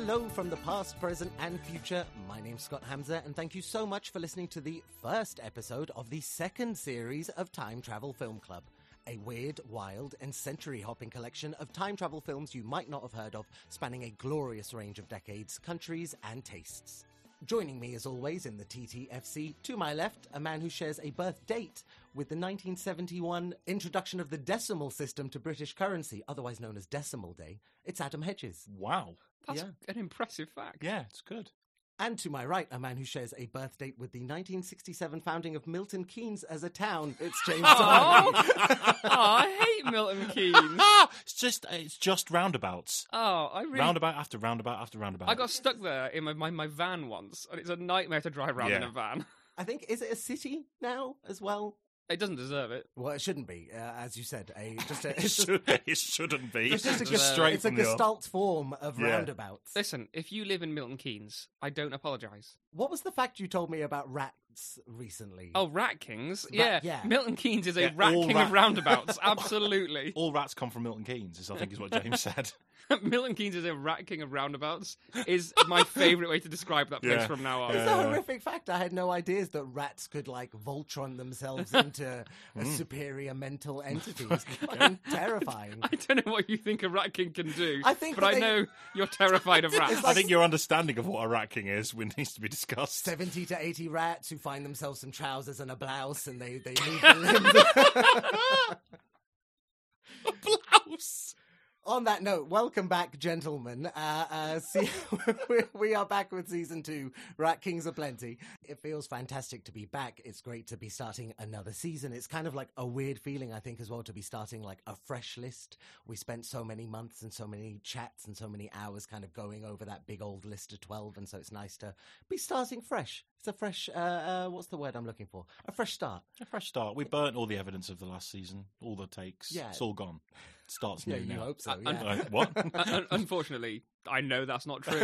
Hello from the past, present, and future. My name's Scott Hamza, and thank you so much for listening to the first episode of the second series of Time Travel Film Club. A weird, wild, and century hopping collection of time travel films you might not have heard of, spanning a glorious range of decades, countries, and tastes. Joining me as always in the TTFC, to my left, a man who shares a birth date with the 1971 introduction of the decimal system to British currency, otherwise known as Decimal Day. It's Adam Hedges. Wow. That's Yeah. an impressive fact. Yeah, it's good. And to my right, a man who shares a birth date with the 1967 founding of Milton Keynes as a town. It's James Oh, Donnelly. oh, I hate Milton Keynes. Ah, it's just it's just roundabouts. Oh, I really. Roundabout after roundabout after roundabout. I got stuck there in my, my, my van once, and it's a nightmare to drive around in a van. I think, is it a city now as well? It doesn't deserve it. Well, it shouldn't be, uh, as you said. A, just a, it, should, it shouldn't be. it's just a, Just straight it's a from off. gestalt form of Yeah. roundabouts. Listen, if you live in Milton Keynes, I don't apologise. What was the fact you told me about rats recently? Oh, Rat Kings? Ra- yeah. yeah. Milton Keynes is a Yeah, rat king rat- of roundabouts. Absolutely. All rats come from Milton Keynes, is I think is what James said. Milton Keynes is a rat king of roundabouts is my favourite way to describe that place Yeah. from now on. It's Yeah. a horrific fact. I had no ideas that rats could like Voltron themselves into Mm. superior mental entities. Terrifying. I don't know what you think a rat king can do, I think but I they- know you're terrified of rats. It's I think your understanding of what a rat king is needs to be discussed. 70 to 80 rats who find themselves some trousers and a blouse and they, they move the limbs. Blouse. On that note, welcome back, gentlemen. Uh, uh, see, we- are back with season two, Rat Kings Aplenty. It feels fantastic to be back. It's great to be starting another season. It's kind of like a weird feeling, I think, as well, to be starting like a fresh list. We spent so many months and so many chats and so many hours kind of going over that big old list of 12. And so it's nice to be starting fresh. It's a fresh, uh, uh, what's the word I'm looking for? A fresh start. A fresh start. We burnt all the evidence of the last season, all the takes. Yeah. It's all gone. It starts Yeah, new you now. hope so. Uh, Yeah. Uh, what? Un- Unfortunately, I know that's not true.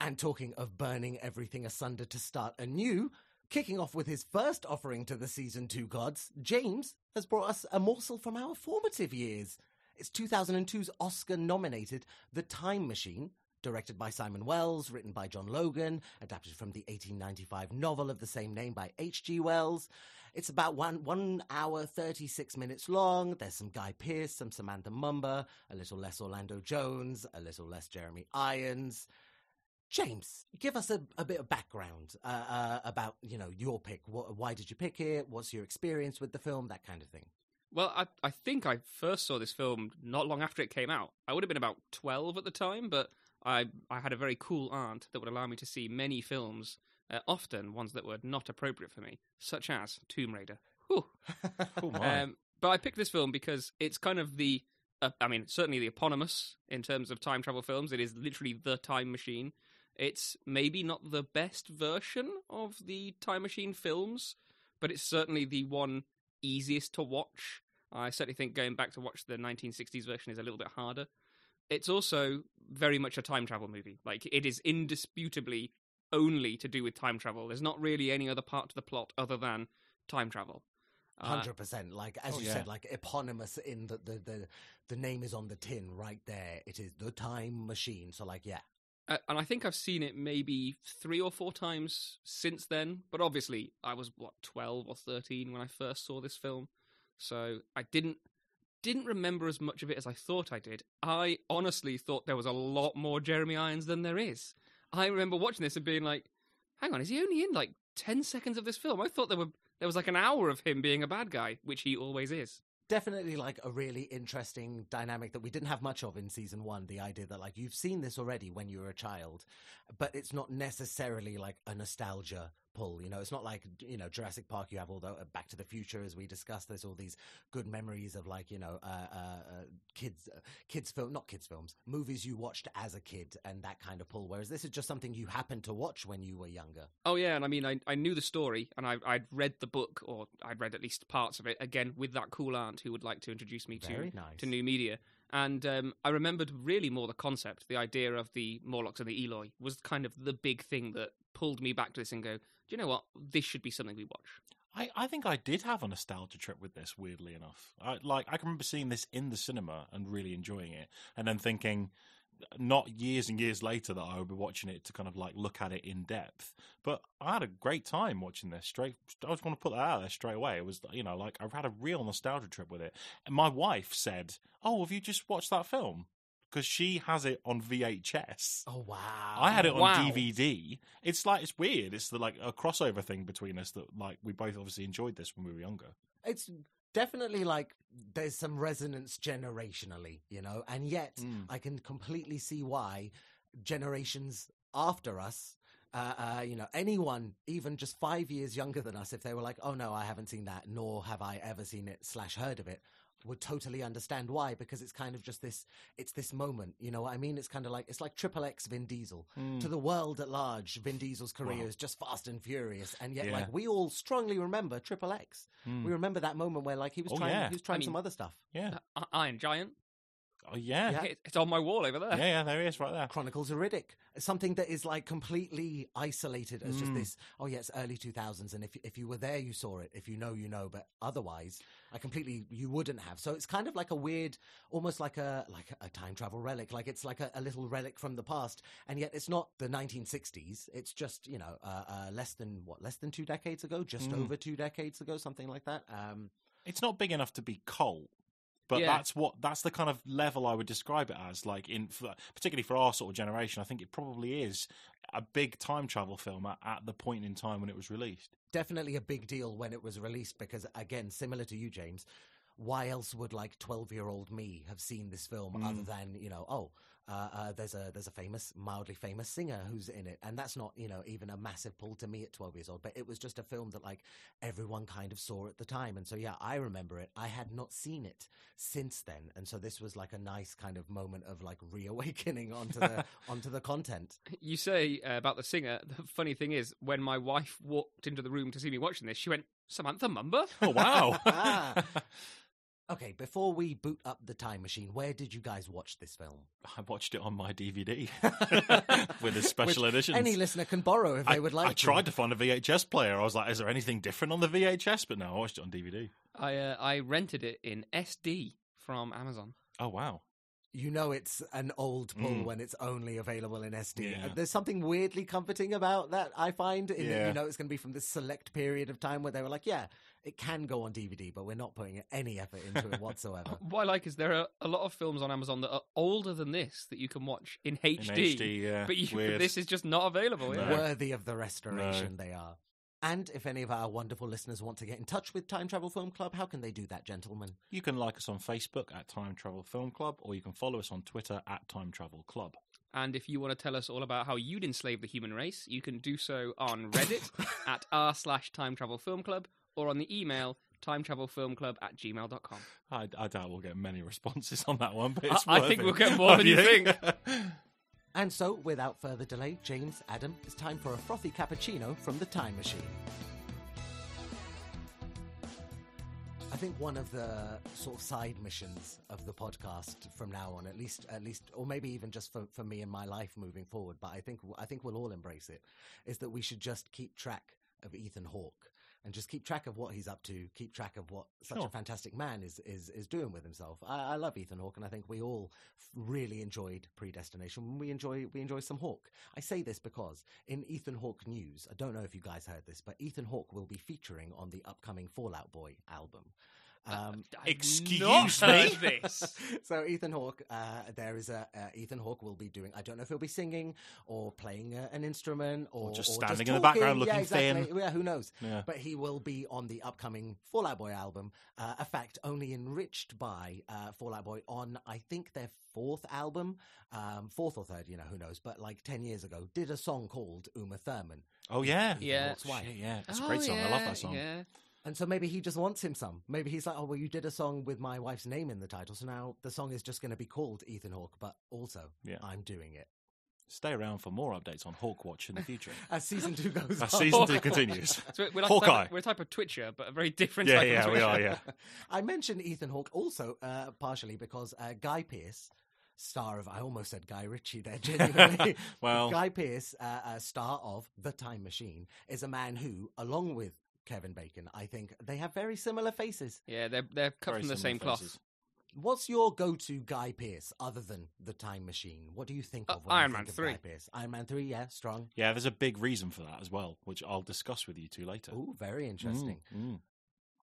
And talking of burning everything asunder to start anew, kicking off with his first offering to the season two gods, James has brought us a morsel from our formative years. It's 2002's Oscar nominated The Time Machine, directed by Simon Wells, written by John Logan, adapted from the 1895 novel of the same name by H.G. Wells. It's about one one hour thirty six minutes long. There's some Guy Pearce, some Samantha Mumba, a little less Orlando Jones, a little less Jeremy Irons. James, give us a, a bit of background uh, uh, about you know your pick. What, why did you pick it? What's your experience with the film? That kind of thing. well, I, I think I first saw this film not long after it came out. I would have been about 12 at the time, but I, I had a very cool aunt that would allow me to see many films, uh, often ones that were not appropriate for me, such as Tomb Raider. Oh, my. Um, but I picked this film because it's kind of the, uh, I mean, certainly the eponymous in terms of time travel films. It is literally the time machine. It's maybe not the best version of the time machine films, but it's certainly the one easiest to watch. I certainly think going back to watch the 1960s version is a little bit harder. It's also very much a time travel movie. Like, it is indisputably only to do with time travel. There's not really any other part to the plot other than time travel. Uh, Hundred percent. Like as oh, you yeah. said, like eponymous in the, the the the name is on the tin right there. It is the time machine. So like yeah, Uh, and I think I've seen it maybe three or four times since then. But obviously, I was what twelve or thirteen when I first saw this film, so I didn't didn't remember as much of it as I thought I did. I honestly thought there was a lot more Jeremy Irons than there is. I remember watching this and being like, "Hang on, is he only in like ten seconds of this film? I thought there were there was like an hour of him being a bad guy, which he always is." definitely like a really interesting dynamic that we didn't have much of in season one. The idea that like you've seen this already when you were a child, but it's not necessarily like a nostalgia pull. You know, it's not like you know Jurassic Park. You have all the uh, Back to the Future as we discussed. There's all these good memories of like you know uh, uh, uh, kids uh, kids film not kids films movies you watched as a kid and that kind of pull. Whereas this is just something you happened to watch when you were younger. Oh yeah, and I mean, I, I knew the story, and I, I'd read the book, or I'd read at least parts of it. Again, with that cool aunt who would like to introduce me to nice. to new media, and um, I remembered really more the concept, the idea of the Morlocks and the Eloi was kind of the big thing that pulled me back to this and go, do you know what? This should be something we watch. I, I think I did have a nostalgia trip with this. Weirdly enough, I, like I can remember seeing this in the cinema and really enjoying it, and then thinking, not years and years later that I would be watching it to kind of like look at it in depth. But I had a great time watching this. Straight, I just want to put that out there straight away. It was, you know, like I've had a real nostalgia trip with it. And my wife said, "Oh, have you just watched that film?" Because she has it on VHS. Oh wow! I had it on Wow. DVD. It's like it's weird. It's the, like a crossover thing between us that like we both obviously enjoyed this when we were younger. It's definitely like there's some resonance generationally, you know, and yet Mm. I can completely see why generations after us. Uh, uh, you know, anyone even just five years younger than us, if they were like, "Oh no, I haven't seen that, nor have I ever seen it slash heard of it," would totally understand why because it's kind of just this. It's this moment, you know what I mean? It's kind of like it's like Triple X Vin Diesel to mm. the world at large. Vin Diesel's career Wow. is just fast and furious, and yet Yeah. like we all strongly remember Triple X. We mm. remember that moment where like he was Oh, trying, yeah. he was trying I some other stuff. Yeah. Uh, I- Iron Giant. Oh yeah. Yeah. Yeah. It's on my wall over there. Yeah, there he is right there. Chronicles of Riddick, something that is like completely isolated as Mm. just this. Oh yeah, it's early two thousands, and if if you were there, you saw it. If you know, you know. But otherwise, I completely you wouldn't have. So it's kind of like a weird, almost like a like a time travel relic. Like it's like a, a little relic from the past, and yet it's not the nineteen sixties. It's just you know uh, uh, less than what less than two decades ago, just Mm. over two decades ago, something like that. Um, It's not big enough to be cult. But Yeah. that's what that's the kind of level I would describe it as. Like in, for, particularly for our sort of generation, I think it probably is a big time travel film at, at the point in time when it was released. definitely a big deal when it was released because again similar to you james why else would like 12 year old me have seen this film Mm. other than you know oh uh, uh, there's a there's a famous mildly famous singer who's in it and that's not you know even a massive pull to me at 12 years old but it was just a film that like everyone kind of saw at the time and so yeah i remember it i had not seen it since then and so this was like a nice kind of moment of like reawakening onto the onto the content You say uh, about the singer. The funny thing is, when my wife walked into the room to see me watching this, she went, "Samantha Mumba." Oh wow! Okay, before we boot up the time machine, where did you guys watch this film? I watched it on my DVD with a special edition. Any listener can borrow if I, they would like I tried to find a VHS player. I was like, "Is there anything different on the VHS?" But no, I watched it on DVD. I uh, I rented it in SD from Amazon. Oh wow! You know it's an old pull Mm. when it's only available in SD. Yeah. Uh, There's something weirdly comforting about that, I find. In that you know it's going to be from this select period of time where they were like, yeah, it can go on DVD, but we're not putting any effort into it whatsoever. What I like is there are a lot of films on Amazon that are older than this that you can watch in HD. In HD, yeah. But you, this is just not available. No. Yeah. Worthy of the restoration, they are. And if any of our wonderful listeners want to get in touch with Time Travel Film Club, how can they do that, gentlemen? You can like us on Facebook at Time Travel Film Club, or you can follow us on Twitter at Time Travel Club. And if you want to tell us all about how you'd enslave the human race, you can do so on Reddit at r slash time travel film club or on the email timetravelfilmclub at gmail.com. I, I doubt we'll get many responses on that one, but it's I- I think we'll get more than you think. And so, without further delay, James, Adam, it's time for a frothy cappuccino from the time machine. I think one of the sort of side missions of the podcast from now on, at least, at least, or maybe even just for, for me and my life moving forward, but I think I think we'll all embrace it, is that we should just keep track of Ethan Hawke and just keep track of what he's up to, keep track of what such a fantastic man is is is doing with himself. I, I love Ethan Hawke, and I think we all really enjoyed Predestination. We enjoy we enjoy some Hawke. I say this because in Ethan Hawke news, I don't know if you guys heard this, but Ethan Hawke will be featuring on the upcoming Fall Out Boy album. Um, Excuse me? this. so Ethan Hawke, uh, there is a uh, Ethan Hawke will be doing. I don't know if he'll be singing or playing uh, an instrument or, just or standing in the talking. background yeah, looking exactly. thin. Yeah, who knows? Yeah. But he will be on the upcoming Fall Out Boy album. Uh, a fact only enriched by uh, Fall Out Boy on I think their fourth album, um, fourth or third, you know, who knows? But like ten years ago, did a song called Uma Thurman. Oh yeah, Yeah. Hawke's wife. Shit, yeah, it's a Oh, great song. I love that song. Yeah. And so maybe he just wants him some. Maybe he's like, oh, well, you did a song with my wife's name in the title. So now the song is just going to be called Ethan Hawke, but also Yeah. I'm doing it. Stay around for more updates on Hawk Watch in the future. As season two goes As on. season two continues. So we're, like Hawkeye. A type, we're a type of Twitcher, but a very different Yeah, type yeah, of we are. Yeah, I mentioned Ethan Hawke also uh, partially because uh, Guy Pearce, star of I almost said Guy Ritchie there, genuinely. Well- Guy Pearce, uh, uh, star of The Time Machine, is a man who, along with Kevin Bacon, I think they have very similar faces. Yeah, they're they're cut Very from the similar same cloth. faces. What's your go-to Guy Pearce other than the Time Machine? What do you think Uh, of when Iron you Man think of 3. Guy Pearce? Iron Man three, yeah, strong. Yeah, there's a big reason for that as well, which I'll discuss with you two later. Ooh, very interesting. Mm, mm.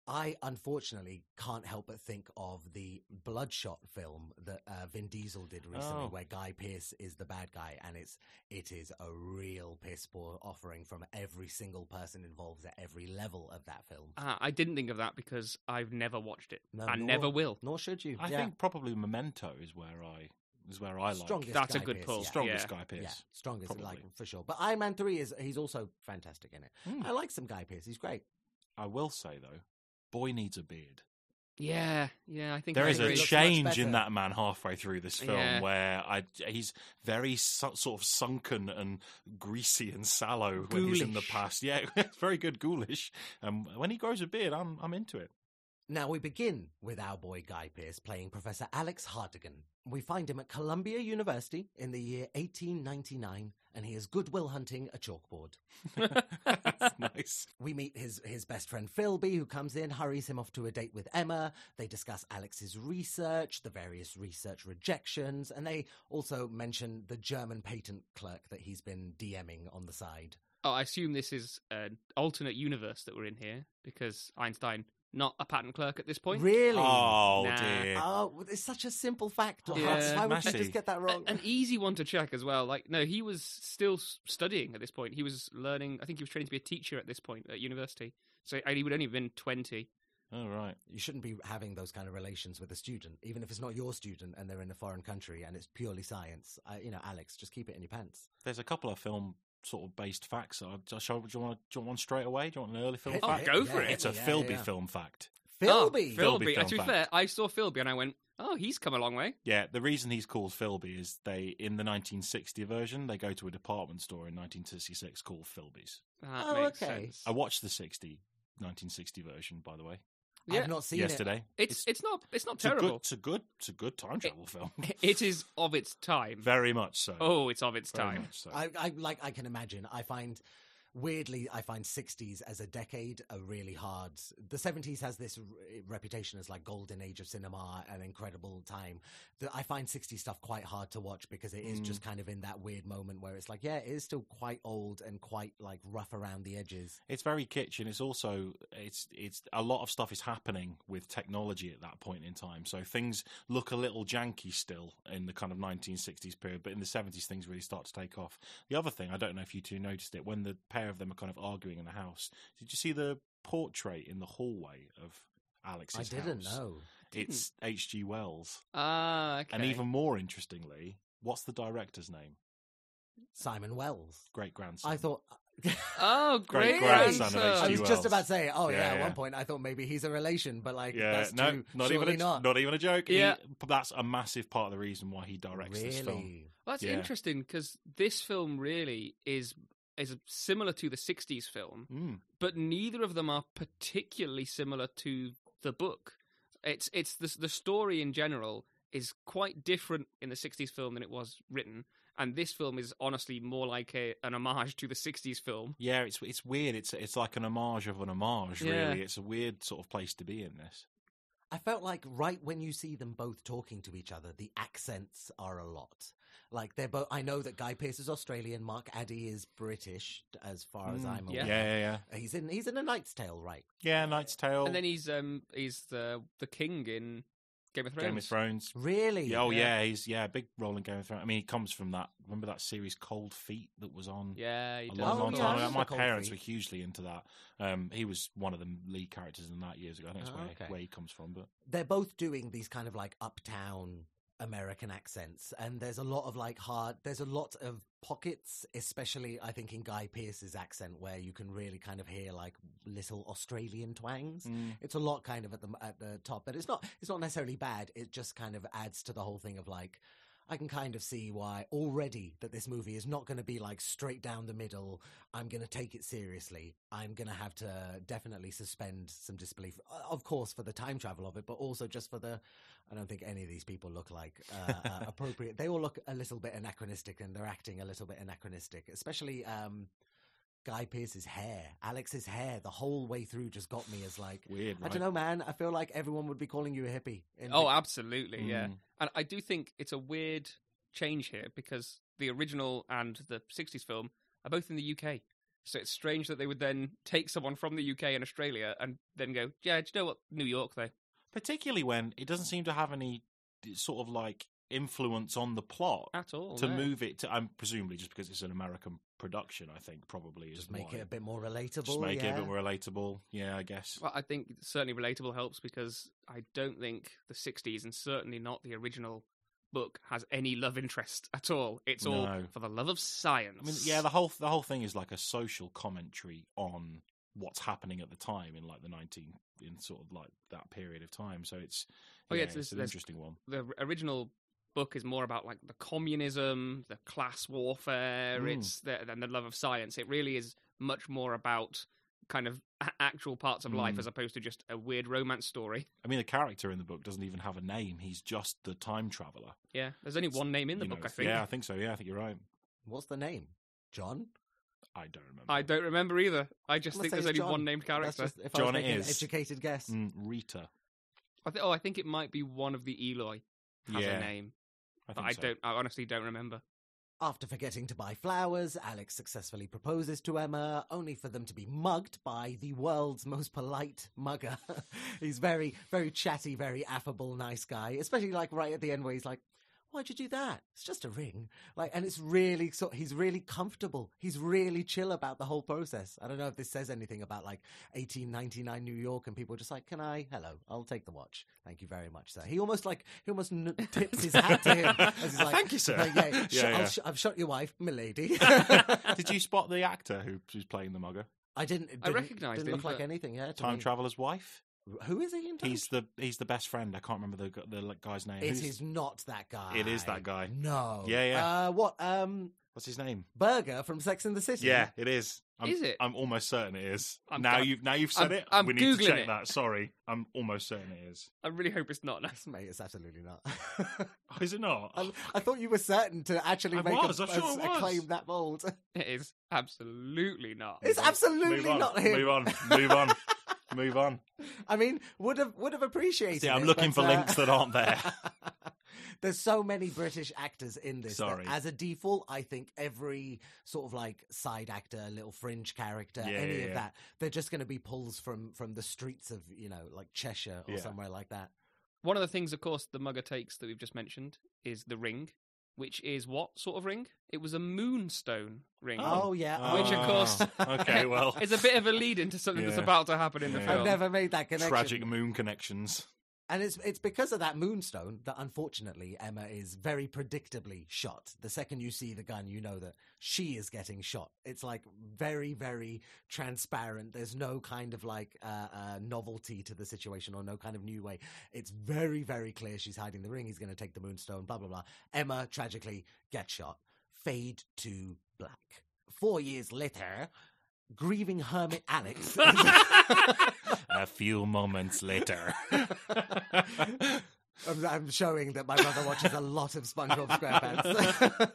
I unfortunately can't help but think of the Bloodshot film that uh, Vin Diesel did recently, Oh. where Guy Pearce is the bad guy, and it's it is a real piss poor offering from every single person involved at every level of that film. Ah, I didn't think of that because I've never watched it. No, I nor- never will. Nor should you. I yeah. think probably Memento is where I is where I like strongest. That's a good Pearce, pull. yeah. strongest Yeah. Guy Pearce. Yeah, strongest, probably. like for sure. But Iron Man three is he's also fantastic in it. Mm. I like some Guy Pearce. He's great. I will say though, boy needs a beard. Yeah, yeah, I think There I is a agree. looks much change in that man halfway through this film Yeah. where I he's very su- sort of sunken and greasy and sallow when he's in the past. Yeah, it's very good ghoulish. Um, when he grows a beard, I'm I'm into it. Now we begin with our boy Guy Pearce playing Professor Alex Hartdegen. We find him at Columbia University in the year 1899, and he is goodwill hunting a chalkboard. nice. We meet his, his best friend Philby, who comes in, hurries him off to a date with Emma. They discuss Alex's research, the various research rejections, and they also mention the German patent clerk that he's been DMing on the side. Oh, I assume this is an alternate universe that we're in here because Einstein not a patent clerk at this point. Really? Oh Nah. dear. Oh, well, it's such a simple fact. Yeah. Why would you just get that wrong? A- An easy one to check as well. Like, no, he was still studying at this point. He was learning. I think he was training to be a teacher at this point at university. So and he would only have been twenty. Oh right. You shouldn't be having those kind of relations with a student, even if it's not your student and they're in a foreign country and it's purely science. I, you know, Alex, just keep it in your pants. There's a couple of film sort of based facts. Uh, do, you want, do you want one straight away? Do you want an early film Hit- Oh, fact? go for it. It's a yeah, Philby yeah. film fact. Philby. Oh, Philby Philby. film to be fact. fair, I saw Philby and I went, "Oh, he's come a long way." Yeah, the reason he's called Philby is they in the 1960 version they go to a department store in 1966 called Philby's. That Oh, makes okay. sense. I watched the 60 1960 version by the way Yeah. I've not seen yesterday. It's it's not it's not it's a good terrible. it's a good it's a good time travel film. It is of its time. Very much so. Oh, it's of its Very time. much so. I, I like. I can imagine. I find. Weirdly, I find 60s as a decade a really hard. The 70s has this r- reputation as like golden age of cinema, an incredible time. That I find 60s stuff quite hard to watch because it is just mm. kind of in that weird moment where it's like, yeah, it is still quite old and quite like rough around the edges. It's very kitsch, and it's also it's it's a lot of stuff is happening with technology at that point in time. So things look a little janky still in the kind of 1960s period, but in the 70s things really start to take off. The other thing, I don't know if you two noticed it, when the pair of them are kind of arguing in the house, did you see the portrait in the hallway of Alex's I didn't house? know. It's H.G. Wells, Ah, okay. and even more interestingly, what's the director's name? Simon Wells. Great grandson. I thought. oh, Great great grandson of grandson. I was Wells. just about to say, oh yeah, Yeah, at yeah. one point I thought maybe he's a relation, but like Yeah, that's no, too, not even surely a, not. not even a joke. He- Yeah. that's a massive part of the reason why he directs this film. really. Well, that's Yeah. interesting because this film really is is similar to the '60s film, Mm. but neither of them are particularly similar to the book. It's it's the the story in general is quite different in the '60s film than it was written, and this film is honestly more like a, an homage to the '60s film. Yeah, it's it's weird. It's it's like an homage of an homage. Yeah. Really, it's a weird sort of place to be in this. I felt like right when you see them both talking to each other, the accents are a lot. Like they're both. I know that Guy Pearce is Australian, Mark Addy is British, as far as Mm, I'm aware. Yeah, yeah, yeah. He's in. He's in A Knight's Tale, right? Yeah, Knight's Tale, And then he's um he's the the king in Game of Thrones. Game of Thrones. Really? Yeah, oh Yeah. yeah, he's yeah, big role in Game of Thrones. I mean, he comes from that. Remember that series Cold Feet that was on Yeah, he a does. long, Oh, long yeah, time ago. remember My Cold parents Feet. were hugely into that. Um, he was one of the lead characters in that years ago. I think that's Oh, where okay. where he comes from. But They're both doing these kind of like uptown American accents, and there's a lot of like hard. There's a lot of pockets, especially I think in Guy Pearce's accent, where you can really kind of hear like little Australian twangs. Mm. It's a lot kind of at the at the top, but it's not it's not necessarily bad. It just kind of adds to the whole thing of like I can kind of see why already that this movie is not going to be like straight down the middle. I'm going to take it seriously. I'm going to have to definitely suspend some disbelief, of course, for the time travel of it, but also just for the. I don't think any of these people look like uh, uh, appropriate. They all look a little bit anachronistic, and they're acting a little bit anachronistic, especially. Um, Guy Pearce's hair, Alex's hair, the whole way through just got me as like, Weird, I don't know, man. I feel like everyone would be calling you a hippie. in Oh, the- absolutely, yeah. Mm. And I do think it's a weird change here because the original and the 60s film are both in the UK. So it's strange that they would then take someone from the UK and Australia and then go, yeah, do you know what? New York, though. Particularly when it doesn't seem to have any sort of like influence on the plot At all. to no. move it to. I'm presumably just because it's an American production. I think probably is just make why. it a bit more relatable. Just make yeah. it a bit more relatable. Yeah, I guess. Well, I think certainly relatable helps because I don't think the 60s and certainly not the original book has any love interest at all. It's all for the love of science. I mean, yeah, the whole the whole thing is like a social commentary on what's happening at the time in like the 19 in sort of like that period of time. So it's Oh, yeah, yeah, it's- it's, an interesting one. the original book is more about like the communism, the class warfare, Mm. it's the, and the love of science. It really is much more about kind of actual parts of life Mm. as opposed to just a weird romance story. I mean, the character in the book doesn't even have a name. He's just the time traveler. Yeah, there's only one name in the book, know, I think. Yeah, I think so. Yeah, I think you're right. What's the name? John? I don't remember. I don't remember either. I just I'm think there's only John. one named That's character. just, if John I was it is. an educated guess. Mm, Rita. I th- oh, I think it might be one of the Eloi has Yeah, a name, I but I so. don't. I honestly don't remember. After forgetting to buy flowers, Alex successfully proposes to Emma, only for them to be mugged by the world's most polite mugger. he's very, very chatty, very affable, nice guy. Especially like right at the end where he's like, "Why'd you do that? It's just a ring." Like, and it's really so he's really comfortable. He's really chill about the whole process. I don't know if this says anything about like 1899 New York and people are just like, "Can I? Hello, I'll take the watch. Thank you very much, sir." He almost like he almost n- tips his hat to him. As he's like, Thank you, sir. like, yeah, Yeah, sh- I'll yeah. sh- I've shot your wife, milady. Did you spot the actor who, who's playing the mugger? I didn't. I didn't- recognised Didn't him, look like anything. Yeah, Time me. traveler's wife. Who is he in time? He's the he's the best friend. I can't remember the the guy's name. It Who's- is not that guy. It is that guy. No. Yeah, yeah. Uh, what? Um, What's his name? Berger from Sex and the City. Yeah, it is. I'm, Is it? I'm almost certain it is. I'm- now I'm- you've now you've said I'm- it. I'm we need to check it. that. Sorry, I'm almost certain it is. I really hope it's not. Mate, it's absolutely not. Oh, is it not? I, I thought you were certain to actually I make was, a, I'm sure a- I a was. claim that bold. It is absolutely not. It's absolutely Move not him. Move on. Move on. Move on. I mean, would have would have appreciated. See, I'm it, looking but, for uh, links that aren't there. There's so many British actors in this. that Sorry. as a default, I think every sort of like side actor, little fringe character, Yeah, any yeah, of yeah. that, they're just going to be pulls from from the streets of you know like Cheshire or Yeah. somewhere like that. One of the things, of course, the mugger takes that we've just mentioned is the ring, which is what sort of ring? It was a moonstone ring. Oh, oh. yeah, Which, of Oh, course- ah. okay, well, It's a bit of a lead into something that's Yeah. about to happen in the Yeah. film. I've never made that connection. tragic moon connections. And it's it's because of that moonstone that unfortunately Emma is very predictably shot. The second you see the gun, you know that she is getting shot. It's like very very transparent. There's no kind of like uh, uh, novelty to the situation or no kind of new way. It's very very clear she's hiding the ring. He's going to take the moonstone. Blah blah blah. Emma tragically gets shot. Fade to black. Four years later, grieving hermit Alex. A few moments later. I'm, showing that my brother watches a lot of SpongeBob SquarePants.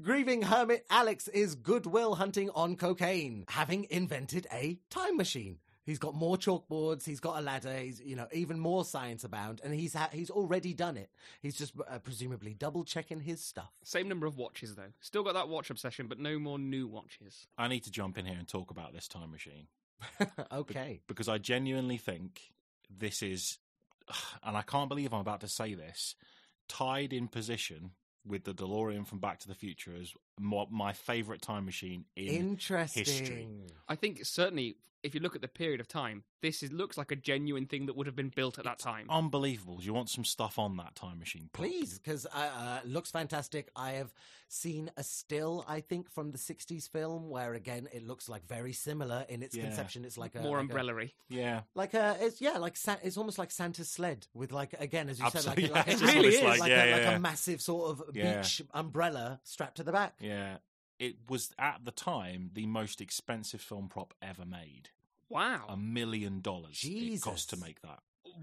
Grieving hermit Alex is goodwill hunting on cocaine, having invented a time machine. He's got more chalkboards. He's got a ladder. He's you know even more science abound, and he's ha- he's already done it. He's just uh, presumably double checking his stuff. Same number of watches, though. Still got that watch obsession, but no more new watches. I need to jump in here and talk about this time machine okay, because I genuinely think this is, and I can't believe I'm about to say this, tied in position with the DeLorean from Back to the Future as my, my favorite time machine in interesting. I think certainly, if you look at the period of time, this is, looks like a genuine thing that would have been built at that time. unbelievable. Do you want some stuff on that time machine? prop? Please, because uh, uh, looks fantastic. I have seen a still, I think, from the '60s film where again it looks like very similar in its Yeah. conception. It's like a more like a- Yeah, like a it's yeah like Sa- it's almost like Santa's sled with like again as you Absolutely, said like, a- yeah, like, it's a, really is. like, like, yeah, a, yeah, like a massive sort of Yeah. beach umbrella strapped to the back. yeah. It was at the time the most expensive film prop ever made. Wow. A million dollars it cost to make that.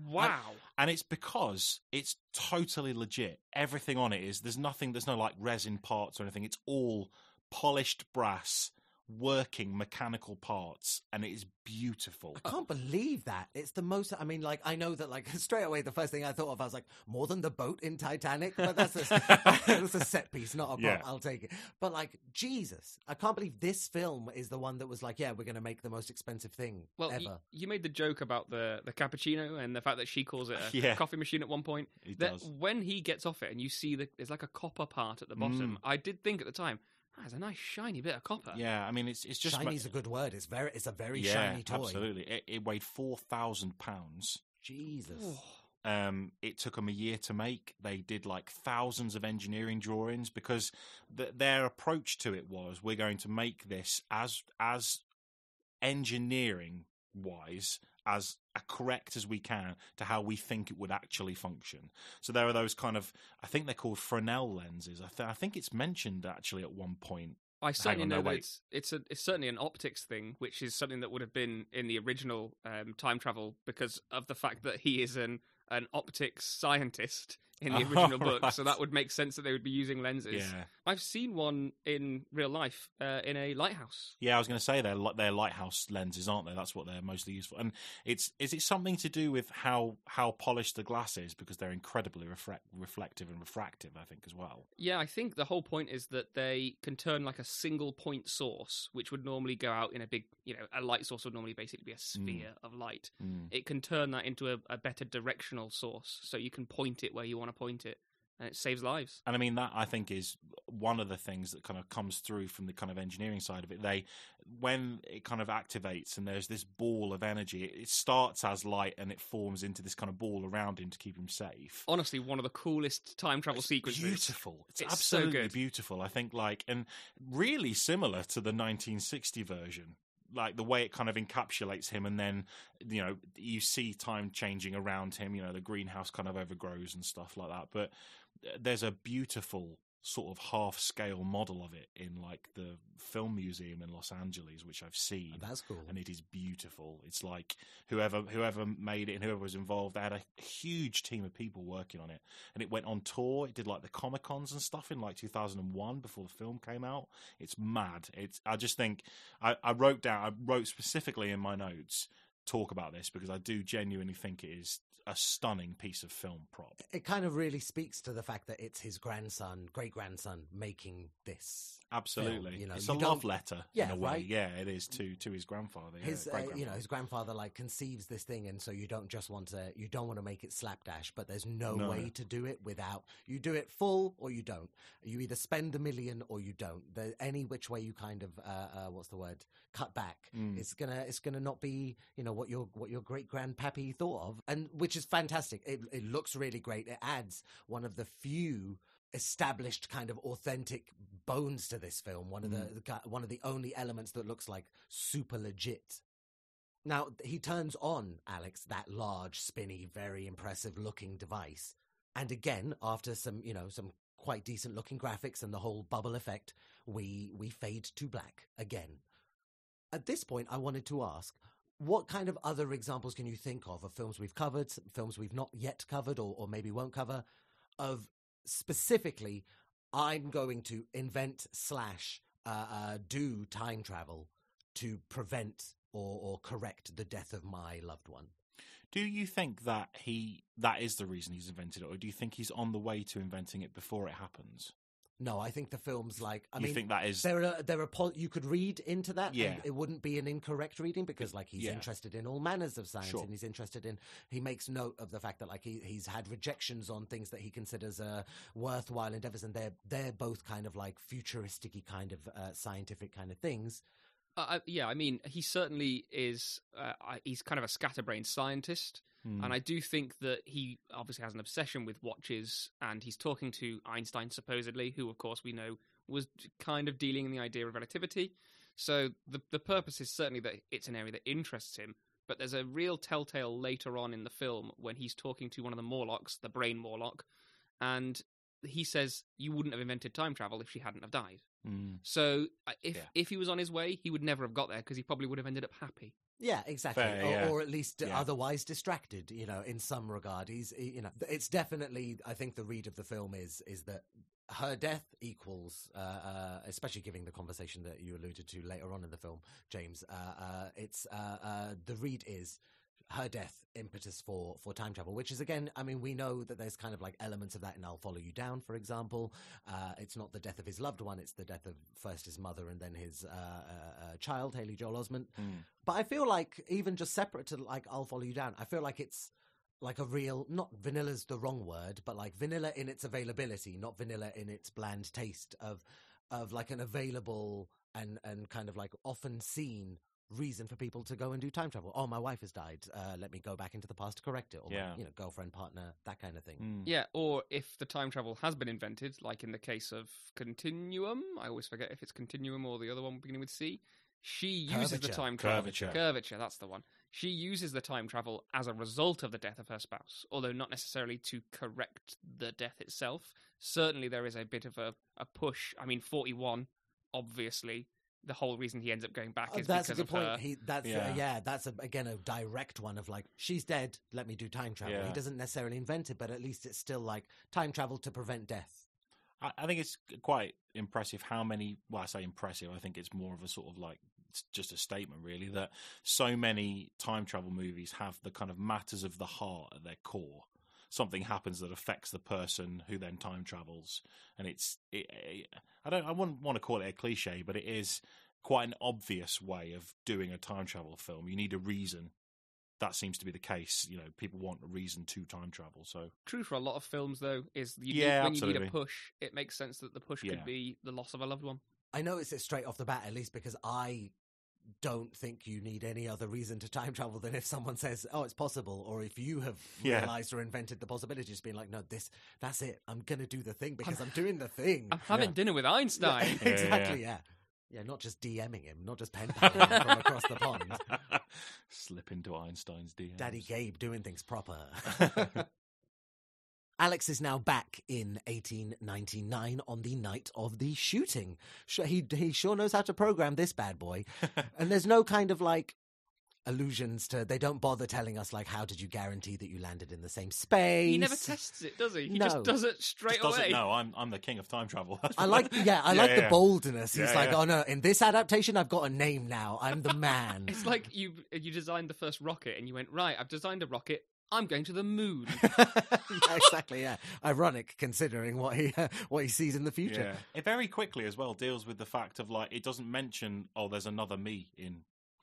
wow. And it's because it's totally legit. Everything on it is there's nothing there's no like resin parts or anything. It's all polished brass working mechanical parts, and it is beautiful. I can't believe that. It's the most. I mean, like I know that, like straight away, the first thing I thought of, I was like, more than the boat in Titanic. But that's a, that's a set piece, not a prop. Yeah. I'll take it. But like Jesus, I can't believe this film is the one that was like, yeah, we're going to make the most expensive thing Well, y- ever. you made the joke about the, the cappuccino and the fact that she calls it a Yeah. coffee machine at one point. He That does. when he gets off it and you see the there's like a copper part at the bottom, Mm. I did think at the time, "Ah, there's a nice shiny bit of copper. Yeah, I mean, it's it's just Shiny's a good word. It's very, it's a very yeah, shiny toy. absolutely. It, it weighed four thousand pounds. Jesus. Um, it took them a year to make. They did like thousands of engineering drawings because th- their approach to it was we're going to make this as as engineering wise as correct as we can to how we think it would actually function. So there are those kind of I think they're called Fresnel lenses. I, th- I think it's mentioned actually at one point. I certainly on, know no, that it's it's, a, it's certainly an optics thing, which is something that would have been in the original um, time travel because of the fact that he is an an optics scientist in the Oh, original book. right. So that would make sense that they would be using lenses. Yeah, I've seen one in real life uh, in a lighthouse. yeah. I was going to say they're li- they're lighthouse lenses, aren't they? That's what they're mostly used for. And it's is it something to do with how how polished the glass is because they're incredibly reflect, reflective and refractive. I think as well. Yeah, I think the whole point is that they can turn like a single point source, which would normally go out in a big, you know, a light source would normally basically be a sphere of light. Mm. It can turn that into a, a better directional source, so you can point it where you want to point it, and it saves lives. And I mean that I think is one of the things that kind of comes through from the kind of engineering side of it. They when it kind of activates and there's this ball of energy, it, starts as light and it forms into this kind of ball around him to keep him safe. Honestly, one of the coolest time travel It's sequences. beautiful. It's, It's so absolutely good. beautiful. I think like and really similar to the 1960 version. Like the way it kind of encapsulates him, and then you know you see time changing around him. You know the greenhouse kind of overgrows and stuff like that. But uh, there's a beautiful sort of half scale model of it in like the film museum in Los Angeles, which I've seen That's cool. and it is beautiful. It's like whoever whoever made it and whoever was involved, they had a huge team of people working on it, and it went on tour. It did like the comic cons and stuff in like 2001 before the film came out. It's mad. It's I just think I, I wrote down I wrote specifically in my notes talk about this because I do genuinely think it is a stunning piece of film prop. it kind of really speaks to the fact that it's his grandson, great grandson, making this. Absolutely, you know, it's you a love letter Yeah, in a way. right? Yeah, it is to to his grandfather. Yeah, His, uh, you know, his grandfather like conceives this thing, and so you don't just want to, you don't want to make it slapdash, but there's no, No. way to do it without. You do it full or you don't. You either spend a million or you don't. There, any which way you kind of, uh, uh, what's the word, cut back, Mm. it's gonna, it's gonna not be, you know, what your what your great grandpappy thought of, and which is fantastic. It, it looks really great. It adds one of the few established kind of authentic bones to this film. One of the, mm. the one of the only elements that looks like super legit. Now he turns on Alex that large, spinny, very impressive looking device, and again after some you know some quite decent looking graphics and the whole bubble effect, we we fade to black again. At this point, I wanted to ask. What kind of other examples can you think of of films we've covered, films we've not yet covered, or, or maybe won't cover, of specifically, I'm going to invent slash uh, uh, do time travel to prevent or, or correct the death of my loved one. Do you think that he that is the reason he's invented it, or do you think he's on the way to inventing it before it happens? No, I think the film's like. I you mean, think that is there are there are pol- you could read into that. Yeah. and it wouldn't be an incorrect reading because like he's Yeah. interested in all manners of science Sure. and he's interested in. He makes note of the fact that like he he's had rejections on things that he considers uh, worthwhile endeavors, and they're they're both kind of like futuristic kind of uh, scientific kind of things. Uh, I- yeah, I mean, he certainly is. Uh, I- he's kind of a scatterbrained scientist, Hmm. and I do think that he obviously has an obsession with watches, and he's talking to Einstein supposedly, who, of course, we know was kind of dealing in the idea of relativity. So the the purpose is certainly that it's an area that interests him. But there's a real telltale later on in the film when he's talking to one of the Morlocks, the brain Morlock, and he says, "You wouldn't have invented time travel if she hadn't have died." Hmm. So uh, if Yeah. if he was on his way, he would never have got there because he probably would have ended up happy. Yeah, exactly. Fair, or, yeah. or at least Yeah. otherwise distracted. You know, in some regard, he's he- you know, it's definitely. I think the read of the film is is that her death equals, uh, uh, especially giving the conversation that you alluded to later on in the film, James. Uh, uh, it's uh, uh, the read is her death impetus for for time travel, which is again, I mean, we know that there's kind of like elements of that in "I'll Follow You Down," for example. Uh, it's not the death of his loved one; it's the death of first his mother and then his uh, uh, uh, child, Haley Joel Osment. But I feel like even just separate to like "I'll Follow You Down," I feel like it's like a real not vanilla's the wrong word but like vanilla in its availability not vanilla in its bland taste of of like an available and and kind of like often seen reason for people to go and do time travel oh my wife has died uh, let me go back into the past to correct it or Yeah. my, you know girlfriend partner that kind of thing Mm. Yeah, or if the time travel has been invented, like in the case of Continuum, I always forget if it's Continuum or the other one beginning with C. She uses the time travel. Curvature. Curvature, that's the one. She uses the time travel as a result of the death of her spouse, although not necessarily to correct the death itself. Certainly, there is a bit of a, a push. I mean, 41, obviously, the whole reason he ends up going back is Oh, is that's a good of point her. he that's Yeah. yeah, yeah that's a, again a direct one of like she's dead let me do time travel Yeah. he doesn't necessarily invent it but at least it's still like time travel to prevent death I, I think it's quite impressive how many. Well, I say impressive. I think it's more of a sort of like it's just a statement, really, that so many time travel movies have the kind of matters of the heart at their core. Something happens that affects the person who then time travels, and it's. It, it, I don't. I wouldn't want to call it a cliche, but it is quite an obvious way of doing a time travel film. You need a reason. That seems to be the case. You know, people want a reason to time travel. So True for a lot of films, though, is you Yeah, need, when you need a push, it makes sense that the push Yeah. could be the loss of a loved one. I noticed it straight off the bat, at least because I don't think you need any other reason to time travel than if someone says, "Oh, it's possible," or if you have Yeah. realized or invented the possibility, just being like, "No, this, that's it. I'm gonna do the thing because I'm, doing the thing." I'm having Yeah. dinner with Einstein. Yeah, yeah, exactly. Yeah. yeah, Not just DMing him, not just pen paling him from across the pond. Slip into Einstein's DMs. Daddy Gabe doing things proper. Alex is now back in 1899 on the night of the shooting. He he sure knows how to program this bad boy, and there's no kind of like allusions to. They don't bother telling us like how did you guarantee that you landed in the same space. He never tests it, does he? He No. just does it straight Just doesn't away. know I'm I'm the king of time travel. I like, yeah, I Yeah, like yeah, the boldness. He's Yeah, like, yeah. oh no, in this adaptation, I've got a name now. I'm the man. It's like you you designed the first rocket and you went right. I've designed a rocket. I'm going to the moon. yeah, exactly. Yeah, ironic considering what he uh, what he sees in the future. Yeah. It very quickly as well deals with the fact of like it doesn't mention oh there's another me in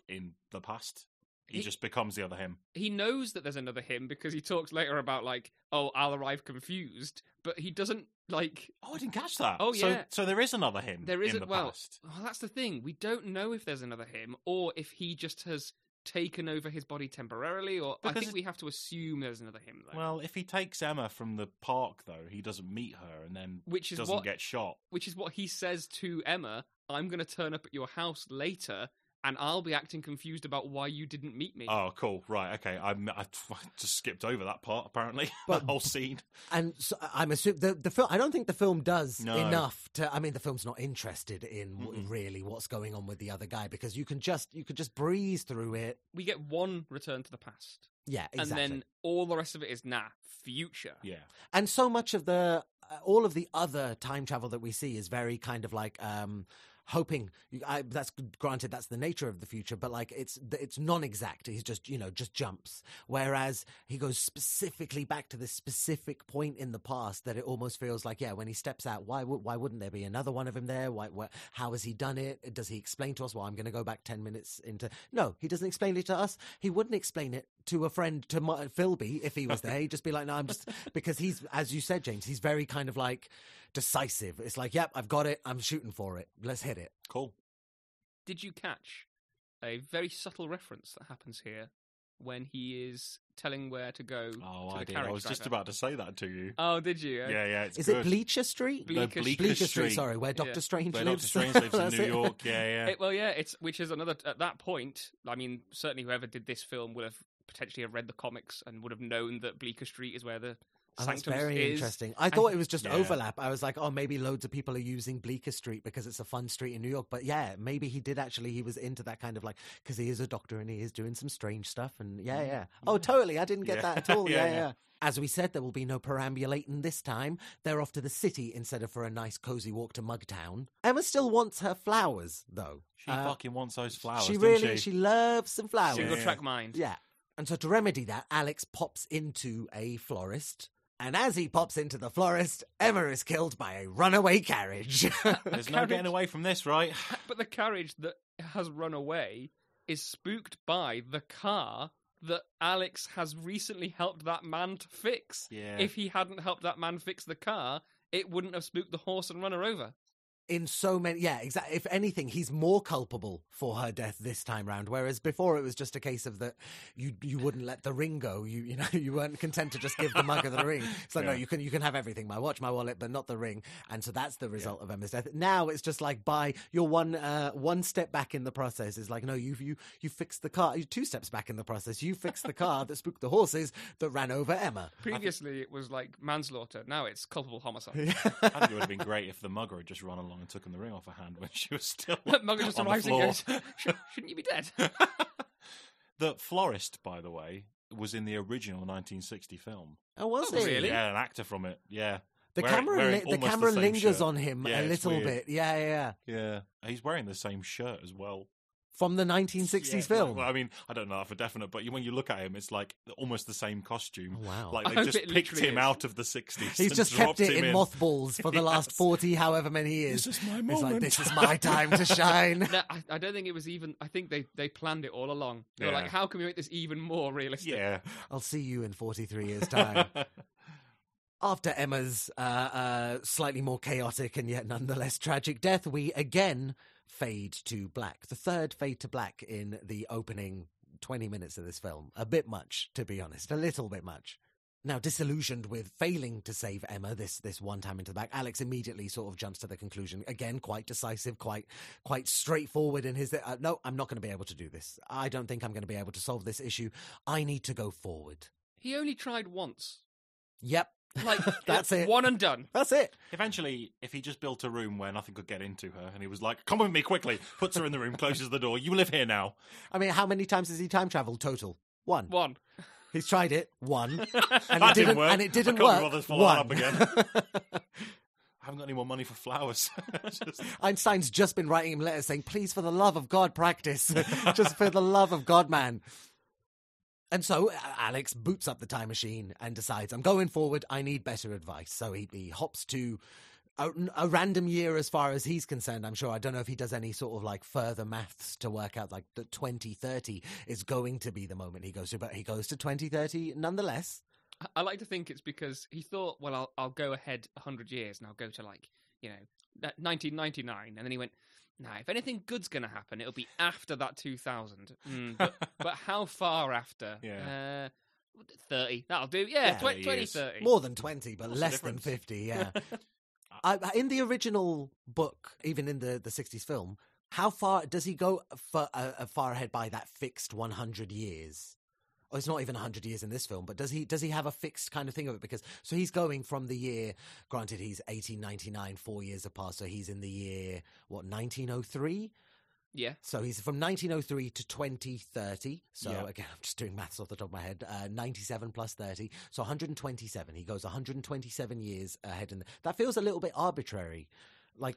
in the past. He, He- just becomes the other him. he knows that there's another him because he talks later about like, oh, I'll arrive confused, but he doesn't like. Oh, I didn't catch that. Oh, So yeah. so there is another him. There in isn't. the well, past. oh, that's the thing. We don't know if there's another him or if he just has taken over his body temporarily. Or I think it- we have to assume there's another him though. Well, if he takes Emma from the park though, he doesn't meet her and then which is doesn't what get shot. which is what he says to Emma. I'm going to turn up at your house later, and I'll be acting confused about why you didn't meet me. Oh, cool. Right. Okay. I, I just skipped over that part. Apparently, But- that whole scene. And so I'm assuming the the film. I don't think the film does No. enough to. I mean, the film's not interested in Mm-mm. really what's going on with the other guy because you can just you could just breeze through it. We get one return to the past, Yeah, exactly. and then all the rest of it is nah, future. Yeah. and so much of the uh, all of the other time travel that we see is very kind of like um hoping I, that's granted that's the nature of the future but like it's it's non-exact. He's just you know just jumps. Whereas he goes specifically back to this specific point in the past that it almost feels like yeah when he steps out why why wouldn't there be another one of him there? Why, how has he done it? Does he explain to us well i'm going to go back 10 minutes into no he doesn't explain it to us. He wouldn't explain it to a friend to my, philby if he was there he'd just be like no i'm just because he's as you said james he's very kind of like decisive it's like yep i've got it i'm shooting for it let's hit it Cool. Did you catch a very subtle reference that happens here when he is telling where to go Oh, to I the did. I carriage was just about to say that to you. Oh, did you? yeah, yeah. It's is good. it bleacher street Bleecker No, Street. Bleacher street Street. sorry where dr Yeah. strange Where lives Doctor Strange lives in New. York. Yeah, yeah. It- well, yeah, it's which is another at that point. I mean, certainly whoever did this film would have potentially have read the comics and would have known that Bleecker Street is where the Oh, that's Sanctum's very is. interesting. I thought it was just Yeah. overlap. I was like, oh, maybe loads of people are using Bleecker Street because it's a fun street in New York. But yeah, maybe he did actually. He was into that kind of like because he is a doctor and he is doing some strange stuff. And yeah, yeah. Oh, totally. I didn't get Yeah. that at all. Yeah, yeah, yeah, yeah. As we said, there will be no perambulating this time. They're off to the city instead of for a nice cozy walk to Mugtown. Emma still wants her flowers though. She Uh, fucking wants those flowers. she really she? she loves some flowers. Single track mind. Yeah. And so to remedy that, Alex pops into a florist. And as he pops into the florist, Emma is killed by a runaway carriage. There's no getting away from this, right? But the carriage that has run away is spooked by the car that Alex has recently helped that man to fix. Yeah. If he hadn't helped that man fix the car, it wouldn't have spooked the horse and run her over. In so many yeah exactly if anything he's more culpable for her death this time round whereas before it was just a case of that you you wouldn't let the ring go. You you know you weren't content to just give the mugger the ring. It's like no you can you can have everything my watch my wallet but not the ring. And so that's the result of Emma's death. Now it's just like by you're one uh one step back in the process. Is like no you you you fixed the car you two steps back in the process. You fixed the car that spooked the horses that ran over Emma. Previously, it was like manslaughter. Now it's culpable homicide. I think it would have been great if the mugger had just run along and taken the ring off her hand when she was still Mugger just on the arrives and floor. goes, "Sh- "Shouldn't you be dead?" the florist, by the way, was in the original 1960 film. oh was Oh, it really? Yeah, an actor from it. Yeah. the Wearing- camera wearing li- the almost camera same lingers shirt. on him Yeah, a it's little weird. bit yeah yeah yeah Yeah, he's wearing the same shirt as well. From the 1960s Yeah, film Well, I mean, I don't know that for definite, but when you look at him, it's like almost the same costume. Oh, wow. Like they just picked him is. out of the 60s. He's and just kept it him in, mothballs for the last 40 however many years. This is my It's moment. like, this is my time to shine. No, I, I don't think it was even. I think they, they planned it all along. They were like, "How can we make this even more realistic?" yeah. I'll see you in 43 years' time. After Emma's uh, uh, slightly more chaotic and yet nonetheless tragic death, we again fade to black. The third fade to black in the opening 20 minutes of this film. A bit much, to be honest. A little bit much. Now, disillusioned with failing to save Emma this this one time into the back, Alex immediately sort of jumps to the conclusion. Again, quite decisive, quite quite straightforward in his. Uh, no, I'm not going to be able to do this. I don't think I'm going to be able to solve this issue. I need to go forward. He only tried once. Yep, Like That's it. One and done. that's it. Eventually, if he just built a room where nothing could get into her, and he was like, "Come with me quickly," puts her in the room, closes the door. You live here now. I mean, how many times has he time traveled total? One. One. He's tried it. One, and That it didn't didn't. work. And it didn't I can't be work. bothered One. up again. I haven't got any more money for flowers. Just- Einstein's just been writing him letters saying, "Please, for the love of God, practice. just for the love of God, man." And so uh, Alex boots up the time machine and decides, "I'm going forward. I need better advice." So he, he hops to a, a random year, as far as he's concerned. I'm sure. I don't know if he does any sort of like further maths to work out like that 2030 is going to be the moment he goes to, but he goes to 2030 nonetheless. I- like to think it's because he thought, well, I'll I'll go ahead hundred years and I'll go to like you know nineteen ninety nine, and then he went. Nah, if anything good's going to happen, it'll be after that 2000. Mm, but, but how far after? Yeah. Uh, 30. That'll do. Yeah, Yeah, tw- 20, 30. More than 20, but What's less than 50, yeah. I, in the original book, even in the, the 60s film, how far does he go for, uh, uh, far ahead by that fixed 100 years? Oh, it's not even 100 years in this film, but does he does he have a fixed kind of thing of it? Because so he's going from the year, granted he's 1899, four years apart, so he's in the year what 1903. Yeah. So he's from 1903 to 2030. So Yeah. again, I'm just doing maths off the top of my head. Uh, 97 plus 30, so 127. He goes 127 years ahead, and that feels a little bit arbitrary. Like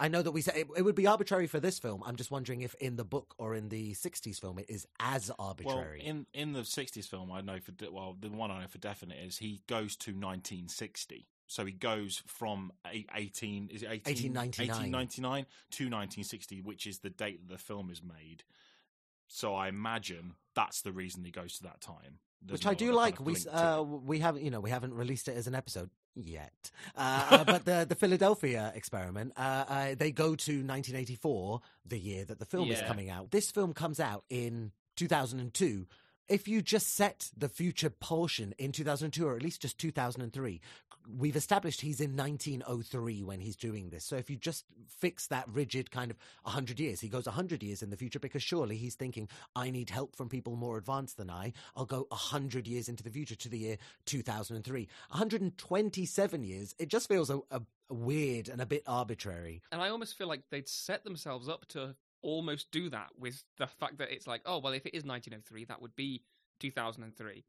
I know that we say it, it would be arbitrary for this film. I'm just wondering if in the book or in the 60s film it is as arbitrary. well, in in the '60s film, I know for de- well, the one I know for definite is he goes to 1960. So he goes from a- 18 is it 18, 1899. 1899 to 1960, which is the date that the film is made. So I imagine that's the reason he goes to that time. There's which I do kind like. of We uh, we haven't you know we haven't released it as an episode yet, uh, uh, but the the Philadelphia experiment uh, uh, they go to 1984, the year that the film is coming out. This film comes out in 2002. If you just set the future portion in 2002 or at least just 2003, we've established he's in 1903 when he's doing this. So if you just fix that rigid kind of 100 years, he goes 100 years in the future because surely he's thinking, I need help from people more advanced than I. I'll go 100 years into the future to the year 2003. 127 years, it just feels a, a weird and a bit arbitrary. And I almost feel like they'd set themselves up to almost do that with the fact that it's like, oh, well, if it is 1903, that would be 2003.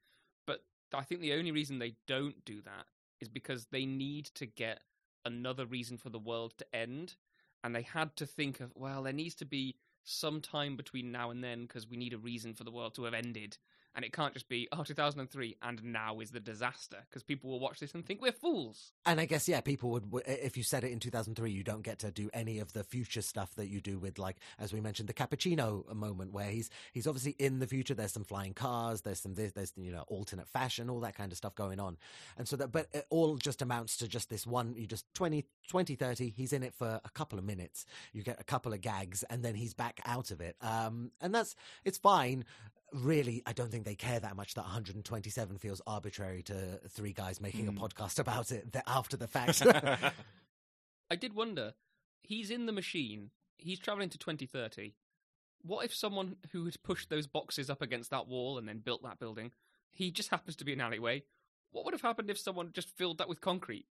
But I think the only reason they don't do that is because they need to get another reason for the world to end. And they had to think of, well, there needs to be some time between now and then because we need a reason for the world to have ended. And it can't just be, oh, 2003, and now is the disaster, because people will watch this and think we're fools. And I guess, yeah, people would, if you said it in 2003, you don't get to do any of the future stuff that you do with, like, as we mentioned, the cappuccino moment where he's, he's obviously in the future. There's some flying cars, there's some, this, there's, you know, alternate fashion, all that kind of stuff going on. And so that, but it all just amounts to just this one, you just 20, 20, 30, he's in it for a couple of minutes. You get a couple of gags and then he's back out of it. Um, and that's, it's fine really, I don't think they care that much that 127 feels arbitrary to three guys making Mm. a podcast about it after the fact. I did wonder, he's in the machine, he's traveling to 2030. What if someone who had pushed those boxes up against that wall and then built that building, he just happens to be an alleyway? What would have happened if someone just filled that with concrete?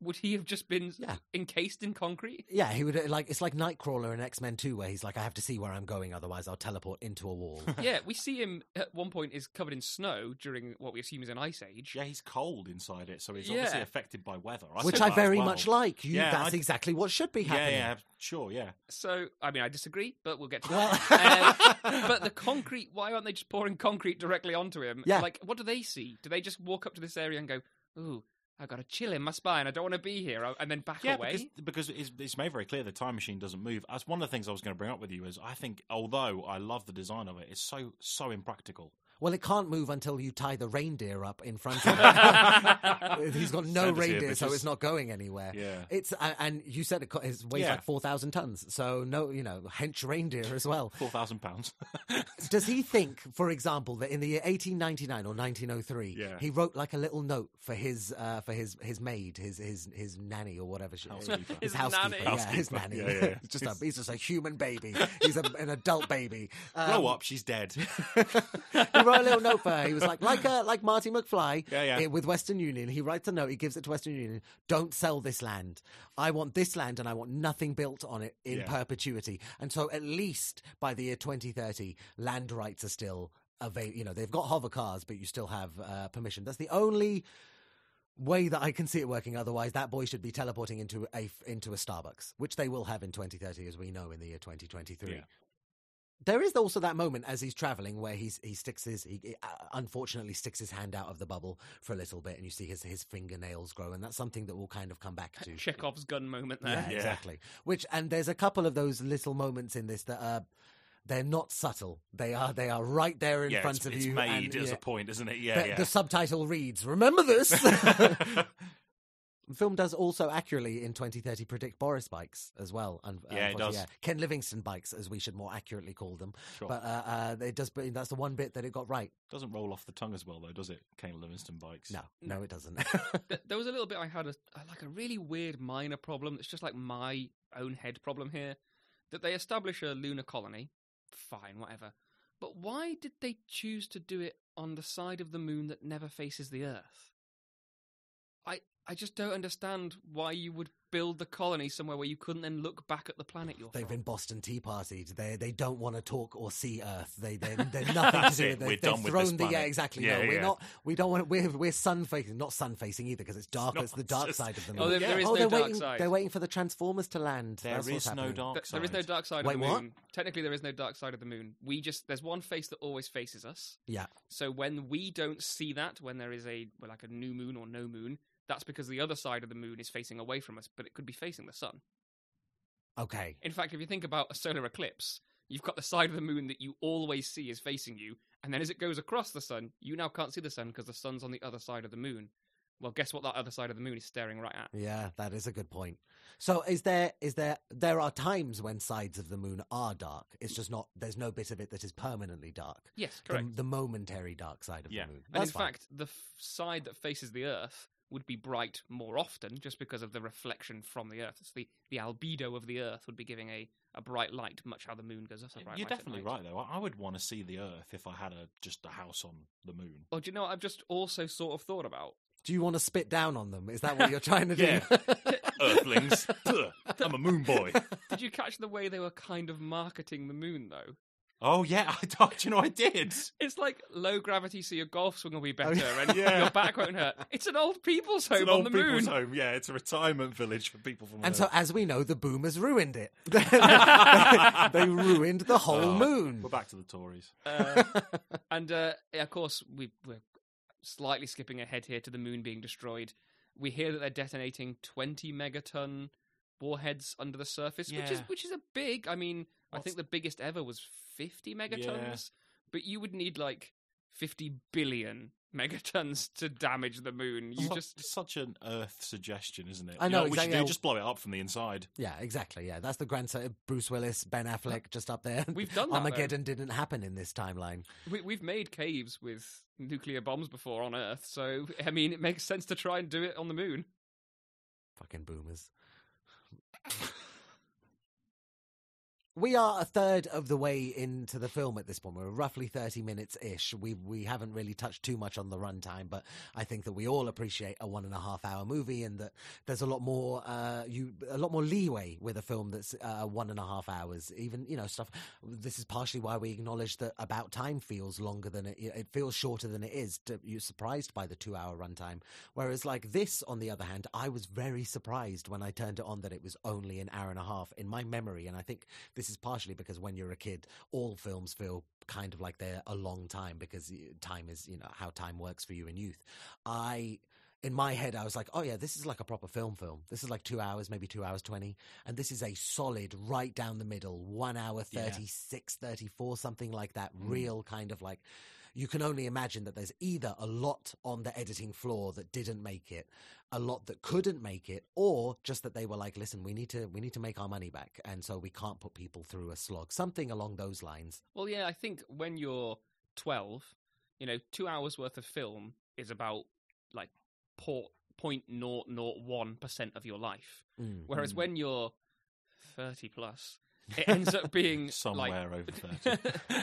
Would he have just been Yeah. encased in concrete? yeah, he would uh, like it's like Nightcrawler in X Men 2, where he's like, I have to see where I'm going, otherwise I'll teleport into a wall. yeah, we see him at one point is covered in snow during what we assume is an ice age. Yeah, he's cold inside it, so he's Yeah. obviously affected by weather. I Which I very well. much like. You, Yeah, that's I- exactly what should be Yeah, happening. yeah, sure, yeah. So, I mean, I disagree, but we'll get to that. Um, but the concrete, why aren't they just pouring concrete directly onto him? Yeah. Like, what do they see? Do they just walk up to this area and go, ooh, I've got a chill in my spine. I don't want to be here. And then back Yeah, away? because, because it's, it's made very clear the time machine doesn't move. That's one of the things I was going to bring up with you. Is I think, although I love the design of it, it's so so impractical. Well, it can't move until you tie the reindeer up in front of it. He's got no Send us here, reindeer, so it's not going anywhere. Yeah. It's uh, and you said it, weighs Yeah. like four thousand tons, so no, you know, hench reindeer as well. Four thousand pounds. Does he think, for example, that in the year 1899 or 1903, Yeah. he wrote like a little note for his uh, for his his maid, his his his nanny or whatever she Housekeeper. his His housekeeper, nanny. yeah, his nanny. Yeah, yeah, yeah. He's just a, he's just a human baby. He's a, an adult baby. Um, Grow up, she's dead. He wrote a little note for her. He was like, like, uh, like Marty McFly Yeah, yeah. eh, with Western Union. He writes a note. He gives it to Western Union. Don't sell this land. I want this land, and I want nothing built on it in Yeah. perpetuity. And so, at least by the year 2030, land rights are still available. You know, they've got hover cars, but you still have uh, permission. That's the only way that I can see it working. Otherwise, that boy should be teleporting into a into a Starbucks, which they will have in 2030, as we know in the year 2023. Yeah. There is also that moment as he's traveling where he's he sticks his he uh, unfortunately sticks his hand out of the bubble for a little bit, and you see his his fingernails grow, and that's something that will kind of come back to. Chekhov's gun moment there. Yeah. exactly. Which and there's a couple of those little moments in this that are they're not subtle. They are they are right there in yeah, front it's, of it's you. made and, as yeah, a point, isn't it? Yeah, the, yeah. the subtitle reads, "Remember this." The film does also accurately in 2030 predict Boris bikes as well. And Yeah, it does. Ken Livingstone bikes, as we should more accurately call them. Sure. But uh, uh, it does. But that's the one bit that it got right. Doesn't roll off the tongue as well, though, does it? Ken Livingstone bikes. No, no, it doesn't. There was a little bit I had a, a- like a really weird minor problem that's just like my own head problem here that they establish a lunar colony fine whatever but why did they choose to do it on the side of the moon that never faces the earth i i just don't understand why you would build the colony somewhere where you couldn't then look back at the planet you're They've from been Boston Tea Partied. They they don't want to talk or see Earth. They they they're nothing to That's do it. with it. We're They've done with thrown this the yeah planet. exactly. Yeah, no, we're not. We don't want. We're we're sun facing, not sun facing either, because it's dark. not, it's the dark it's side of the moon. Oh, there- there is oh, no they're dark waiting. side. They're waiting for the Transformers to land. There That's what's is no happening. dark side. there is no dark side Wait, of the what? moon technically there is no dark side of the moon we just there's one face that always faces us Yeah. So when we don't see that, when there is a well, like a new moon or no moon, that's because the other side of the moon is facing away from us, but it could be facing the sun. Okay. In fact, if you think about a solar eclipse, you've got the side of the moon that you always see is facing you, and then as it goes across the sun, you now can't see the sun because the sun's on the other side of the moon. well, guess what? That other side of the moon is staring right at. Yeah, that is a good point. So is there is there there are times when sides of the moon are dark. It's just not there's no bit of it that is permanently dark. Yes, The, correct. the momentary dark side of Yeah. the moon. and in fine. fact, the f- side that faces the Earth would be bright more often, just because of the reflection from the Earth. It's the the albedo of the Earth would be giving a, a bright light, much how the moon goes up. a bright You're definitely right, though. I I would want to see the Earth if I had a just a house on the moon. Well, do you know what I've just also sort of thought about? do you want to spit down on them? Is that what you're trying to do? Yeah. Earthlings. Ugh, I'm a moon boy. Did you catch the way they were kind of marketing the moon, though? Oh yeah, I thought you know I did. It's like low gravity, so your golf swing will be better, yeah. and Yeah. your back won't hurt. It's an old people's home It's an on old the people's moon. home. Yeah, it's a retirement village for people from. And Earth. so, as we know, the boomers ruined it. they ruined the whole Oh, moon. We're back to the Tories. Uh, and uh, of course, we, we're slightly skipping ahead here to the moon being destroyed. We hear that they're detonating 20 megaton warheads under the surface, which is which is a big. I mean, I think the biggest ever was 50 megatons, but you would need like 50 billion megatons to damage the moon. You Su- just such an Earth suggestion, isn't it? I You know, what we should do just blow it up from the inside. Yeah, exactly. Yeah, that's the grandson. Bruce Willis, Ben Affleck, just up there. We've done that, though. Armageddon didn't happen in this timeline. we, we've made caves with nuclear bombs before on Earth, so I mean, it makes sense to try and do it on the moon. Fucking boomers. We are a third of the way into the film at this point. We're roughly thirty minutes ish. We we haven't really touched too much on the runtime, but I think that we all appreciate a one and a half hour movie, and that there's a lot more uh, you a lot more leeway with a film that's uh, one and a half hours. Even you know stuff. This is partially why we acknowledge that About Time feels longer than it. It feels shorter than it is. To, you're surprised by the two hour runtime, whereas like this, on the other hand, I was very surprised when I turned it on that it was only an hour and a half in my memory, and I think this is partially because when you're a kid, all films feel kind of like they're a long time because time is you know how time works for you in youth. I in my head, I was like, oh yeah, this is like a proper film film. This is like two hours, maybe two hours 20. And this is a solid, right down the middle, one hour Yeah. 36, 34, something like that. Mm. Real kind of like, you can only imagine that there's either a lot on the editing floor that didn't make it, a lot that couldn't make it, or just that they were like, listen, we need to, we need to make our money back. And so we can't put people through a slog. Something along those lines. Well, yeah, I think when you're 12, you know, two hours worth of film is about like po- 0.001% of your life. Mm. Whereas Mm. when you're 30 plus, it ends up being Somewhere like, over 30.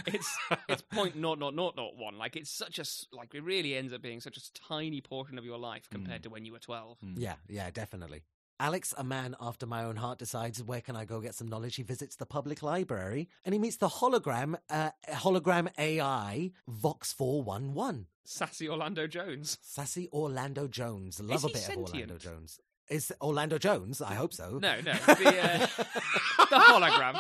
it's it's point naught naught naught naught one. Like it's such a like it really ends up being such a tiny portion of your life compared to when you were twelve. Mm. Yeah, yeah, definitely. Alex, a man after my own heart, decides where can I go get some knowledge. He visits the public library and he meets the hologram, uh, hologram AI Vox four one one. Sassy Orlando Jones. Sassy Orlando Jones. Love a he bit of Orlando sentient? Jones. Is Orlando Jones? I hope so. No, no, the uh, the hologram.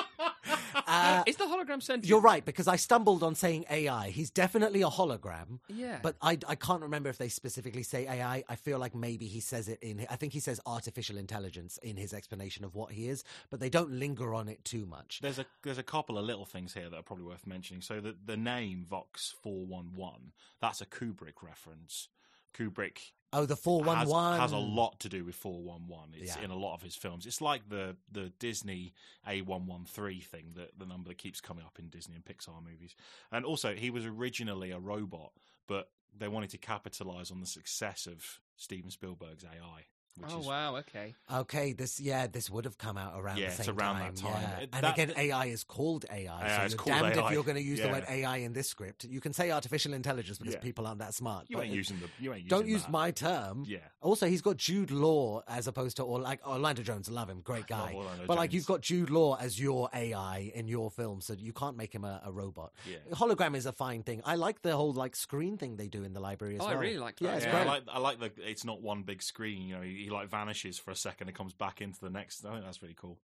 Uh, Is the hologram sentient? you're right because I stumbled on saying AI. He's definitely a hologram. Yeah, But I, I can't remember if they specifically say AI. I feel like maybe he says it in. I think he says artificial intelligence in his explanation of what he is, but they don't linger on it too much. There's a there's a couple of little things here that are probably worth mentioning. So the the name Vox four one one that's a Kubrick reference. Kubrick Oh, the four one has, has a lot to do with 411. It's Yeah. in a lot of his films. It's like the the Disney A113 thing, that the number that keeps coming up in Disney and Pixar movies. And also, he was originally a robot, but they wanted to capitalize on the success of Steven Spielberg's AI. Which oh is wow, okay. Okay, this yeah, this would have come out around Yeah, the it's same around time. that time. yeah. It- and that- again, AI is called AI, AI so you're called damned AI. if you're going to use the word AI in this script. You can say artificial intelligence because Yeah. people aren't that smart. you ain't using the you ain't don't using use that. my term. yeah. Also, he's got Jude Law as opposed to or like Orlando Jones. I love him, great guy. Orlando But like Jones. you've got Jude Law as your AI in your film, so you can't make him a, a robot. Yeah. Hologram is a fine thing. I like the whole like screen thing they do in the library as Oh, I really liked that. Yeah, it's yeah, great. I like I like the it's not one big screen. You know, he, he like vanishes for a second and comes back into the next. I think that's really cool.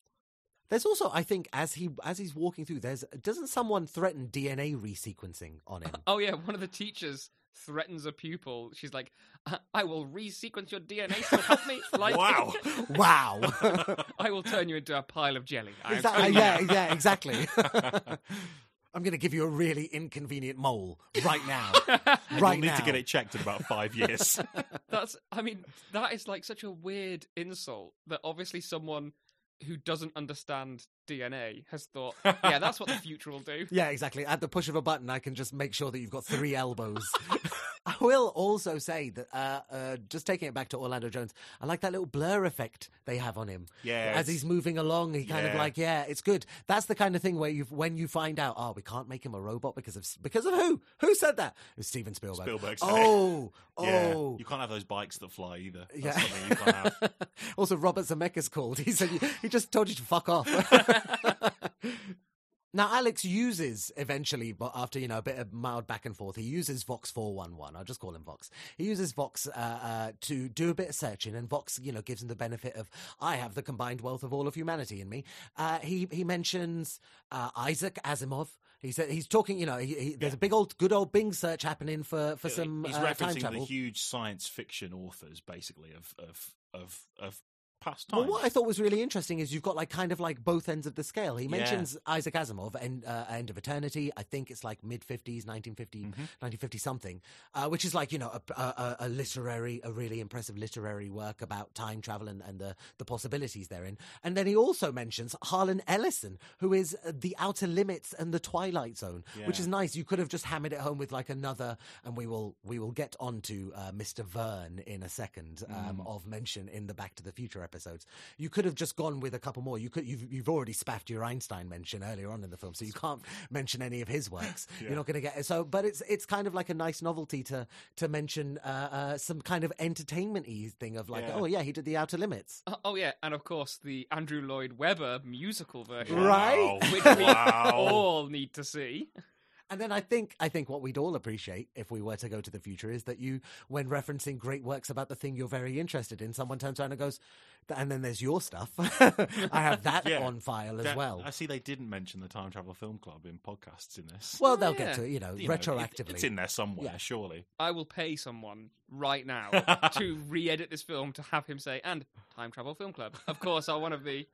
There's also, I think, as he as he's walking through, there's doesn't someone threaten DNA resequencing on him? Oh yeah, one of the teachers threatens a pupil. She's like, "I- "I will resequence your DNA, so help me!" Like, Wow. wow. I will turn you into a pile of jelly. Exactly. Uh, yeah, yeah, exactly. I'm going to give you a really inconvenient mole right now. right You'll right need to get it checked in about five years. That's, I mean, that is like such a weird insult that obviously someone who doesn't understand DNA has thought, yeah, that's what the future will do. Yeah, exactly. At the push of a button, I can just make sure that you've got three elbows. I will also say that, uh, uh, just taking it back to Orlando Jones, I like that little blur effect they have on him. Yeah, As he's moving along, he kind of like, yeah, it's good. That's the kind of thing where you, when you find out, oh, we can't make him a robot because of because of who? Who said that? It was Steven Spielberg. Spielberg said it. Oh, Yeah, oh. you can't have those bikes that fly either. That's Yeah. something you can't have. also, Robert Zemeckis called. He said he just told you to fuck off. now, Alex uses eventually, but after you know a bit of mild back and forth, he uses Vox four one one. I'll just call him Vox. He uses Vox uh, uh, to do a bit of searching, and Vox, you know, gives him the benefit of I have the combined wealth of all of humanity in me. Uh, he he mentions uh, Isaac Asimov. He said he's talking. You know, he, he, there's a big old, good old Bing search happening for for some He's uh, time referencing the huge science fiction authors, basically, of of of, of past Well, what I thought was really interesting is you've got like kind of like both ends of the scale. He Yeah. mentions Isaac Asimov, end, uh, End of Eternity. I think it's like mid 50s, 1950, Mm-hmm. 1950 something, uh, which is like, you know, a, a, a- literary, a really impressive literary work about time travel and, and the, the possibilities therein. And then he also mentions Harlan Ellison, who is uh, The Outer Limits and The Twilight Zone, which is nice. You could have just hammered it home with like another, and we will we will get on to uh, Mr. Verne in a second um, Mm. of mention in the Back to the Future episodes. You could have just gone with a couple more. You could you've you've already spaffed your Einstein mention earlier on in the film, so you can't mention any of his works. Yeah. You're not going to get it. So, but it's it's kind of like a nice novelty to to mention uh, uh, some kind of entertainment-y thing of like, Yeah. oh yeah, he did the Outer Limits. Oh, oh, yeah, and of course the Andrew Lloyd Webber musical version, Right? Wow. which we wow. all need to see. And then I think I think what we'd all appreciate if we were to go to the future is that you, when referencing great works about the thing you're very interested in, someone turns around and goes, and then there's your stuff. I have that Yeah. on file as That- well. I see they didn't mention the Time Travel Film Club in podcasts in this. Well, oh, they'll Yeah. get to it, you know, You know, it- retroactively. it's in there somewhere, Yeah. surely. I will pay someone right now to re-edit this film to have him say, and Time Travel Film Club. Of course, are one of the.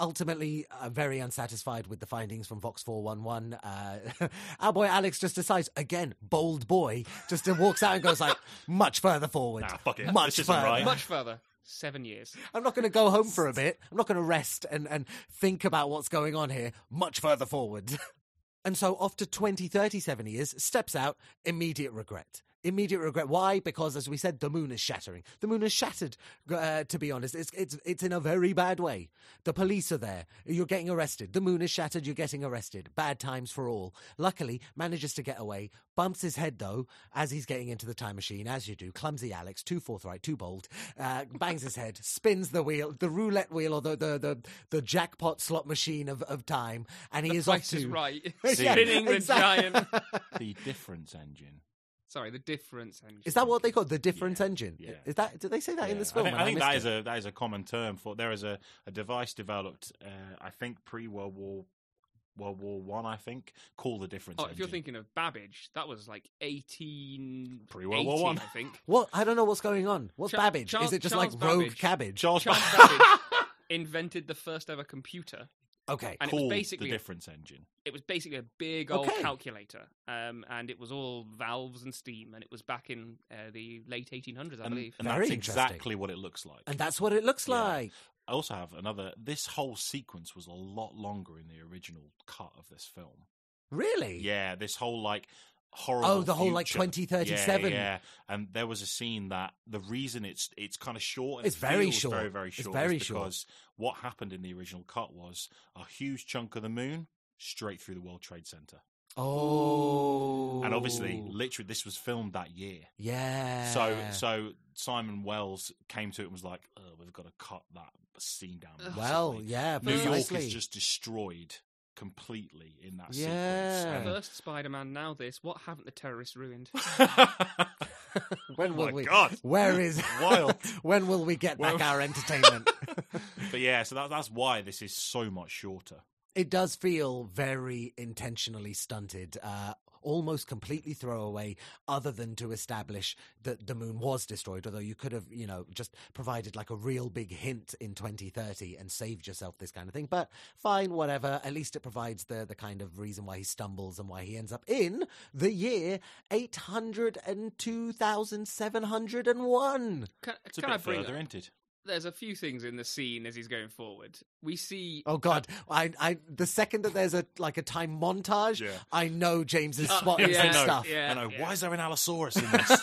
Ultimately uh, very unsatisfied with the findings from Vox 411. Uh, our boy Alex just decides, again, bold boy, just walks out and goes like, much further forward. Nah, fuck it. Much This further. right. Much further. Seven years. I'm not going to go home for a bit. I'm not going to rest and, and think about what's going on here. Much further forward. and so, after 20, 37 years, steps out, immediate regret. Immediate regret. Why? Because, as we said, the moon is shattering. The moon is shattered. Uh, to be honest, it's it's it's in a very bad way. The police are there. You're getting arrested. The moon is shattered. You're getting arrested. Bad times for all. Luckily, manages to get away. Bumps his head though as he's getting into the time machine, as you do. Clumsy Alex, too forthright, too bold. Uh, bangs his head, spins the wheel, the roulette wheel, or the the the, the jackpot slot machine of, of time, and he is off Price is to right. Yeah, Spinning the giant. The difference engine. Sorry, the difference engine. Is that what they call it? the difference Yeah, engine? yeah. Is that? Did they say that in Yeah. this film? I think, I think missed that is it? a that is a common term for. There is a, a device developed, uh, I think, pre World War World War One. I, think, called the difference. Oh, if you're thinking of Babbage, that was like 18. Pre-World War One. I think. What? I don't know what's going on. What's Char- Babbage? Charles- is it just Charles like rogue cabbage? Charles, Charles Babbage invented the first ever computer. Okay. And it was basically the a- difference engine. It was basically a big old Okay. calculator, um, and it was all valves and steam, and it was back in uh, the late 1800s, I And, believe. and Very that's exactly what it looks like. And that's what it looks Yeah. like. I also have another. This whole sequence was a lot longer in the original cut of this film. Really? Yeah, this whole like horrible. Oh, the whole, like, future. 2037. Yeah, yeah. and there was a scene that the reason it's it's kind of short. And It's it very short. Very very It's short. very is short. because what happened in the original cut was a huge chunk of the moon straight through the World Trade Center, Oh. and obviously, oh. literally, this was filmed that year. Yeah. So so Simon Wells came to it and was like, oh, "We've got to cut that scene down." Well, massively." yeah. New York is just destroyed completely in that Yeah. sequence. First Spider-Man, now this. What haven't the terrorists ruined? When Oh will my we? God. Where is Wild. when will we get back our entertainment? but yeah, so that, that's why this is so much shorter. it does feel very intentionally stunted. Uh, almost completely throw away, other than to establish that the moon was destroyed. Although you could have, you know, just provided like a real big hint in 2030 and saved yourself this kind of thing. But fine, whatever. At least it provides the the kind of reason why he stumbles and why he ends up in the year 802,701. Can, a can I bit bring further, up- isn't it? There's a few things in the scene as he's going forward. We see. Oh God! I, I, the second that there's a like a time montage, Yeah. I know James is Oh, spotting yeah, some stuff. yeah. I know. yeah. Why is there an Allosaurus in this?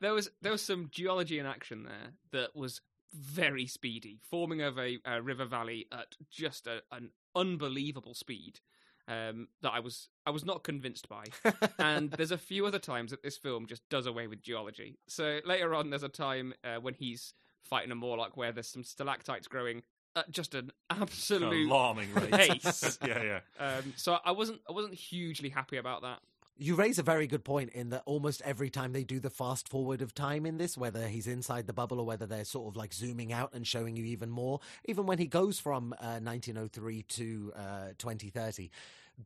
there was there was some geology in action there that was very speedy, forming over a, a river valley at just a, an unbelievable speed um, that I was I was not convinced by. and there's a few other times that this film just does away with geology. So later on, there's a time uh, when he's fighting a Morlock where there's some stalactites growing at just an absolute Alarming rate. pace. yeah, yeah. Um, so I wasn't I wasn't hugely happy about that. You raise a very good point in that almost every time they do the fast forward of time in this, whether he's inside the bubble or whether they're sort of like zooming out and showing you even more, even when he goes from uh, 1903 to uh, 2030,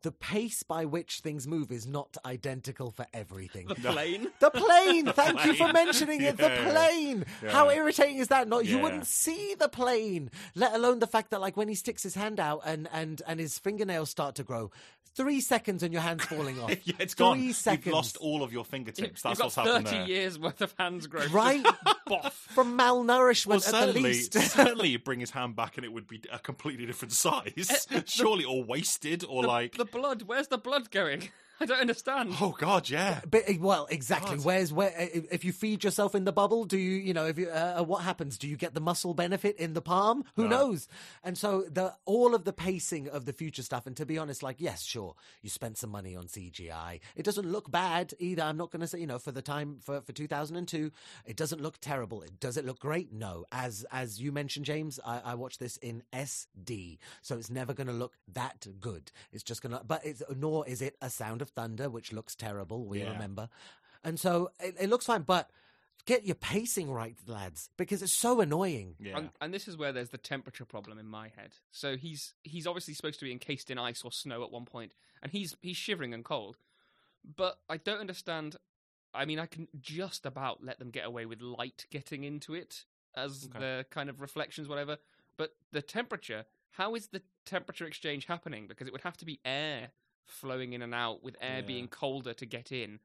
the pace by which things move is not identical for everything. The plane. The plane. Thank you for mentioning it. The plane. Yeah. How irritating is that? Not you wouldn't see the plane. Let alone the fact that like when he sticks his hand out and and and his fingernails start to grow, three seconds and your hand's falling off. yeah, it's three gone. seconds. You've lost all of your fingertips. That's You've what's happened 30 there. years worth of hands growth. Right? Boff. from malnourishment Well, at the certainly, least. certainly, you bring his hand back and it would be a completely different size. Eh, eh, Surely, or wasted, or The, like, the blood. Where's the blood going? I don't understand. oh god, yeah. But uh, well, exactly. God. Where's where? uh, If you feed yourself in the bubble, do you, you know, if you, uh, what happens? Do you get the muscle benefit in the palm? Who No. knows? And so the all of the pacing of the future stuff. And to be honest, like yes, sure, you spent some money on CGI. It doesn't look bad either. I'm not going to say, you know, for the time for for 2002, it doesn't look terrible. It does it look great? No. As as you mentioned, James, I, I watched this in SD, so it's never going to look that good. It's just going to, but it's nor is it a Sound of Thunder, which looks terrible. We Yeah. remember, and so it, it looks fine, but. Get your pacing right, lads, because it's so annoying. Yeah. And, and this is where there's the temperature problem in my head. So he's he's obviously supposed to be encased in ice or snow at one point, and he's he's shivering and cold. But I don't understand. I mean, I can just about let them get away with light getting into it as Okay. the kind of reflections, whatever. But the temperature, how is the temperature exchange happening? Because it would have to be air flowing in and out, with air Yeah. being colder to get in.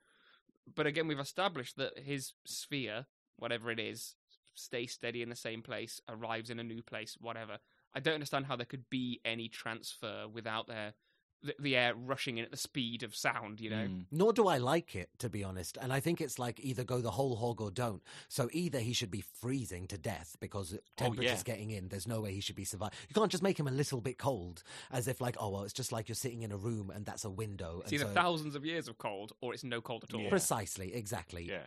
But again, we've established that his sphere, whatever it is, stays steady in the same place, arrives in a new place, whatever. I don't understand how there could be any transfer without their the, the air rushing in at the speed of sound. You know, Mm. Nor do I like it, to be honest. And I think it's like either go the whole hog or don't. So either he should be freezing to death because temperature's yeah. getting in. There's no way he should be surviving. You can't just make him a little bit cold, as if like, oh well, it's just like you're sitting in a room and that's a window. it's and either so- thousands of years of cold or it's no cold at all. Yeah. Precisely, exactly. Yeah.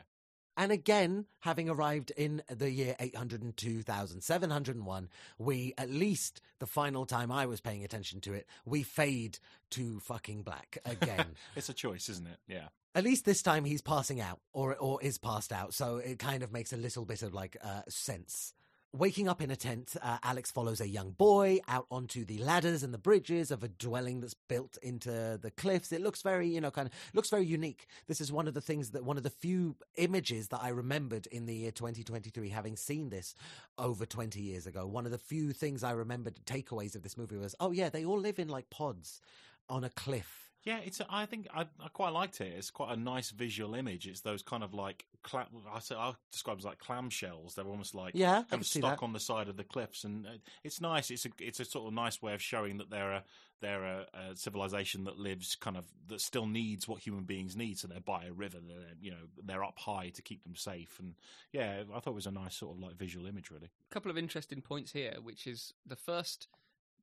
And again, having arrived in the year 802,701, we, at least the final time I was paying attention to it, we fade to fucking black again. It's a choice, isn't it? Yeah. at least this time he's passing out or or is passed out so it kind of makes a little bit of like uh, sense waking up in a tent uh, alex follows a young boy out onto the ladders and the bridges of a dwelling that's built into the cliffs. It looks very you know kind of looks very unique. This is one of the things that one of the few images that i remembered in the year 2023 having seen this over 20 years ago. One of the few things i remembered takeaways of this movie was oh yeah they all live in like pods on a cliff Yeah, it's. A, I think I, I quite liked it. It's quite a nice visual image. It's those kind of like cla- I say I describe them as like clamshells. They're almost like Yeah, kind of stuck on the side of the cliffs, and uh, it's nice. It's a it's a sort of nice way of showing that they're a they're a, a civilization that lives kind of that still needs what human beings need. So they're by a river. They're you know they're up high to keep them safe. And yeah, I thought it was a nice sort of like visual image, really. A couple of interesting points here, which is the first,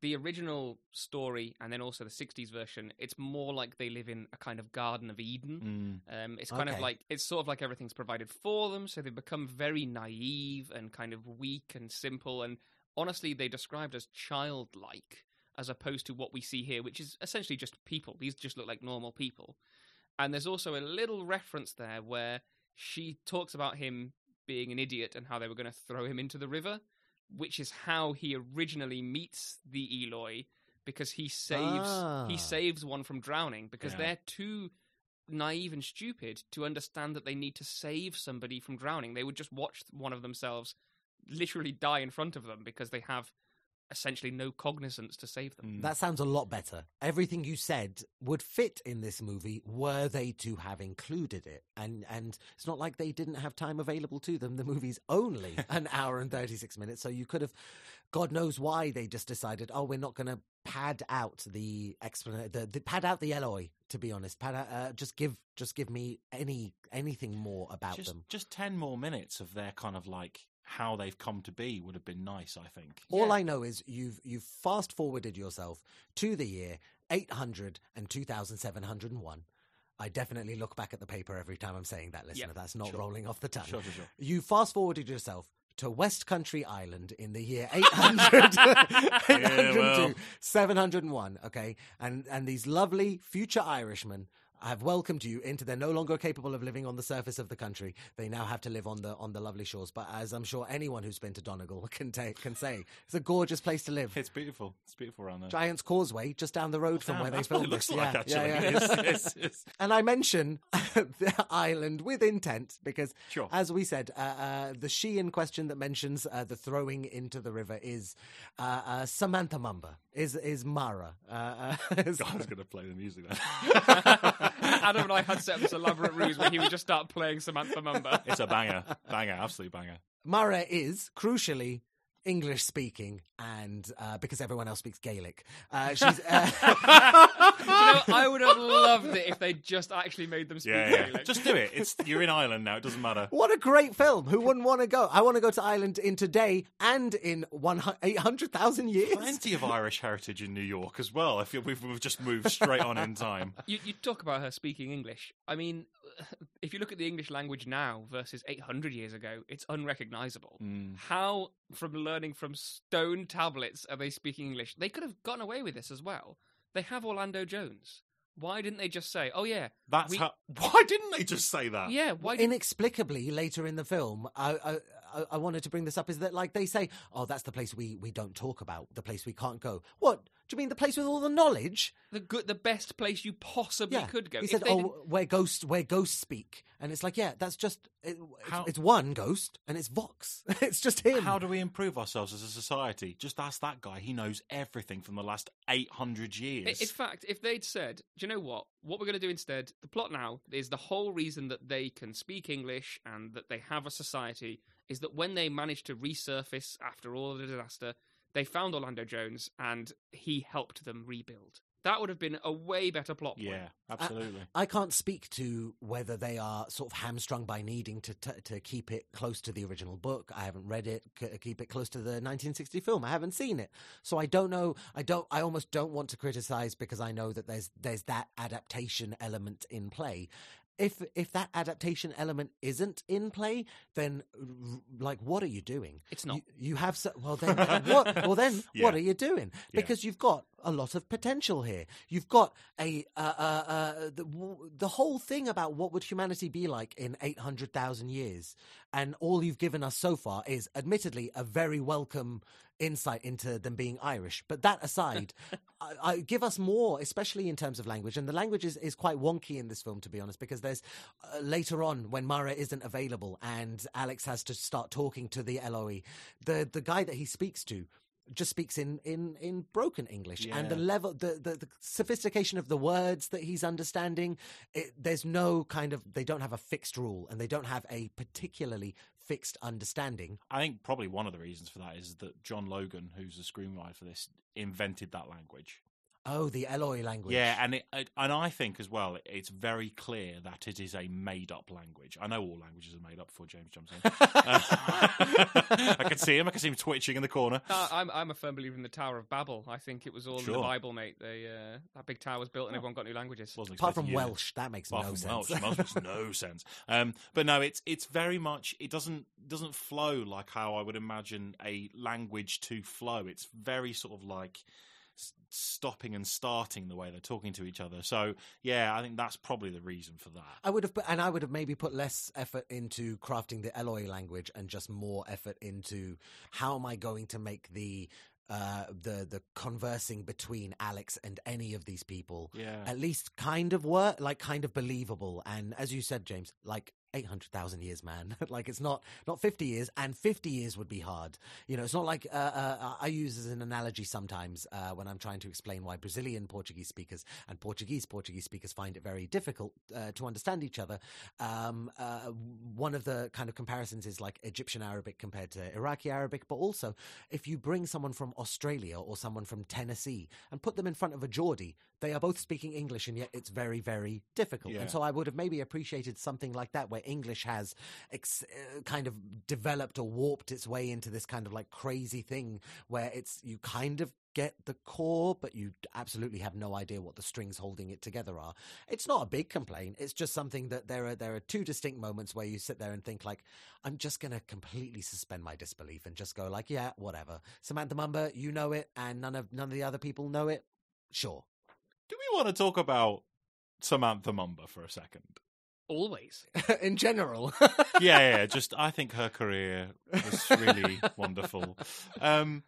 the original story, and then also the '60s version. It's more like they live in a kind of Garden of Eden. Um, it's kind of like it's sort of like everything's provided for them, so they become very naive and kind of weak and simple. And honestly, they described as childlike, as opposed to what we see here, which is essentially just people. These just look like normal people. And there's also a little reference there where she talks about him being an idiot and how they were going to throw him into the river, which is how he originally meets the Eloi because he saves Ah. he saves one from drowning because Yeah. they're too naive and stupid to understand that they need to save somebody from drowning. They would just watch one of themselves literally die in front of them because they have essentially no cognizance to save them. Mm. That sounds a lot better. Everything you said would fit in this movie were they to have included it. And and it's not like they didn't have time available to them. The movie's only an hour and 36 minutes, so you could have God knows why they just decided, "Oh, we're not going to pad out the explanation the, the pad out the Eloi, to be honest. Pad out, uh, just give just give me any anything more about just, them." just 10 more minutes of their kind of like how they've come to be would have been nice, I think. All Yeah. I know is you've you've fast forwarded yourself to the year 800 and 2701. I definitely look back at the paper every time I'm saying that, listener. Yep, That's not sure. rolling off the tongue. Sure, sure, sure. You fast forwarded yourself to West Country Island in the year 800, 802, well. 701, okay? And, and these lovely future Irishmen have welcomed you into they're no longer capable of living on the surface of the country. They now have to live on the on the lovely shores. But as I'm sure anyone who's been to Donegal can ta- can say, it's a gorgeous place to live. It's beautiful. It's beautiful around there. Giant's Causeway, just down the road from Damn, where they filmed it looks this. like, yeah, actually. yeah, yeah. And I mention the island with intent because, Sure. as we said, uh, uh, the she in question that mentions uh, the throwing into the river is uh, uh, Samantha Mumba, is is Mara. Uh, uh, is- I was going to play the music then. Adam and I had set up this elaborate ruse where he would just start playing Samantha Mumba. it's a banger. Banger. Absolute banger. Mara is crucially English speaking, and uh, because everyone else speaks Gaelic, uh, she's. Uh, you know, I would have loved it if they just actually made them speak Yeah, yeah. Gaelic. Just do it. It's You're in Ireland now. It doesn't matter. What a great film! Who wouldn't want to go? I want to go to Ireland in today and in one eight hundred thousand years. Plenty of Irish heritage in New York as well. I feel we've, we've just moved straight on in time. You, you talk about her speaking English. I mean, if you look at the English language now versus 800 years ago, it's unrecognizable. Mm. How, from learning from stone tablets, are they speaking English? They could have gotten away with this as well. They have Orlando Jones. Why didn't they just say, "Oh yeah, That's we- how. Why didn't they just say that? yeah"? Why didn't inexplicably later in the film I, I I- I wanted to bring this up is that like they say oh that's the place we we don't talk about the place we can't go what do you mean the place with all the knowledge the good, the best place you possibly yeah could go? he If said oh didn't- where ghosts where ghosts speak and it's like yeah that's just it, it's, How- it's one ghost and it's Vox it's just him How do we improve ourselves as a society? Just ask that guy. He knows everything from the last 800 years. In fact, if they'd said, "Do you know what? What we're going to do instead? The plot now is the whole reason that they can speak English and that they have a society is that when they managed to resurface after all the disaster, they found Orlando Jones and he helped them rebuild. That would have been a way better plot point. yeah, absolutely. I can't speak to whether they are sort of hamstrung by needing to to, to keep it close to the original book. I haven't read it. C- keep it close to the 1960 film. I haven't seen it, so I don't know. I don't. I almost don't want to criticize because I know that there's there's that adaptation element in play. If if that adaptation element isn't in play, then like what are you doing? It's not. You, you have so, well then what? Well then Yeah. what are you doing? Yeah. Because you've got a lot of potential here. You've got a uh, uh, uh, the w- the whole thing about what would humanity be like in eight hundred thousand years, and all you've given us so far is, admittedly, a very welcome insight into them being Irish. But that aside, I, I give us more, especially in terms of language. And the language is, is quite wonky in this film, to be honest, because there's uh, later on when Mara isn't available and Alex has to start talking to the Eloi, the the guy that he speaks to just speaks in in in broken english. And the level the, the the sophistication of the words that he's understanding it, there's no kind of they don't have a fixed rule and they don't have a particularly fixed understanding. I think probably one of the reasons for that is that John Logan, who's the screenwriter for this, invented that language. Oh the eloi language Yeah, and it, it- and I think as well, it's very clear that it is a made-up language. I know all languages are made up before James jumps in. Uh, I can see him. I can see him twitching in the corner. Uh, I'm I'm a firm believer in the Tower of Babel. I think it was all in the Bible, mate. They uh, that big tower was built and everyone got new languages. Wasn't apart from you welsh that makes Apart no from sense Welsh, Welsh makes no sense. Um, but no, it's it's very much it doesn't doesn't flow like how I would imagine a language to flow. It's very sort of like s- stopping and starting the way they're talking to each other. So yeah, I think that's probably the reason for that. I would have, put, and I would have maybe put less effort into crafting the Eloi language and just more effort into how am I going to make the uh, the the conversing between Alex and any of these people Yeah. at least kind of work, like kind of believable. And as you said, James, like eight hundred thousand years, man. like it's not not fifty years, and fifty years would be hard. You know, it's not like uh, uh, I use as an analogy sometimes uh, when I'm trying to explain why Brazilian Portuguese speakers and Portuguese Portuguese speakers find it very difficult uh, to understand each other. Um, uh, one of the kind of comparisons is like Egyptian Arabic compared to Iraqi Arabic, but also if you bring someone from Australia or someone from Tennessee and put them in front of a Geordie, they are both speaking English, and yet it's very, very difficult. Yeah. And so I would have maybe appreciated something like that, where English has ex- uh, kind of developed or warped its way into this kind of like crazy thing where it's you kind of get the core, but you absolutely have no idea what the strings holding it together are. It's not a big complaint. It's just something that there are there are two distinct moments where you sit there and think like, I'm just gonna completely suspend my disbelief and just go like, yeah, whatever. Samantha Mumba, you know it, and none of none of the other people know it. Sure. Do we want to talk about Samantha Mumba for a second? Always. In general. yeah, yeah. Just I think her career was really wonderful. Um,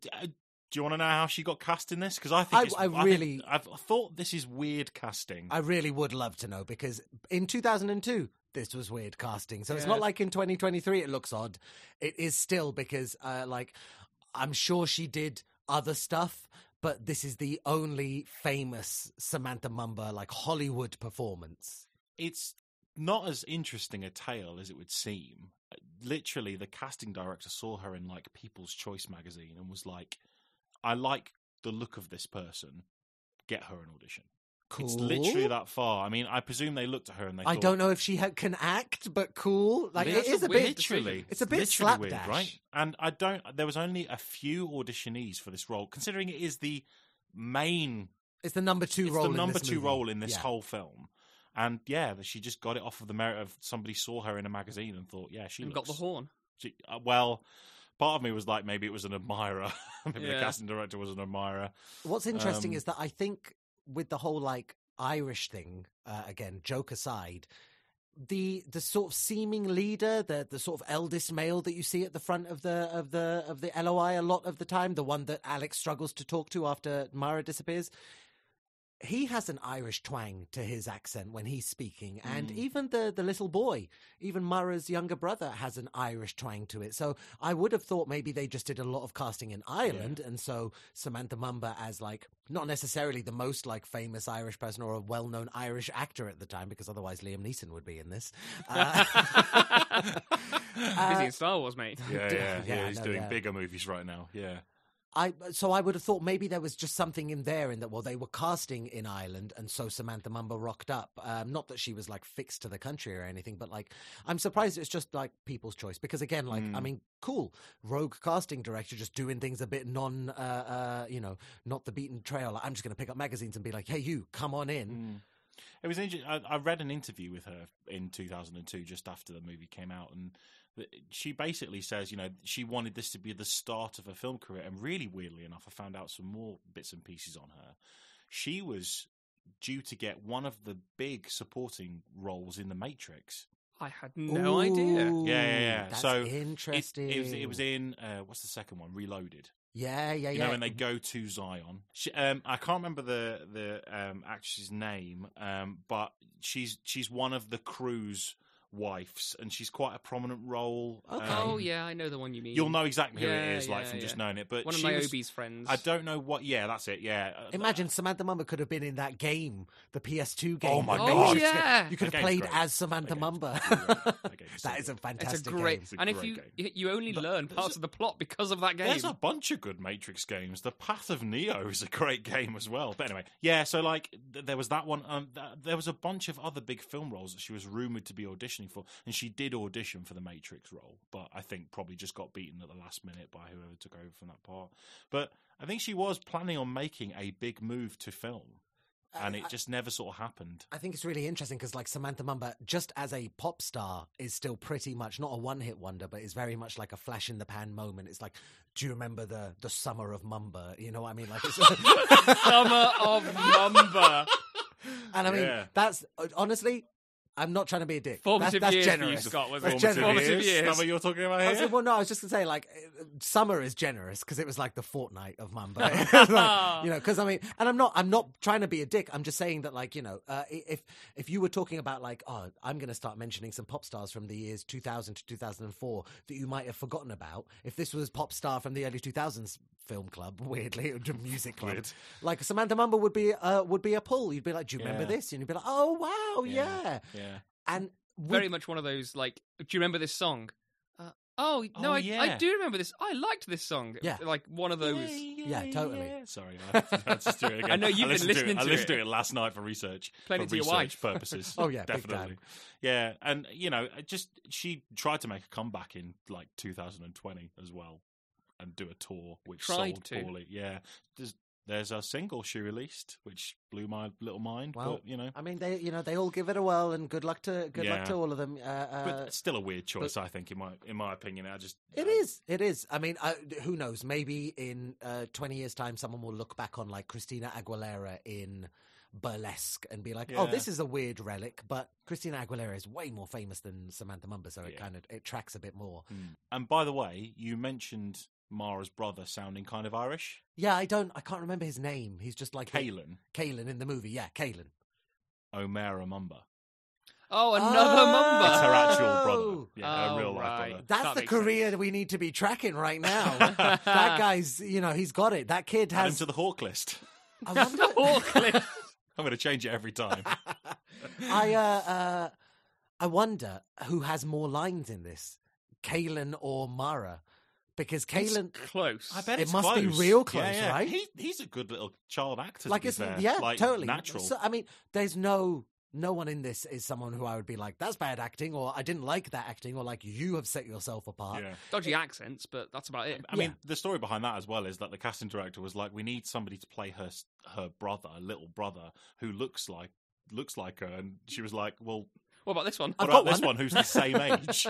d- uh, do you want to know how she got cast in this? Because I think I- it's, I think- really- I've thought this is weird casting. I really would love to know because in 2002, this was weird casting. So it's not like in 2023 it looks odd. It is still because, uh, like, I'm sure she did other stuff, but this is the only famous Samantha Mumba, like, Hollywood performance. it's not as interesting a tale as it would seem. Literally, the casting director saw her in like People's Choice magazine and was like, "I like the look of this person. Get her an audition." Cool. It's literally that far. I mean, I presume they looked at her and they. I thought, don't know if she ha- can act, but cool. Like, it is a bit. literally, It's a bit literally weird, slapdash. right? And I don't. There was only a few auditionees for this role, considering it is the main, It's the number two it's role. the in number this two movie. role in this Yeah. whole film. And yeah, she just got it off of the merit of somebody saw her in a magazine and thought, yeah, she and looks, got the horn. she- uh, well, part of me was like, maybe it was an admirer. maybe the casting director was an admirer. What's interesting Um, is that I think with the whole like Irish thing, uh, again, joke aside, the the sort of seeming leader, the the sort of eldest male that you see at the front of the of the of the Eloi a lot of the time, the one that Alex struggles to talk to after Mara disappears. He has an Irish twang to his accent when he's speaking, and Mm. even the the little boy, even Mara's younger brother, has an Irish twang to it. So I would have thought maybe they just did a lot of casting in Ireland, and so Samantha Mumba as like not necessarily the most like famous Irish person or a well known Irish actor at the time, because otherwise Liam Neeson would be in this. Uh, Busy in Star Wars, mate. Yeah, yeah, yeah. yeah, he's no, doing yeah. bigger movies right now. Yeah. I so I would have thought maybe there was just something in there in that well they were casting in Ireland and so Samantha Mumba rocked up. Um, not that she was like fixed to the country or anything, but like I'm surprised it's just like people's choice because again, like I Mm. mean, cool rogue casting director just doing things a bit non, uh, uh, you know, not the beaten trail. Like, I'm just going to pick up magazines and be like, hey, you come on in. Mm. It was interesting. I, I read an interview with her in 2002, just after the movie came out, and she basically says, you know, she wanted this to be the start of her film career. And really, weirdly enough, I found out some more bits and pieces on her. She was due to get one of the big supporting roles in The Matrix. I had no idea. Yeah, yeah, yeah. That's So, interesting. it was. It was in uh, what's the second one? Reloaded. Yeah, yeah, You yeah. You know, when they go to Zion. She, um, I can't remember the the um, actress's name, um, but she's she's one of the crew's wives, and she's quite a prominent role. Okay. Um, Oh yeah, I know the one you mean. You'll know exactly who Yeah, it is, like yeah, from just knowing it. But one of she was- Niobe's friends. I don't know what. Yeah, that's it. Yeah. Uh, Imagine Samantha Mumba could have been in that game, the PS2 game. Oh my The God. Matrix Oh, game. yeah. You could have played great. as Samantha That Mumba. great. That game's so that is a good. It's a fantastic great, game. It's a and if you game. you only learn parts of the plot because of that game. There's a bunch of good Matrix games. The Path of Neo is a great game as well. But anyway, yeah. So like, th- there was that one. Um, th- there was a bunch of other big film roles that she was rumored to be auditioning for, and she did audition for the Matrix role, but I think probably just got beaten at the last minute by whoever took over from that part. But I think she was planning on making a big move to film, and it just never sort of happened. I think it's really interesting because, like, Samantha Mumba, just as a pop star, is still pretty much not a one hit wonder, but is very much like a flash in the pan moment. It's like, do you remember the the summer of Mumba? You know what I mean? Like, Summer of Mumba. and I mean, Yeah. that's honestly I'm not trying to be a dick. Formative that's, that's years for you, generous. Scott, was That's it? generous. Formative Is years. that what you're talking about I was here? like, well, no, I was just gonna say like uh, summer is generous because it was like the fortnight of Mumba, Like, you know. Because I mean, and I'm not, I'm not trying to be a dick. I'm just saying that like you know, uh, if if you were talking about like, oh, I'm gonna start mentioning some pop stars from the years 2000 to 2004 that you might have forgotten about. If this was pop star from the early 2000s film club, weirdly, or music club, Weird. like Samantha Mumba would be uh, would be a pull. You'd be like, do you remember Yeah. this? And you'd be like, oh wow, yeah. yeah. And would- Very much one of those like, do you remember this song? Uh, oh no, Oh, I, I do remember this. I liked this song. Yeah. like one of those. Yeah, totally. Sorry, I had to do it again. I know you've been listened listening to it. to I listened it. to it last night for research. Playing for it to your research wife. purposes. Oh, yeah, big definitely. time. Yeah, and you know, it just she tried to make a comeback in like 2020 as well, and do a tour which Tried sold to. poorly. Yeah, there's there's a single she released which blew my little mind. Well, but you know, I mean, they you know they all give it a whirl, and good luck to good luck to all of them. Uh, uh, but it's still a weird choice. I think in my in my opinion, I just It is. It is. I mean, I, who knows? Maybe in uh, 20 years' time, someone will look back on like Christina Aguilera in Burlesque and be like, "Oh, this is a weird relic." But Christina Aguilera is way more famous than Samantha Mumba, so it kind of it tracks a bit more. Mm. And by the way, you mentioned Mara's brother sounding kind of Irish. Yeah, I don't. I can't remember his name. He's just like Kalen Kalen in the movie. Yeah, Kalen. O'Mara Mumba. Oh, another Oh! It's her Mumba. actual brother. Oh. Yeah, Oh, her real life right. brother. That's That the career sense. we need to be tracking right now. that guy's, you know, he's got it. That kid Add him has. to the hawk list. I wonder. Awkward. I'm going to change it every time. I uh, uh, I wonder who has more lines in this, Kalen or Mara, because It's Kalen, close. I bet It it's must be close. real Yeah, close, yeah. right? He, he's a good little child actor. like to be it's fair. yeah, like, totally natural. So I mean, there's no no one in this is someone who I would be like, that's bad acting, or I didn't like that acting, or like you have set yourself apart. yeah. Dodgy accents, but that's about it. I Yeah. mean, the story behind that as well is that the casting director was like, "We need somebody to play her her brother, little brother, who looks like looks like her." And she was like, "Well, What about this one? what I've got about this one. one who's the same age?"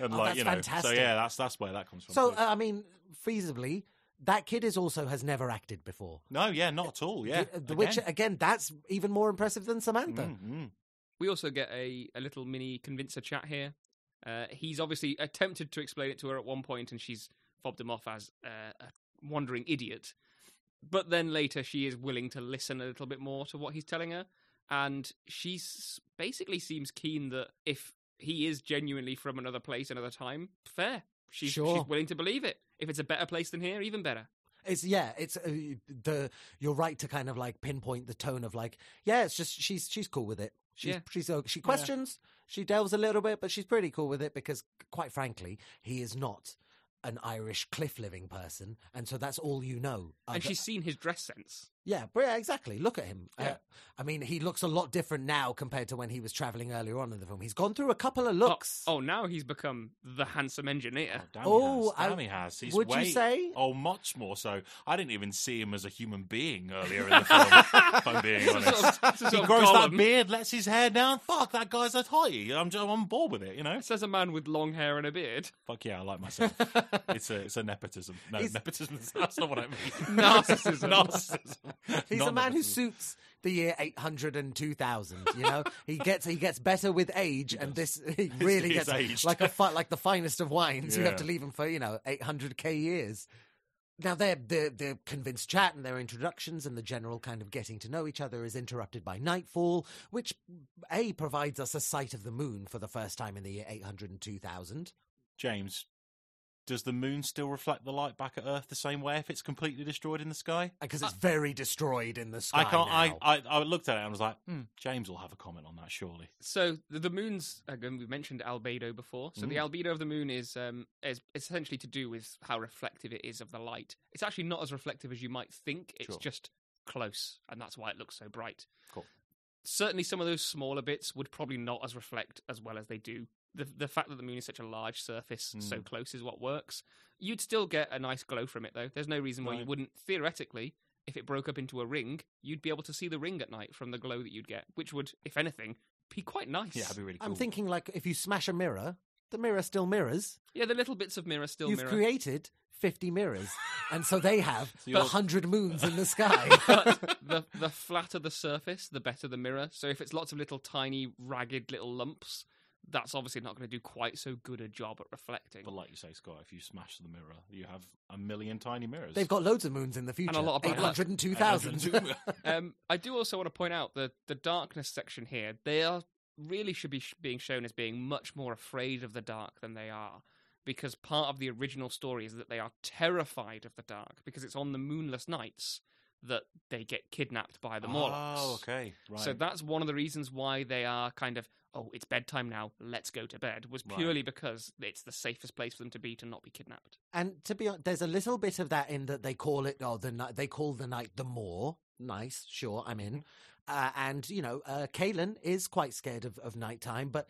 And Oh, like, that's you know, fantastic. so yeah, that's that's where that comes from. So too. uh, I mean, feasibly, that kid is also has never acted before. no, yeah, not at all. Yeah, The, the which again, that's even more impressive than Samantha. Mm, mm. We also get a, a little mini convincer chat here. Uh, he's obviously attempted to explain it to her at one point, and she's fobbed him off as uh, a wandering idiot. But then later, she is willing to listen a little bit more to what he's telling her, and she basically seems keen that if he is genuinely from another place, another time, fair. She's, Sure. she's willing to believe it. If it's a better place than here, even better. It's yeah, it's uh, the you're right to kind of like pinpoint the tone of like yeah, it's just she's she's cool with it. She's Yeah. she's she questions, she delves a little bit, but she's pretty cool with it because quite frankly, he is not an Irish cliff living person, and so that's all you know. And she's seen his dress sense. Yeah, but yeah, exactly. Look at him. Uh, I mean, he looks a lot different now compared to when he was traveling earlier on in the film. He's gone through a couple of looks. Oh, oh, now he's become the handsome engineer. Oh, damn, Oh, he has. I- he has. He's would you say? Oh, much more so. I didn't even see him as a human being earlier in the film. if I'm being honest. sort of- he sort of grows that beard, lets his hair down. Fuck, that guy's a tighty. I'm, I'm on board with it. You know. Says a man with long hair and a beard. Fuck yeah, I like myself. it's a it's a nepotism. No, He's- nepotism. That's not what I mean. Narcissism. Narcissism. He's Not a man who suits the year 800 and 2000 you know? He gets he gets better with age and this he really He's gets aged. like a fi- like the finest of wines. You have to leave him for you know 800k years. Now their their their convinced chat and their introductions and the general kind of getting to know each other is interrupted by nightfall which a provides us a sight of the moon for the first time in the year 800 and 2000 James, does the moon still reflect the light back at Earth the same way if it's completely destroyed in the sky? because it's very destroyed in the sky I can't. I, now. I I looked at it and I was like, hmm, James will have a comment on that surely. So the, the moon's again. We mentioned albedo before. So the Mm. albedo of the moon is um is essentially to do with how reflective it is of the light. It's actually not as reflective as you might think. It's Sure. just close, and that's why it looks so bright. Cool. Certainly, some of those smaller bits would probably not as reflect as well as they do. The the fact that the moon is such a large surface, so Mm. close, is what works. You'd still get a nice glow from it, though. There's no reason why you wouldn't. Theoretically, if it broke up into a ring, you'd be able to see the ring at night from the glow that you'd get, which would, if anything, be quite nice. Yeah, that'd be really cool. i'm thinking like if you smash a mirror the mirror still mirrors Yeah, the little bits of mirror still you've mirror. created 50 mirrors. And so they have So 100 moons in the sky. but the the flatter the surface, the better the mirror. So if it's lots of little tiny, ragged little lumps, that's obviously not going to do quite so good a job at reflecting. But like you say, Scott, if you smash the mirror, you have a million tiny mirrors. They've got loads of moons in the future. And a lot of bad 802,000. Um, I do also want to point out that the darkness section here, they are really should be sh- being shown as being much more afraid of the dark than they are. Because part of the original story is that they are terrified of the dark because it's on the moonless nights that they get kidnapped by the Morlocks. Oh, okay. Right. So that's one of the reasons why they are kind of, oh, it's bedtime now, let's go to bed, was Right. purely because it's the safest place for them to be to not be kidnapped. And to be honest, there's a little bit of that in that they call it, oh, the night, they call the night the Moor. Nice, sure, I'm in. Uh, and, you know, uh, Kalen is quite scared of, of nighttime, but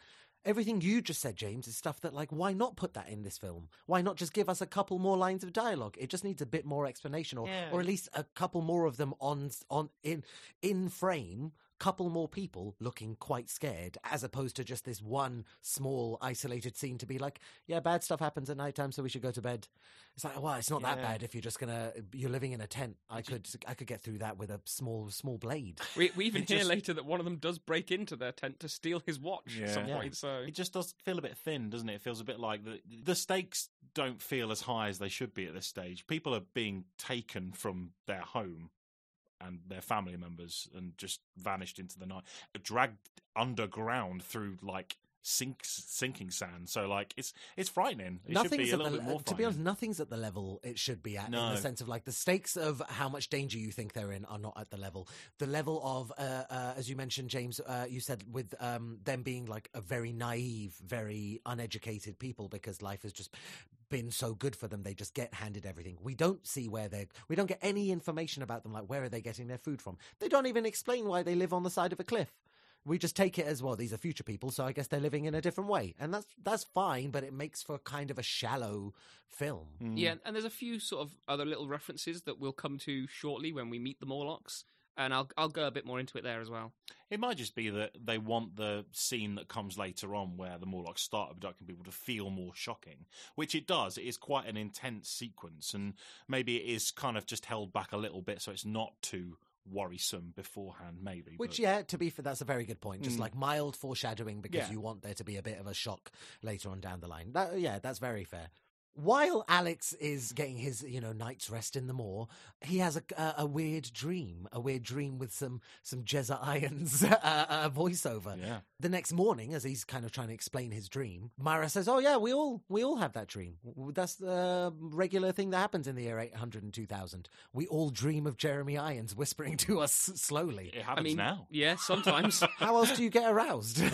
everything you just said, James, is stuff that, like, why not put that in this film? Why not just give us a couple more lines of dialogue? It just needs a bit more explanation, or, Yeah. or at least a couple more of them on, on in, in frame. Couple more people looking quite scared, as opposed to just this one small isolated scene to be like, yeah, bad stuff happens at nighttime, so we should go to bed. It's like, well, it's not that bad if you're just gonna you're living in a tent. I could I could get through that with a small small blade. We, we even hear just- later that one of them does break into their tent to steal his watch at some Yeah. point. So It just does feel a bit thin, doesn't it? It feels a bit like the the stakes don't feel as high as they should be at this stage. People are being taken from their home and their family members and just vanished into the night, dragged underground through like sink sinking sand. So like it's it's frightening. It should be a little the bit more to be honest, nothing's at the level it should be at in the sense of like the stakes of how much danger you think they're in are not at the level. The level of uh, uh, as you mentioned, James, uh, you said with um, them being like a very naive, very uneducated people because life is just been so good for them they just get handed everything. We don't see where they're we don't get any information about them like where are they getting their food from? They don't even explain why they live on the side of a cliff. We just take it as well these are future people so i guess they're living in a different way. And that's that's fine but it makes for kind of a shallow film. Mm. yeah, and there's a few sort of other little references that we'll come to shortly when we meet the Morlocks, and I'll I'll go a bit more into it there as well. It might just be that they want the scene that comes later on where the Morlocks start abducting people to feel more shocking, which it does. It is quite an intense sequence, and maybe it is kind of just held back a little bit so it's not too worrisome beforehand, maybe. Which, but- yeah, to be fair, that's a very good point. Just Mm. like mild foreshadowing because Yeah. you want there to be a bit of a shock later on down the line. That, yeah, that's very fair. While Alex is getting his, you know, night's rest in the moor, he has a, a, a weird dream, a weird dream with some some Jezza Irons uh, uh, voiceover. Yeah. The next morning, as he's kind of trying to explain his dream, Myra says, "Oh yeah, we all we all have that dream. That's the regular thing that happens in the year eight hundred and two thousand. We all dream of Jeremy Irons whispering to us slowly. It happens I mean, now. yeah, sometimes. How else do you get aroused?"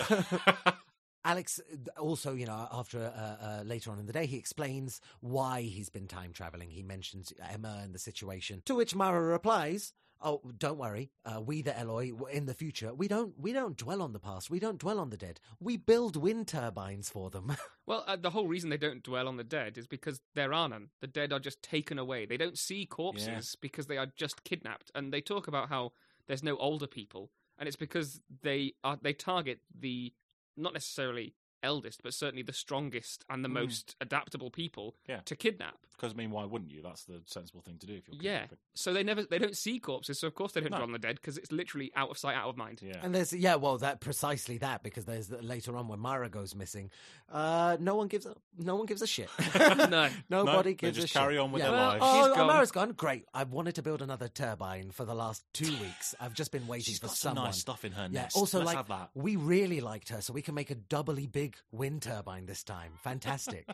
Alex also, you know, after uh, uh, later on in the day, he explains why he's been time traveling. He mentions Emma and the situation, to which Mara replies, "Oh, don't worry. Uh, we, the Eloi, in the future, we don't we don't dwell on the past. We don't dwell on the dead. We build wind turbines for them." well, uh, the whole reason they don't dwell on the dead is because there are none. The dead are just taken away. They don't see corpses because they are just kidnapped, and they talk about how there's no older people, and it's because they are they target the not necessarily eldest, but certainly the strongest and the Mm. most adaptable people Yeah. to kidnap. Because I mean, why wouldn't you? That's the sensible thing to do if you're Yeah. kidnapping. So they never they don't see corpses, so of course they don't No. dwell on the dead because it's literally out of sight, out of mind. Yeah. And there's yeah, well, that precisely that because there's later on when Myra goes missing, uh, no one gives a no one gives a shit. No. nobody they gives just a shit. carry on with Yeah. their Well, lives. Oh, She's gone. Myra's gone. Great. I wanted to build another turbine for the last two weeks. I've just been waiting She's for got some someone. nice stuff in her Yeah. Also, Let's like have that. we really liked her, so we can make a doubly big wind turbine this time. Fantastic.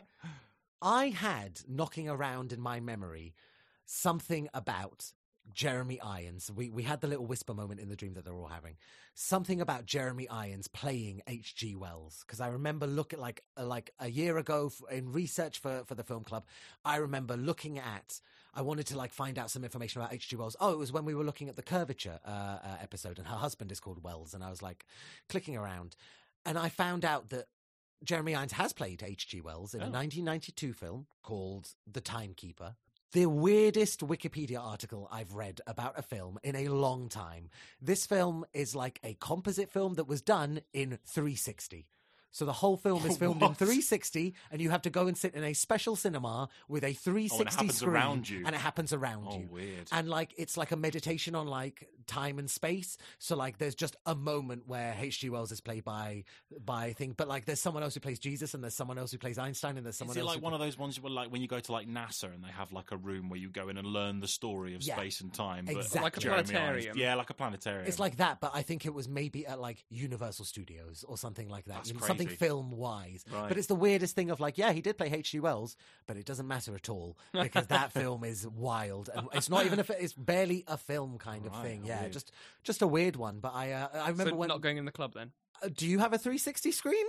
I had knocking around in my memory something about Jeremy Irons. We we had the little whisper moment in the dream that they're all having. Something about Jeremy Irons playing H.G. Wells because I remember looking like uh, like a year ago in research for for the film club. I remember looking at. I wanted to like find out some information about H.G. Wells. Oh, it was when we were looking at the curvature uh, uh, episode, and her husband is called Wells, and I was like clicking around, and I found out that Jeremy Irons has played H.G. Wells in a Oh. 1992 film called The Timekeeper. The weirdest Wikipedia article I've read about a film in a long time. This film is like a composite film that was done in 360. So the whole film is filmed in 360, and you have to go and sit in a special cinema with a 360 happens screen, around you. and it happens around Oh, you. weird. And like it's like a meditation on like time and space. So like there's just a moment where H.G. Wells is played by by thing, but like there's someone else who plays Jesus, and there's someone else who plays Einstein, and there's someone Is it else. like who one of those ones where, like, when you go to like NASA and they have like a room where you go in and learn the story of Yeah, space and time? But exactly. Like a Jeremy Irons- planetarium. Yeah, like a planetarium. It's like that, but I think it was maybe at like Universal Studios or something like that. That's you know, something film wise. Right. But it's the weirdest thing of like, yeah, he did play H.G. Wells, but it doesn't matter at all because that film is wild and it's not even a, fi- it's barely a film kind of Right, thing. Yeah, weird. just just a weird one. But I uh, I remember so when. not going in the club then. uh, do you have a 360 screen?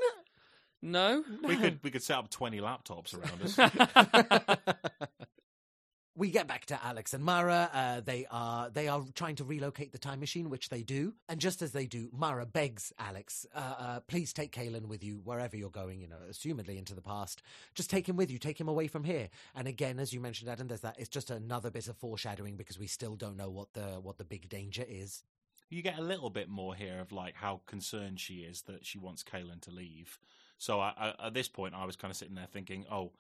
No. we could we could set up twenty laptops around us. we get back to Alex and Mara. Uh, they are they are trying to relocate the time machine, which they do. And just as they do, Mara begs Alex, uh, uh, "Please take Kalen with you wherever you're going. You know, assumedly into the past. Just take him with you. Take him away from here." And again, as you mentioned, Adam, there's that. It's just another bit of foreshadowing because we still don't know what the what the big danger is. you get a little bit more here of like how concerned she is that she wants Kalen to leave. So I, I, at this point, I was kind of sitting there thinking, oh,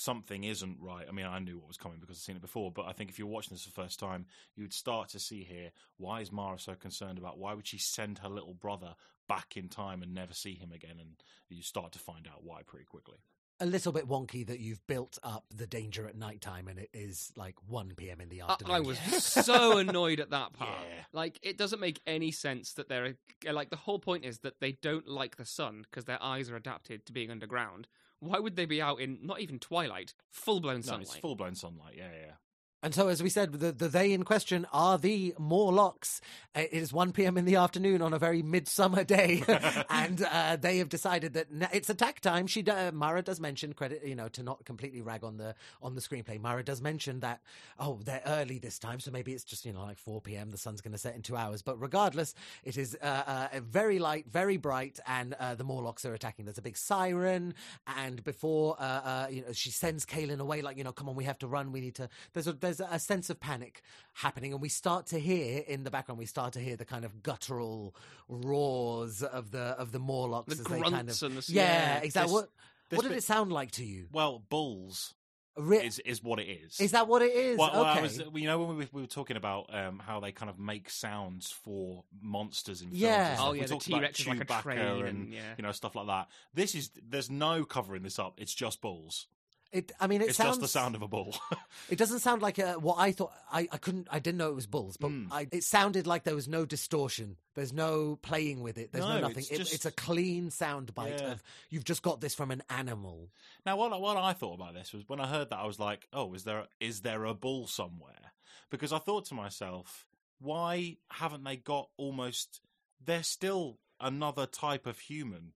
something isn't right. I mean, I knew what was coming because I've seen it before, but I think if you're watching this for the first time, you would start to see here why is Mara so concerned about why would she send her little brother back in time and never see him again? And you start to find out why pretty quickly. A little bit wonky that you've built up the danger at nighttime and it is like 1 p.m. in the I, afternoon. I was so annoyed at that part. Yeah. Like, it doesn't make any sense that they're like the whole point is that they don't like the sun because their eyes are adapted to being underground. Why would they be out in not even twilight, full blown No, sunlight? it's full blown sunlight. Yeah, yeah. And so, as we said, the, the they in question are the Morlocks. Uh, It is 1 p.m. in the afternoon on a very midsummer day, and uh, they have decided that it's attack time. She, uh, Mara does mention credit, you know, to not completely rag on the on the screenplay. Mara does mention that oh, they're early this time, so maybe it's just you know like 4 p.m. The sun's going to set in two hours. But regardless, it is uh, uh, very light, very bright, and uh, the Morlocks are attacking. There's a big siren, and before uh, uh, you know, she sends Kalen away, like you know, come on, we have to run. We need to. There's a there's a sense of panic happening, and we start to hear in the background. We start to hear the kind of guttural roars of the of the Morlocks The as they kind grunts of and the- yeah, yeah, exactly. this- what this what did bit- it sound like to you? Well, bulls Re- is is what it is. is that what it is? Well, well, okay. I was, you know, when we were, we were talking about um, how they kind of make sounds for monsters in films. Yeah. and stuff. Oh, we yeah, the talked T-Rex is like a train and, and- yeah. you know stuff like that. This is there's no covering this up. It's just bulls. It, I mean, it it's sounds just the sound of a bull. It doesn't sound like uh, what I thought. I, I couldn't. I didn't know it was bulls, but Mm. I, it sounded like there was no distortion. There's no playing with it. There's no, No, nothing. it's It- just- it's a clean sound bite Yeah. of you've just got this from an animal. now, what what I thought about this was when I heard that I was like, oh, is there is there a bull somewhere? Because I thought to myself, why haven't they got almost? They're still another type of human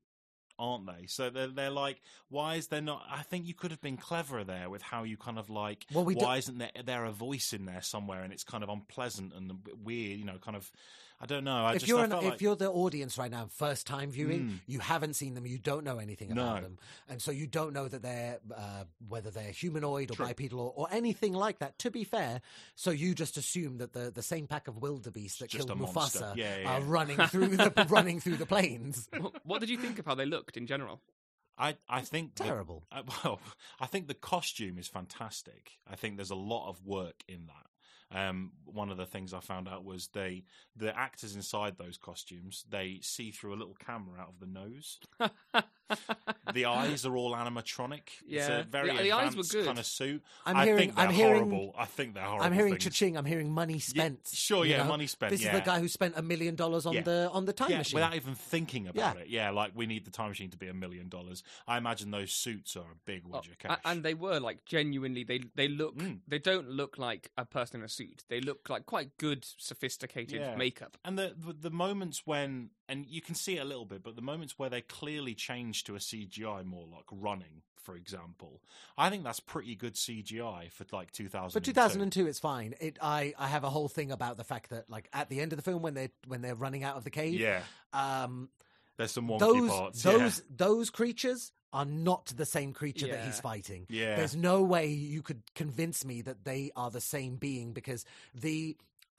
aren't they? So they're they're like, why is there not? I think you could have been cleverer there with how you kind of like, Well, we do- why isn't there there a voice in there somewhere and it's kind of unpleasant and weird, you know, kind of. I don't know. I if just you're I an, felt if like, you're the audience right now, first time viewing, Mm. you haven't seen them, you don't know anything about No. them, and so you don't know that they're uh, whether they're humanoid or True. bipedal or, or anything like that. To be fair, so you just assume that the, the same pack of wildebeest that Just killed. Mufasa Yeah, yeah, are running through the running through the plains. What- what did you think of how they looked in general? I I think the- Terrible. I, well, I think the costume is fantastic. I think there's a lot of work in that. Um, one of the things I found out was they the actors inside those costumes they see through a little camera out of the nose. the eyes are all animatronic. it's Yeah. very The- the eyes were good. kind of suit. I'm I hearing- think they're I'm hearing- horrible. I think they're horrible. I'm hearing things. cha-ching. I'm hearing money spent. sure, yeah, know? money spent, This is the guy who spent a million dollars on Yeah. the on the time yeah, machine. without even thinking about Yeah. it. Yeah, like we need the time machine to be a million dollars. I imagine those suits are a big Oh, wedge of cash. and they were like genuinely they they look Mm. they don't look like a person in a suit. They look like quite good sophisticated Yeah. makeup. And the the moments when, and you can see it a little bit, but the moments where they clearly change to a CGI more like running, for example, I think that's pretty good CGI for like 2000. But 2002, it's fine. It, I, I have a whole thing about the fact that, like, at the end of the film, when they when they're running out of the cave, Yeah, um, there's some wonky those parts. those those creatures are not the same creature that he's fighting. Yeah. There's no way you could convince me that they are the same being because the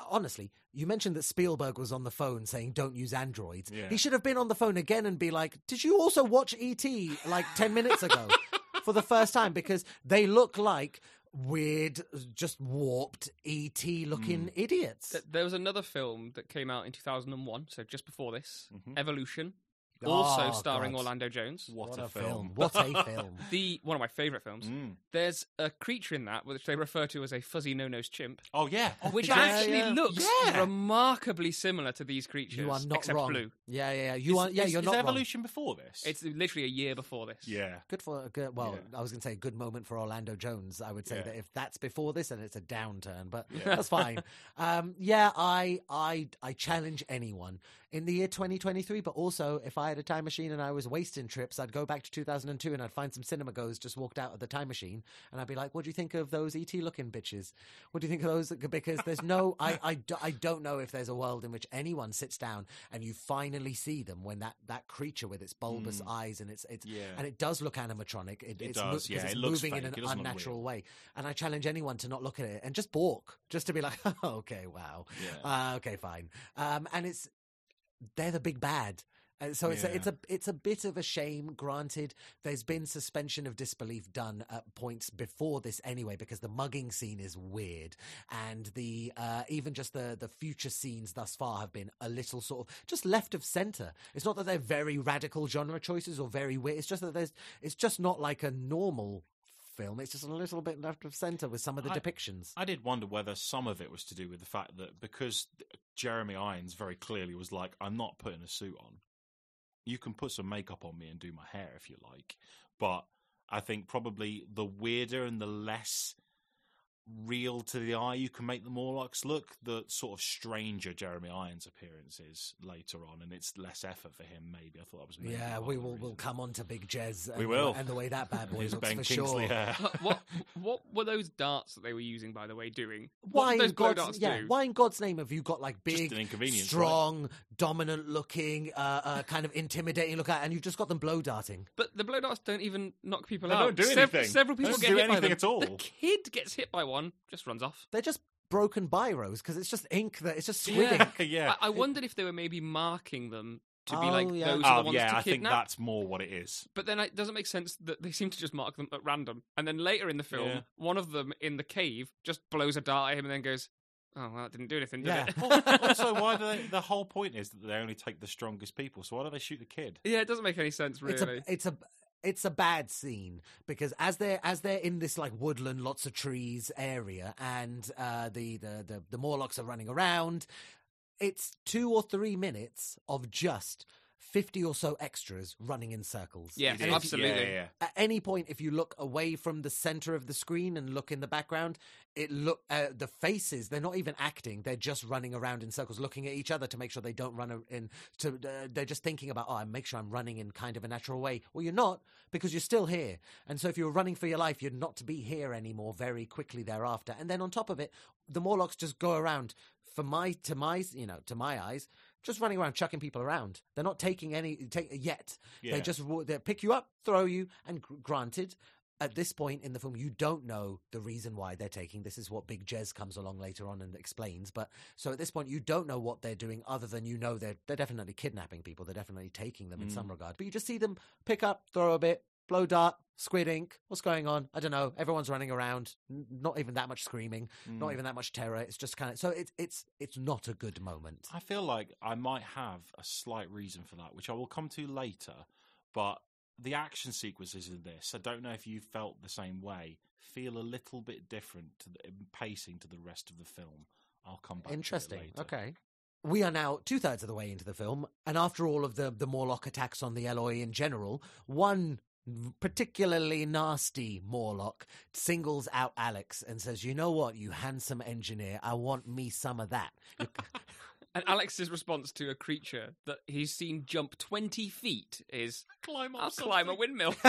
honestly, you mentioned that Spielberg was on the phone saying don't use androids. Yeah. He should have been on the phone again and be like, "Did you also watch ET like 10 minutes ago?" for the first time because they look like weird just warped ET looking idiots. There was another film that came out in 2001, so just before this, Mhm. Evolution, also Oh, starring God. Orlando Jones. What, What a, a film! film. What a film. The one of my favorite films. Mm. There's a creature in that which they refer to as a fuzzy no-nose chimp, Oh yeah, oh, which yeah, actually yeah. looks Yeah. remarkably similar to these creatures, You are not except wrong. blue. Yeah, yeah, yeah. You Is- are. Yeah, is, you're is not wrong. Evolution before this? It's literally a year before this. yeah. Good for good. Well, Yeah. I was going to say a good moment for Orlando Jones. I would say Yeah. that if that's before this, then it's a downturn. But Yeah. that's fine. um, yeah, I, I, I challenge anyone in the year 2023. But also, if I had a time machine and I was wasting trips, I'd go back to 2002 and I'd find some cinema goers just walked out of the time machine, and I'd be like, "What do you think of those ET looking bitches? What do you think of those?" Because there's no, I, I, I don't know if there's a world in which anyone sits down and you finally see them when that that creature with its bulbous eyes and it's it's Yeah. and it does look animatronic. It, It it's does, mo- yeah, it's it looks moving in fake, an it doesn't unnatural way. And I challenge anyone to not look at it and just balk, just to be like, oh, okay, wow, Yeah. uh, okay, fine. Um, and it's they're the big bad. Uh, so it's a, it's a it's a bit of a shame. Granted, there's been suspension of disbelief done at points before this anyway, because the mugging scene is weird, and the uh, even just the the future scenes thus far have been a little sort of just left of center. It's not that they're very radical genre choices or very weird. It's just that there's it's just not like a normal film. It's just a little bit left of center with some of the I- depictions. I did wonder whether some of it was to do with the fact that because Jeremy Irons very clearly was like, I'm not putting a suit on. You can put some makeup on me and do my hair if you like. But I think probably the weirder and the less real to the eye you can make the Morlocks look, the sort of stranger Jeremy Irons appearance is later on, and it's less effort for him, maybe. I thought that was maybe Yeah, we will we'll come on to Big Jez. And We will. and the way that bad boy His looks Ben for Kingsley sure. hair. what what were those darts that they were using, by the way, doing? Why what in those blow God's darts yeah? do? Why in God's name have you got like big, an inconvenience, right? strong, dominant looking, uh, uh, kind of intimidating look at, and you've just got them blow darting? But the blow darts don't even knock people They out. don't do Sev- anything. several They people don't get do hit by anything them. at all. The kid gets hit by one, just runs off. They're just broken biros because it's just ink that it's just squid Yeah. ink. yeah. I, I wondered if they were maybe marking them to be Oh, like yeah. those are Oh, the ones yeah, to I think that's more what it is. But then it doesn't make sense that they seem to just mark them at random. And then later in the film, Yeah. one of them in the cave just blows a dart at him and then goes, "Oh, well, that didn't do anything, did Yeah. it?" Also, why do they? The whole point is that they only take the strongest people. So why do they shoot the kid? yeah, it doesn't make any sense really. It's a it's a it's a bad scene because as they're as they're in this like woodland, lots of trees area, and uh, the, the the the Morlocks are running around. It's two or three minutes of just fifty or so extras running in circles. Yeah, It And is. absolutely. Yeah, yeah, yeah. At any point, if you look away from the center of the screen and look in the background, it look uh, the faces. They're not even acting; they're just running around in circles, looking at each other to make sure they don't run a- in. To uh, they're just thinking about, oh, I make sure I'm running in kind of a natural way. Well, you're not because you're still here. And so, if you're running for your life, you're not to be here anymore. Very quickly thereafter, and then on top of it, the Morlocks just go around. For my to my you know to my eyes, just running around chucking people around. They're not taking any take yet. Yeah. They just they pick you up, throw you, and gr- granted, at this point in the film, you don't know the reason why they're taking. This is what Big Jez comes along later on and explains. But so at this point, you don't know what they're doing, other than you know they're they're definitely kidnapping people. They're definitely taking them in some mm. regard. But you just see them pick up, throw a bit, blow dart, squid ink. What's going on? I don't know. Everyone's running around. N- Not even that much screaming. Not mm. even that much terror. It's just kind of so it's it's it's not a good moment. I feel like I might have a slight reason for that, which I will come to later. But the action sequences in this, I don't know if you felt the same way, feel a little bit different to the in pacing to the rest of the film. I'll come back. Interesting. To it later. Okay. We are now two thirds of the way into the film, and after all of the the Morlock attacks on the Eloi in general, one particularly nasty Morlock singles out Alex and says, "You know what, you handsome engineer, I want me some of that." You- And Alex's response to a creature that he's seen jump 20 feet is, Climb up I'll climb a windmill.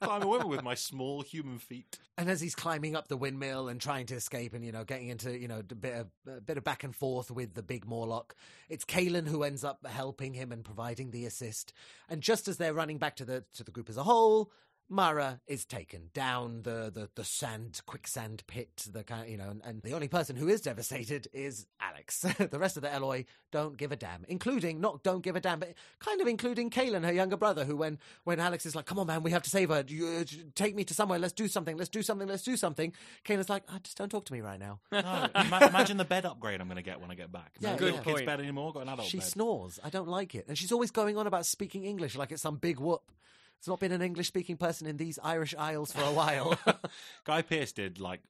climb a windmill with my small human feet. and as he's climbing up the windmill and trying to escape, and you know, getting into you know a bit of a bit of back and forth with the big Morlock, it's Kalen who ends up helping him and providing the assist. And just as they're running back to the to the group as a whole, Mara is taken down the, the, the sand, quicksand pit, the kind of, you know, and, and the only person who is devastated is Alex. the rest of the Eloi don't give a damn, including, not don't give a damn, but kind of including Kalen, her younger brother, who when, when Alex is like, come on, man, we have to save her. You, uh, take me to somewhere. Let's do something. Let's do something. Let's do something. Kalen's like, oh, just don't talk to me right now. No, ima- imagine the bed upgrade I'm going to get when I get back. No Yeah, good yeah. kids bed anymore. Got an adult She bed. snores. I don't like it. And she's always going on about speaking English like it's some big whoop. It's not been an English speaking person in these Irish Isles for a while. Guy Pearce did like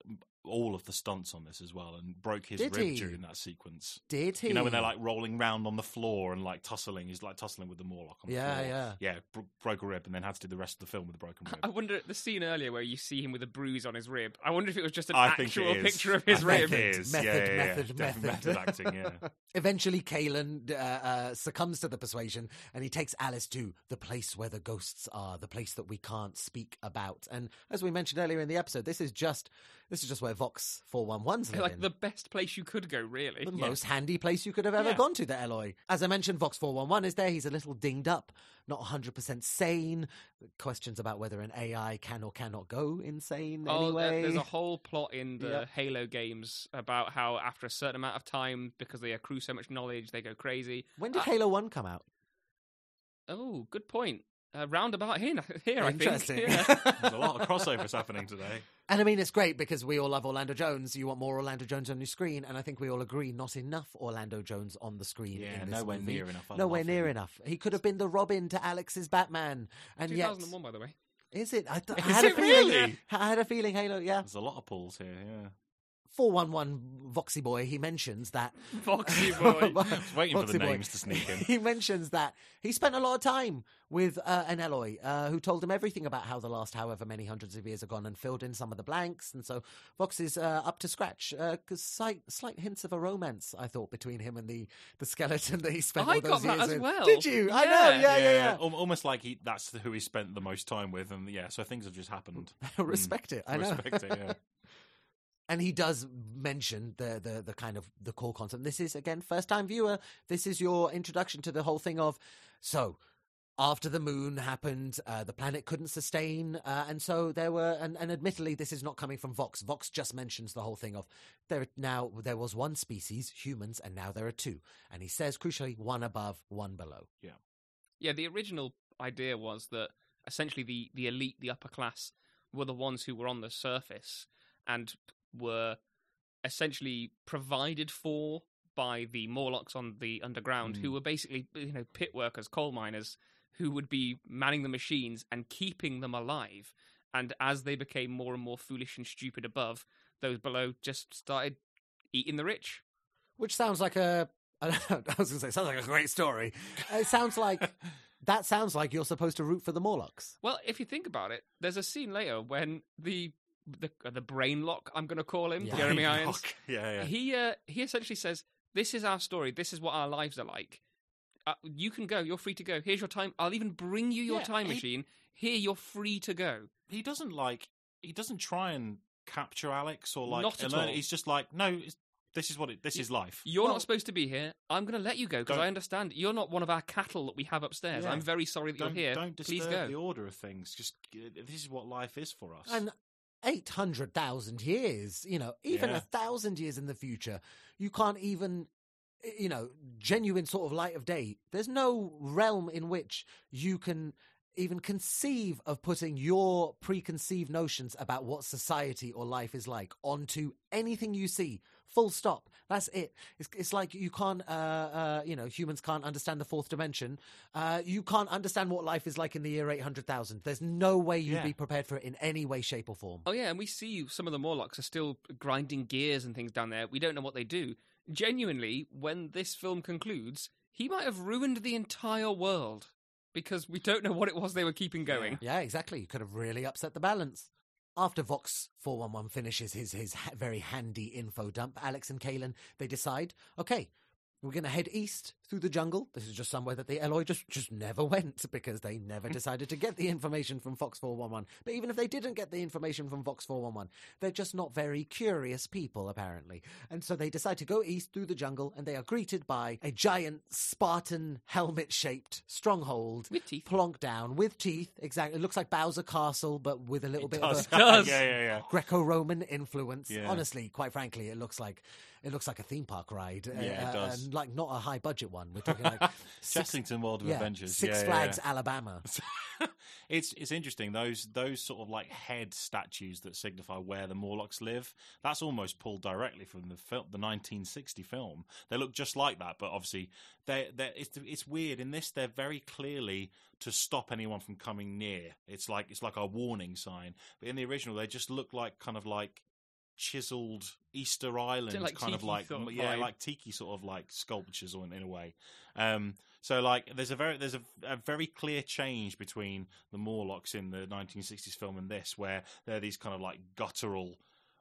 all of the stunts on this as well, and broke his Did rib he? during that sequence. Did he? You know when they're like rolling round on the floor and like tussling. He's like tussling with the Morlock on the Yeah, floor. yeah. yeah. Bro- broke a rib and then had to do the rest of the film with a broken rib. I wonder the scene earlier where you see him with a bruise on his rib. I wonder if it was just an I think actual it is. picture of I his think rib. it is. Method, yeah, yeah, yeah. method, Definitely method. acting. Yeah. Eventually, Kalen uh, uh, succumbs to the persuasion and he takes Alex to the place where the ghosts are, the place that we can't speak about. And as we mentioned earlier in the episode, this is just this is just where Vox 411's living. Like the best place you could go, really. the most handy place you could have ever Yeah. gone to, the Eloi. As I mentioned, Vox 411 is there. He's a little dinged up, not 100% sane. Questions about whether an AI can or cannot go insane Oh, anyway. there's a whole plot in the Yep. Halo games about how after a certain amount of time, because they accrue so much knowledge, they go crazy. when did Uh, Halo 1 come out? Oh, good point. Uh, roundabout here, here I think. Interesting. Yeah. There's a lot of crossovers happening today. And I mean, it's great because we all love Orlando Jones. You want more Orlando Jones on your screen, and I think we all agree not enough Orlando Jones on the screen. Yeah, in this nowhere movie. near enough. I Nowhere love near him. enough. He could have been the Robin to Alex's Batman, and yet 2001, by the way. is it? I, th- I Is had it a feeling. really? I had a feeling. Halo, yeah. There's a lot of pulls here. Yeah. Four one one Voxy boy. He mentions that Foxy boy. I was waiting for the Foxy boy. names to sneak in. he mentions that he spent a lot of time with uh, an Eloi uh, who told him everything about how the last however many hundreds of years have gone and filled in some of the blanks. And so Vox is uh, up to scratch. Uh 'cause slight, slight hints of a romance, I thought, between him and the, the skeleton that he spent I all got those that years as with. well. Did you? I know. Yeah. Yeah, yeah, yeah. Al- Almost like he that's who he spent the most time with, and yeah, so things have just happened. Respect it. I know. Respect it. Yeah. And he does mention the, the the kind of the core concept. This is again first time viewer. This is your introduction to the whole thing of so after the moon happened, uh, the planet couldn't sustain, uh, and so there were. And, and admittedly, this is not coming from Vox. Vox just mentions the whole thing of there now there was one species, humans, and now there are two. And he says crucially, one above, one below. Yeah, yeah. the original idea was that essentially the, the elite, the upper class, were the ones who were on the surface and were essentially provided for by the Morlocks on the underground, who Mm. were basically you know pit workers, coal miners, who would be manning the machines and keeping them alive. And as they became more and more foolish and stupid above, those below just started eating the rich. Which sounds like a. I was going to say sounds like a great story. It sounds like that sounds like you're supposed to root for the Morlocks. Well, if you think about it, there's a scene later when the the the brain lock, I'm going to call him, Yeah. Jeremy Irons. Lock. Yeah, yeah. He uh, he essentially says, "This is our story. This is what our lives are like. Uh, you can go. You're free to go. Here's your time. I'll even bring you your Yeah, time he- machine. Here, you're free to go." he doesn't like he doesn't try and capture Alex or like Not at all. He's just like no, it's, this is what it. This is life. You're Well- not supposed to be here. I'm going to let you go because I understand you're not one of our cattle that we have upstairs. Yeah. I'm very sorry that Don't you're here. don't Please disturb go. the order of things. Just uh, this is what life is for us. And 800,000 years, you know, even Yeah. a thousand years in the future, you can't even, you know, genuine sort of light of day. There's no realm in which you can even conceive of putting your preconceived notions about what society or life is like onto anything you see. Full stop. That's it. It's, it's like you can't, uh, uh, you know, humans can't understand the fourth dimension. Uh, you can't understand what life is like in the year 800,000. There's no way you'd Yeah. be prepared for it in any way, shape, or form. Oh yeah, and we see some of the Morlocks are still grinding gears and things down there. We don't know what they do. Genuinely, when this film concludes, he might have ruined the entire world because we don't know what it was they were keeping going. Yeah, exactly. You could have really upset the balance. After Vox 411 finishes his, his very handy info dump, Alex and Kalen, they decide, okay, we're going to head east through the jungle. This is just somewhere that the Eloi just, just never went because they never mm. decided to get the information from Vox 411. But even if they didn't get the information from Vox 411, they're just not very curious people, apparently. And so they decide to go east through the jungle and they are greeted by a giant Spartan helmet shaped stronghold. With teeth. Plonked down with teeth. Exactly. It looks like Bowser Castle, but with a little bit Does. of a Does. yeah, yeah, yeah. Greco-Roman influence. Yeah. Honestly, quite frankly, it looks like it looks like a theme park ride. uh, it does. and like not a high budget one. We're talking like six, Chessington World of yeah, Adventures. Six yeah, yeah, Flags, yeah. Alabama. it's it's interesting those those sort of like head statues that signify where the Morlocks live. That's almost pulled directly from the film, the 1960 film. They look just like that, but obviously they they it's it's weird. In this, they're very clearly to stop anyone from coming near. It's like it's like a warning sign. But in the original, they just look like kind of like chiseled Easter Island like kind of like sort of yeah vibe. like tiki sort of like sculptures or in, in a way um so like there's a very there's a, a very clear change between the Morlocks in the 1960s film and this where they're these kind of like guttural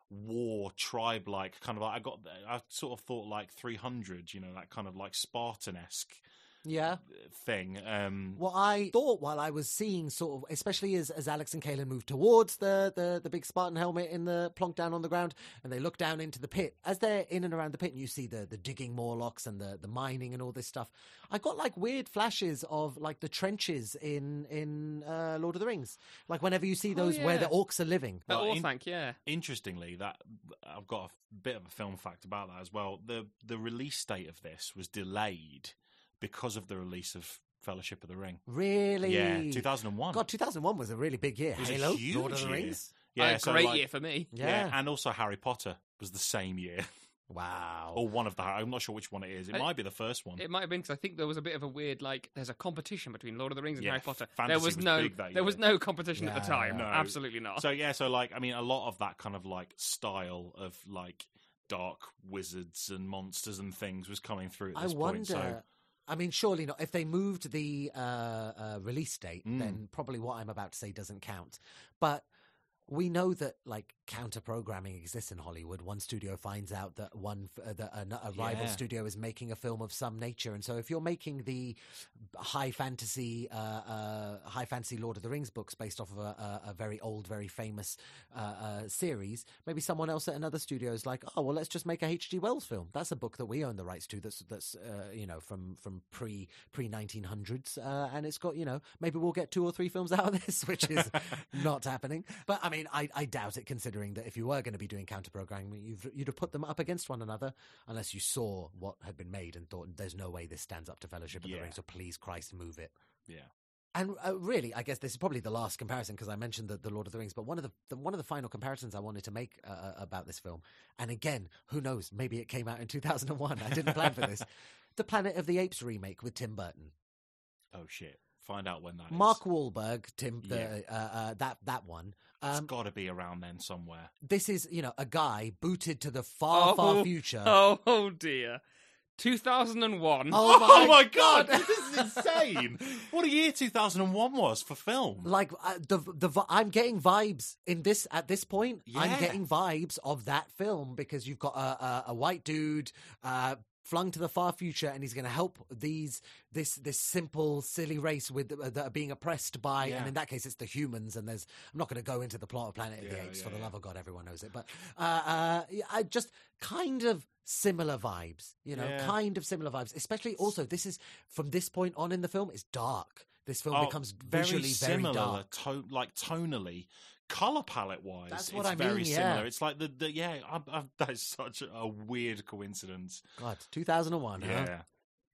war tribe like kind of like I got I sort of thought like 300 you know that kind of like Spartan-esque Yeah. thing um What I thought while I was seeing sort of, especially as, as Alex and Kalen move towards the, the, the big Spartan helmet in the plonk down on the ground and they look down into the pit, as they're in and around the pit and you see the, the digging Morlocks and the, the mining and all this stuff, I got like weird flashes of like the trenches in, in uh, Lord of the Rings. Like whenever you see Oh, those where the orcs are living. At Well, in- Orthanc, yeah. interestingly that I've got a bit of a film fact about that as well the the release date of this was delayed because of the release of Fellowship of the Ring Really? yeah 2001 God, 2001 was a really big year. It was a huge Lord of the year. Rings. yeah a so great like- year for me. yeah. Yeah. and also Harry Potter was the same year Wow. or one of the I'm not sure which one it is it I- might be the first one It might have been because I think there was a bit of a weird like. There's a competition between Lord of the Rings and Yeah, Harry Potter. fantasy there was, was no, big that there was no competition at the time. No. Absolutely not. So yeah, so like I mean, a lot of that kind of like style of like dark wizards and monsters and things was coming through at I this wonder. point. So I mean, surely not. If they moved the uh, uh, release date, Mm. then probably what I'm about to say doesn't count. But we know that like counter programming exists in Hollywood. One studio finds out that one uh, that a, a rival Yeah. studio is making a film of some nature, and so if you're making the high fantasy, uh, uh, high fantasy Lord of the Rings books based off of a, a, a very old, very famous uh, uh, series, maybe someone else at another studio is like, oh well, let's just make a H.G. Wells film. That's a book that we own the rights to. That's that's uh, you know from from pre pre nineteen hundreds, uh, and it's got you know maybe we'll get two or three films out of this, which is not happening. But I mean, I, I doubt it, considering that if you were going to be doing counter programming, you've, you'd have put them up against one another, unless you saw what had been made and thought, "There's no way this stands up to Fellowship of Yeah. the Ring." So please, Christ, move it. yeah, And uh, really, I guess this is probably the last comparison because I mentioned the, the Lord of the Rings. But one of the, the one of the final comparisons I wanted to make uh, uh, about this film, and again, who knows? Maybe it came out in 2001. I didn't plan for this. The Planet of the Apes remake with Tim Burton. oh shit, find out when that Mark Wahlberg, Tim, the, Yeah. uh, uh, that that one. It's Um, got to be around then somewhere. this is you know a guy booted to the far Oh, far future. oh, oh dear. 2001. Oh my my God. god, this is insane! what a year 2001 was for film. Like uh, the the I'm getting vibes in this at this point. I'm getting vibes of that film because you've got a a, a white dude uh, flung to the far future, and he's going to help these this this simple silly race with uh, that are being oppressed by, Yeah. and in that case, it's the humans. And there's I'm not going to go into the plot of Planet of the Apes yeah, for the yeah. love of God, everyone knows it. But uh, uh, I just kind of similar vibes, you know, Yeah. kind of similar vibes. Especially also, this is from this point on in the film, it's dark. This film Oh, becomes very visually very similar, dark. to- like tonally, color palette wise. That's what it's I very mean, similar. yeah. It's like the, the yeah, I, I, that is such a weird coincidence. God, 2001. huh? Yeah,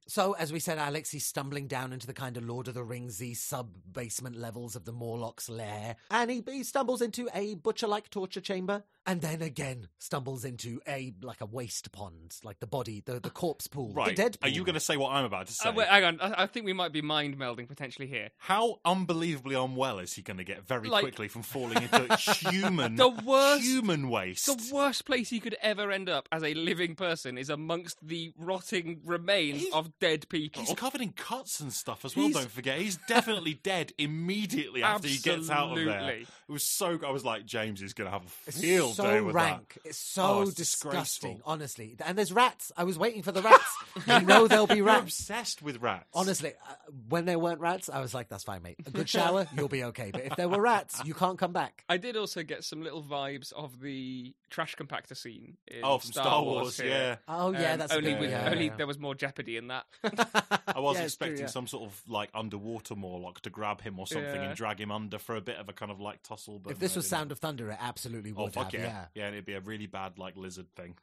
So, as we said, Alex, he's stumbling down into the kind of Lord of the Ringsy sub basement levels of the Morlock's lair, and he, he stumbles into a butcher-like torture chamber, and then again stumbles into a like a waste pond, like the body, the, the corpse pool, right. the dead. Are you going to say what I'm about to say? Uh, wait, hang on. I, I think we might be mind melding potentially here. How unbelievably unwell is he going to get very Like- quickly from falling into human, The worst- human waste? The worst place he could ever end up as a living person is amongst the rotting remains He's- of dead people. He's covered in cuts and stuff as well. He's- Don't forget, he's definitely dead immediately after he gets out of there. It was so. I was like, James is going to have a field so do with that. rank. It's so Oh, it's disgusting, honestly. And there's rats. I was waiting for the rats. you know there'll be You're rats. obsessed with rats. Honestly, uh, when there weren't rats, I was like, "That's fine, mate. A good shower, you'll be okay." But if there were rats, you can't come back. I did also get some little vibes of the trash compactor scene in oh, from Star, Wars, here. yeah. Oh yeah, Um, that's only good with, one, yeah, only yeah. there was more jeopardy in that. I was Yeah, it's true, expecting yeah. some sort of like underwater Morlock to grab him or something Yeah. and drag him under for a bit of a kind of like tussle. But If this was. Sound of Thunder, it absolutely oh would fuck have. Yeah. yeah. yeah, and it'd be a really bad like lizard thing.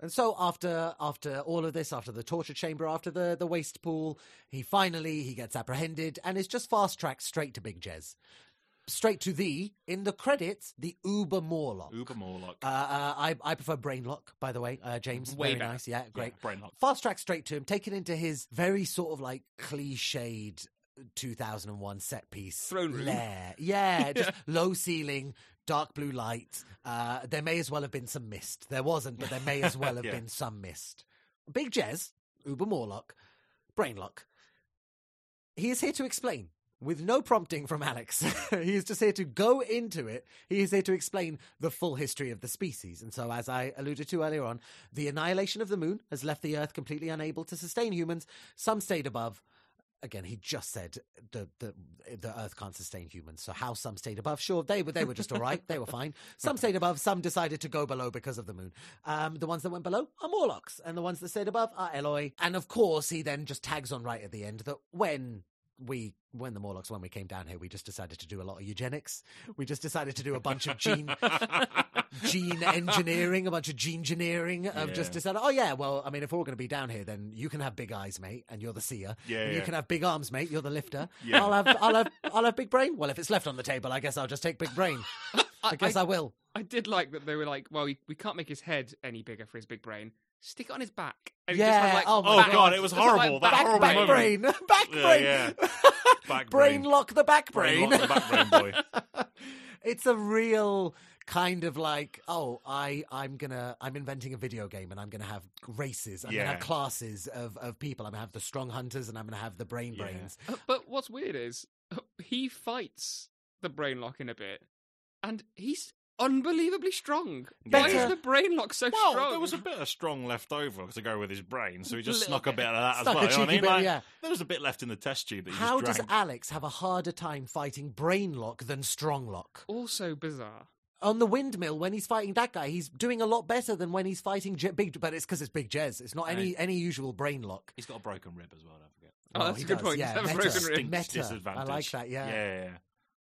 And so after after all of this, after the torture chamber, after the the waste pool, he finally he gets apprehended and is just fast tracked straight to Big Jez, straight to the in the credits the Uber Morlock. Uber Morlock. Uh, uh, I I prefer Brainlock, by the way, uh, James. Way very better. nice, yeah, great. Yeah, Brainlock. Fast track straight to him, taken into his very sort of like cliched 2001 set piece Throne room. lair. Yeah, just low ceiling, dark blue light. Uh, there may as well have been some mist. There wasn't, but there may as well have Yeah. been some mist. Big Jez, Uber Morlock, Brainlock. He is here to explain. With no prompting from Alex. he is just here to go into it. He is here to explain the full history of the species. And so, as I alluded to earlier on, the annihilation of the moon has left the Earth completely unable to sustain humans. Some stayed above. Again, he just said the, the the Earth can't sustain humans. So how some stayed above? Sure, they were they were just all right. They were fine. Some stayed above. Some decided to go below because of the moon. Um, the ones that went below are Morlocks, and the ones that stayed above are Eloi. And of course, he then just tags on right at the end that when we when the Morlocks when we came down here, we just decided to do a lot of eugenics. We just decided to do a bunch of gene gene engineering, a bunch of gene engineering of just decided, oh yeah, well, I mean, if we're all going to be down here, then you can have big eyes, mate, and you're the seer. Yeah, and you can have big arms, mate. You're the lifter. Yeah. I'll have, I'll have, I'll have big brain. Well, if it's left on the table, I guess I'll just take big brain. I guess I, will. I did like that they were like, well, we, we can't make his head any bigger for his big brain. Stick it on his back. And he just Yeah, like, oh my Oh back- god, it was horrible. like, that back- horrible back moment. brain, back brain, yeah. Back brain brain. lock the back Brain brain. lock the back brain boy. it's a real kind of like oh i i'm gonna i'm inventing a video game and i'm gonna have races i'm gonna have classes of of people i'm gonna have the strong hunters and i'm gonna have the brain Yeah. brains Uh, But what's weird is he fights the brain lock in a bit, and he's unbelievably strong. Why Better- is the brain lock so Well, strong? there was a bit of strong left over to go with his brain, so he just Little snuck a bit. bit of that Snuck a as well. You know what I cheeky mean? bit, Like, yeah. There was a bit left in the test tube that he how just does drank. alex have a harder time fighting brain lock than strong lock also bizarre. on the windmill when he's fighting that guy he's doing a lot better than when he's fighting Je- big but it's because it's big jez it's not any any usual brain lock He's got a broken rib as well. Don't forget. Oh, Well, that's he a good does, point. yeah, He's have a meta. broken rib. Distinct Meta. disadvantage. I like that, yeah. yeah, yeah.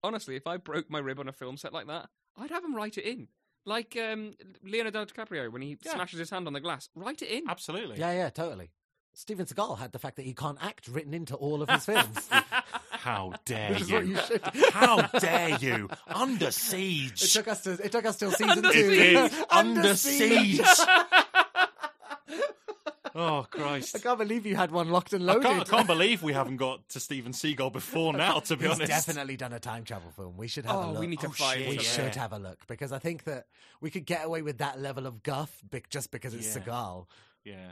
Honestly, if I broke my rib on a film set like that, I'd have him write it in. Like um, Leonardo DiCaprio when he Yeah. smashes his hand on the glass. Write it in. Absolutely. yeah yeah totally Steven Seagal had the fact that he can't act written into all of his films. How dare Which is what you? you. How dare you? Under It siege. took us to. It took us till season Under two. It is Under under siege. siege. Oh Christ! I can't believe you had one locked and I loaded. can't, I can't believe we haven't got to Steven Seagal before now. To be honest. He's honest, definitely done a time travel film. We should have a Oh, look. we need to Oh, find. shit, We yeah. should have a look because I think that we could get away with that level of guff just because it's Yeah. Seagal. Yeah.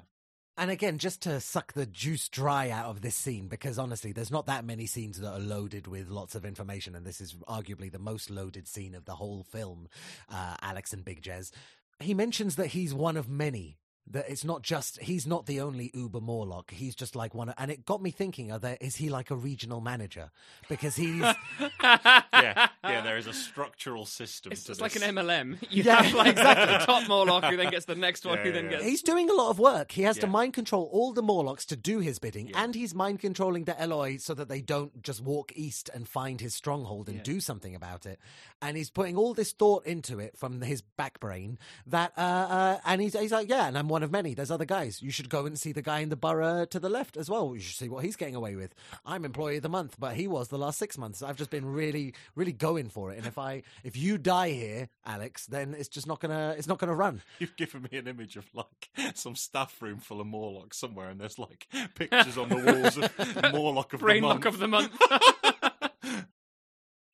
And again, just to suck the juice dry out of this scene, because honestly, there's not that many scenes that are loaded with lots of information, and this is arguably the most loaded scene of the whole film. Uh, Alex and Big Jez. He mentions that he's one of many. That it's not just he's not the only Uber Morlock. He's just like one, of, and it got me thinking: Are there is he like a regional manager? Because he's yeah, yeah. There is a structural system. It's to just like an MLM. You Yeah, have like exactly. the top Morlock who then gets the next one Yeah, who then yeah, gets. He's doing a lot of work. He has to mind control all the Morlocks to do his bidding, Yeah. and he's mind controlling the Eloi so that they don't just walk east and find his stronghold and Yeah. do something about it. And he's putting all this thought into it from his back brain that, uh, uh, and he's, he's like, yeah, and I'm one of many. There's other guys. You should go and see the guy in the borough to the left as well. You should see what he's getting away with. I'm employee of the month, but he was the last six months. I've just been really, really going for it. And if I, if you die here, Alex, then it's just not gonna, it's not gonna run. You've given me an image of like some staff room full of Morlocks somewhere, and there's like pictures on the walls of Morlock of Brain the lock month. of the month.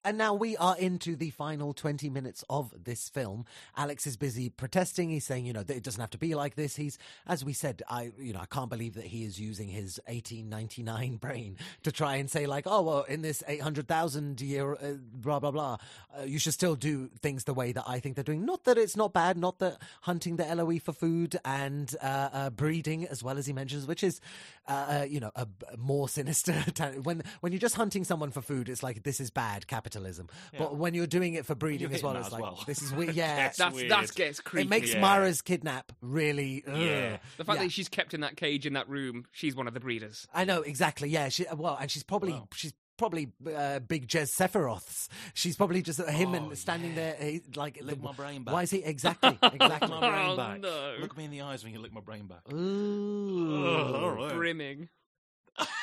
And now we are into the final 20 minutes of this film. Alex is busy protesting. He's saying, you know, that it doesn't have to be like this. He's, as we said, I, you know, I can't believe that he is using his 1899 brain to try and say, like, oh, well, in this 800,000 year, uh, blah, blah, blah, uh, you should still do things the way that I think they're doing. Not that it's not bad, not that hunting the Eloi for food and uh, uh, breeding, as well as he mentions, which is, uh, uh, you know, a, a more sinister. when, when you're just hunting someone for food, it's like, this is bad capitalism. But when you're doing it for breeding You're as well, it's like, well. this is weird. Yeah. That's That's weird. that gets creepy. it makes Yeah. Mara's kidnap really. ugh. Yeah. the fact Yeah. that she's kept in that cage in that room. She's one of the breeders. I know exactly. Yeah, she well, and she's probably Wow. she's probably uh, big Jez Sephiroth's. She's probably just uh, him Oh, and standing there, he, like Lick the- my brain back. Why is he exactly Lick exactly? my brain Oh, no. Look me in the eyes when you lick my brain back. Ooh. Ugh, all right. Brimming.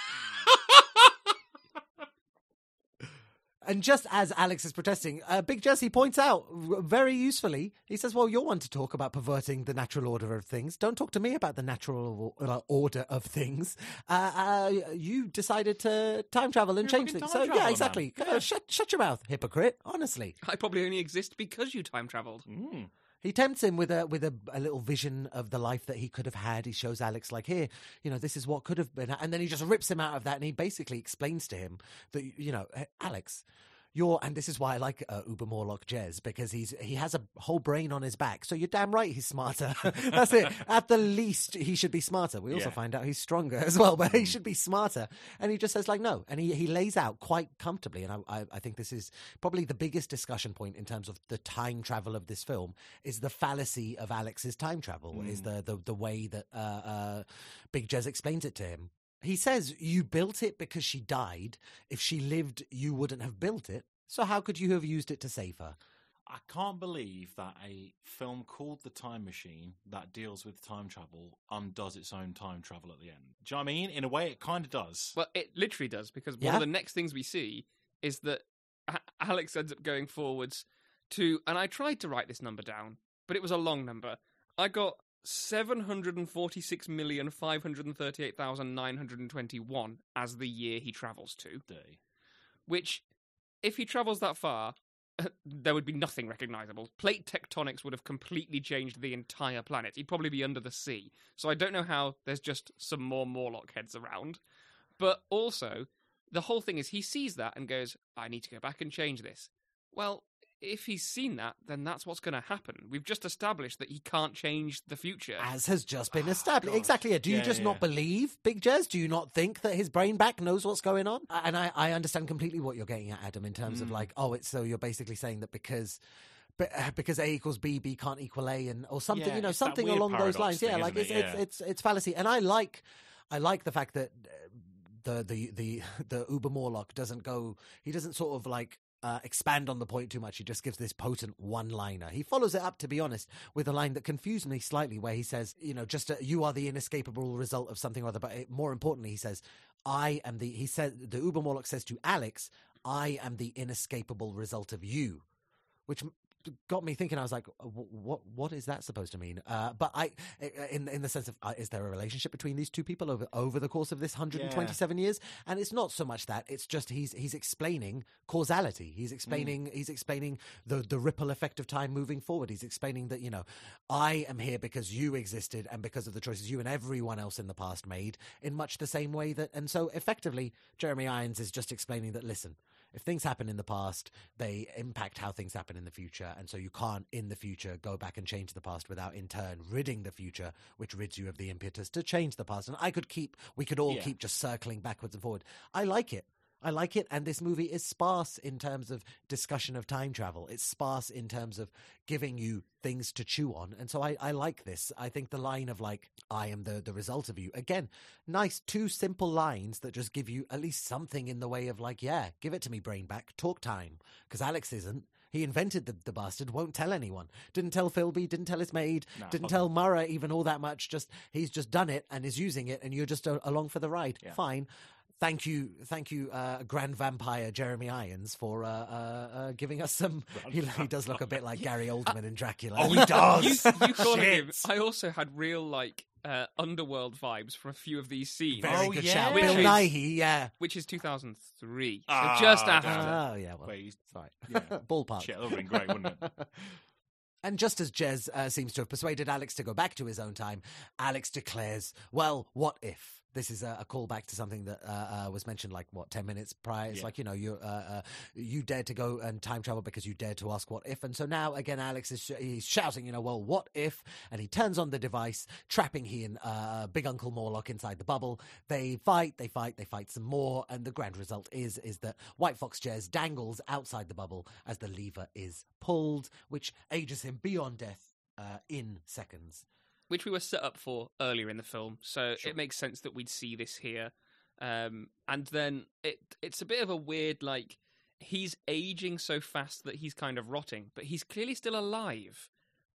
And just as Alex is protesting, uh, Big Jesse points out very usefully, he says, Well, you're one to talk about perverting the natural order of things. Don't talk to me about the natural uh, order of things. Uh, uh, you decided to time travel and You're change things. So, yeah, exactly. man. Uh, shut, shut your mouth, hypocrite, honestly. I probably only exist because you time traveled. Mm. He tempts him with a with a, a little vision of the life that he could have had. He shows Alex like, here, you know, this is what could have been, and then he just rips him out of that, and he basically explains to him that, you know, Alex. You're, and this is why I like uh, Uber Morlock Jez because he's he has a whole brain on his back. So you're damn right he's smarter. That's it. At the least, he should be smarter. We also Yeah. find out he's stronger as well, but he should be smarter. And he just says like no, and he he lays out quite comfortably. And I I, I think this is probably the biggest discussion point in terms of the time travel of this film is the fallacy of Alex's time travel. Is the the the way that uh, uh, Big Jez explains it to him. He says, You built it because she died. If she lived, you wouldn't have built it. So how could you have used it to save her? I can't believe that a film called The Time Machine that deals with time travel undoes its own time travel at the end. Do you know what I mean? In a way, it kind of does. Well, it literally does because one Yeah? of the next things we see is that Alex ends up going forwards to, and I tried to write this number down, but it was a long number. I got seven hundred and forty-six million five hundred and thirty-eight thousand nine hundred and twenty-one as the year he travels to. Dirty. Which, if he travels that far, there would be nothing recognizable. Plate tectonics would have completely changed the entire planet. He'd probably be under the sea. So I don't know how there's just some more Morlock heads around. But also, the whole thing is he sees that and goes, I need to go back and change this. Well, if he's seen that, then that's what's going to happen. We've just established that he can't change the future. As has just been established. God. Exactly. Yeah. Do you Yeah, just yeah. not believe Big Jez? Do you not think that his brain back knows what's going on? And I, I understand completely what you're getting at, Adam, in terms of Mm. like, oh, it's so you're basically saying that because. Uh, because A equals B, B can't equal A, and or something, Yeah, you know, something along those lines. thing, yeah, like it's, it? it's Yeah. it's it's fallacy, and I like I like the fact that uh, the the the the Uber Morlock doesn't go. He doesn't sort of like uh, expand on the point too much. He just gives this potent one-liner. He follows it up, to be honest, with a line that confused me slightly, where he says, "You know, just uh you are the inescapable result of something or other." But it, more importantly, he says, "I am the." He said the Uber Morlock says to Alex, "I am the inescapable result of you," which got me thinking. I was like, "What? What is that supposed to mean?" Uh, but I, in in the sense of, uh, is there a relationship between these two people over over the course of this 127 years? And it's not so much that; it's just he's he's explaining causality. He's explaining he's explaining the the ripple effect of time moving forward. He's explaining that you know, I am here because you existed and because of the choices you and everyone else in the past made, in much the same way that. And so, effectively, Jeremy Irons is just explaining that. Listen, if things happen in the past, they impact how things happen in the future. And so you can't, in the future, go back and change the past without, in turn, ridding the future, which rids you of the impetus to change the past. And I could keep, we could all Yeah. keep just circling backwards and forward. I like it. I like it, and this movie is sparse in terms of discussion of time travel. It's sparse in terms of giving you things to chew on, and so I, I like this. I think the line of like "I am the the result of you" again, nice two simple lines that just give you at least something in the way of like, yeah, give it to me, brain back, talk time, because Alex isn't. He invented the, the bastard, won't tell anyone. Didn't tell Philby, didn't tell his maid, No, didn't tell Mara even all that much. Just he's just done it and is using it, and you're just uh, along for the ride. Yeah. Fine. Thank you, thank you, uh, Grand Vampire Jeremy Irons, for uh, uh, uh, giving us some. He, he does look a bit like Gary Oldman in Dracula. Oh, he does. you, you calling him. I also had real like uh, underworld vibes from a few of these scenes, Very Oh, good yeah. shout. Which Bill is- Nighy, yeah. which is 2003, so Ah, just after. Oh, yeah. Well, Wait, he's- sorry. yeah. Ballpark. Shit, that would have been great, wouldn't it? And just as Jez uh, seems to have persuaded Alex to go back to his own time, Alex declares, Well, what if? This is a, a callback to something that uh, uh, was mentioned, like what ten minutes prior. It's Yeah. like you know, you uh, uh, you dared to go and time travel because you dared to ask what if, and so now again, Alex is sh- he's shouting, you know, well, what if? And he turns on the device, trapping he and uh, Big Uncle Morlock inside the bubble. They fight, they fight, they fight some more, and the grand result is is that White Fox Jez dangles outside the bubble as the lever is pulled, which ages him beyond death uh, in seconds. Which we were set up for earlier in the film, so Sure. it makes sense that we'd see this here. Um, and then it it's a bit of a weird like he's aging so fast that he's kind of rotting, but he's clearly still alive,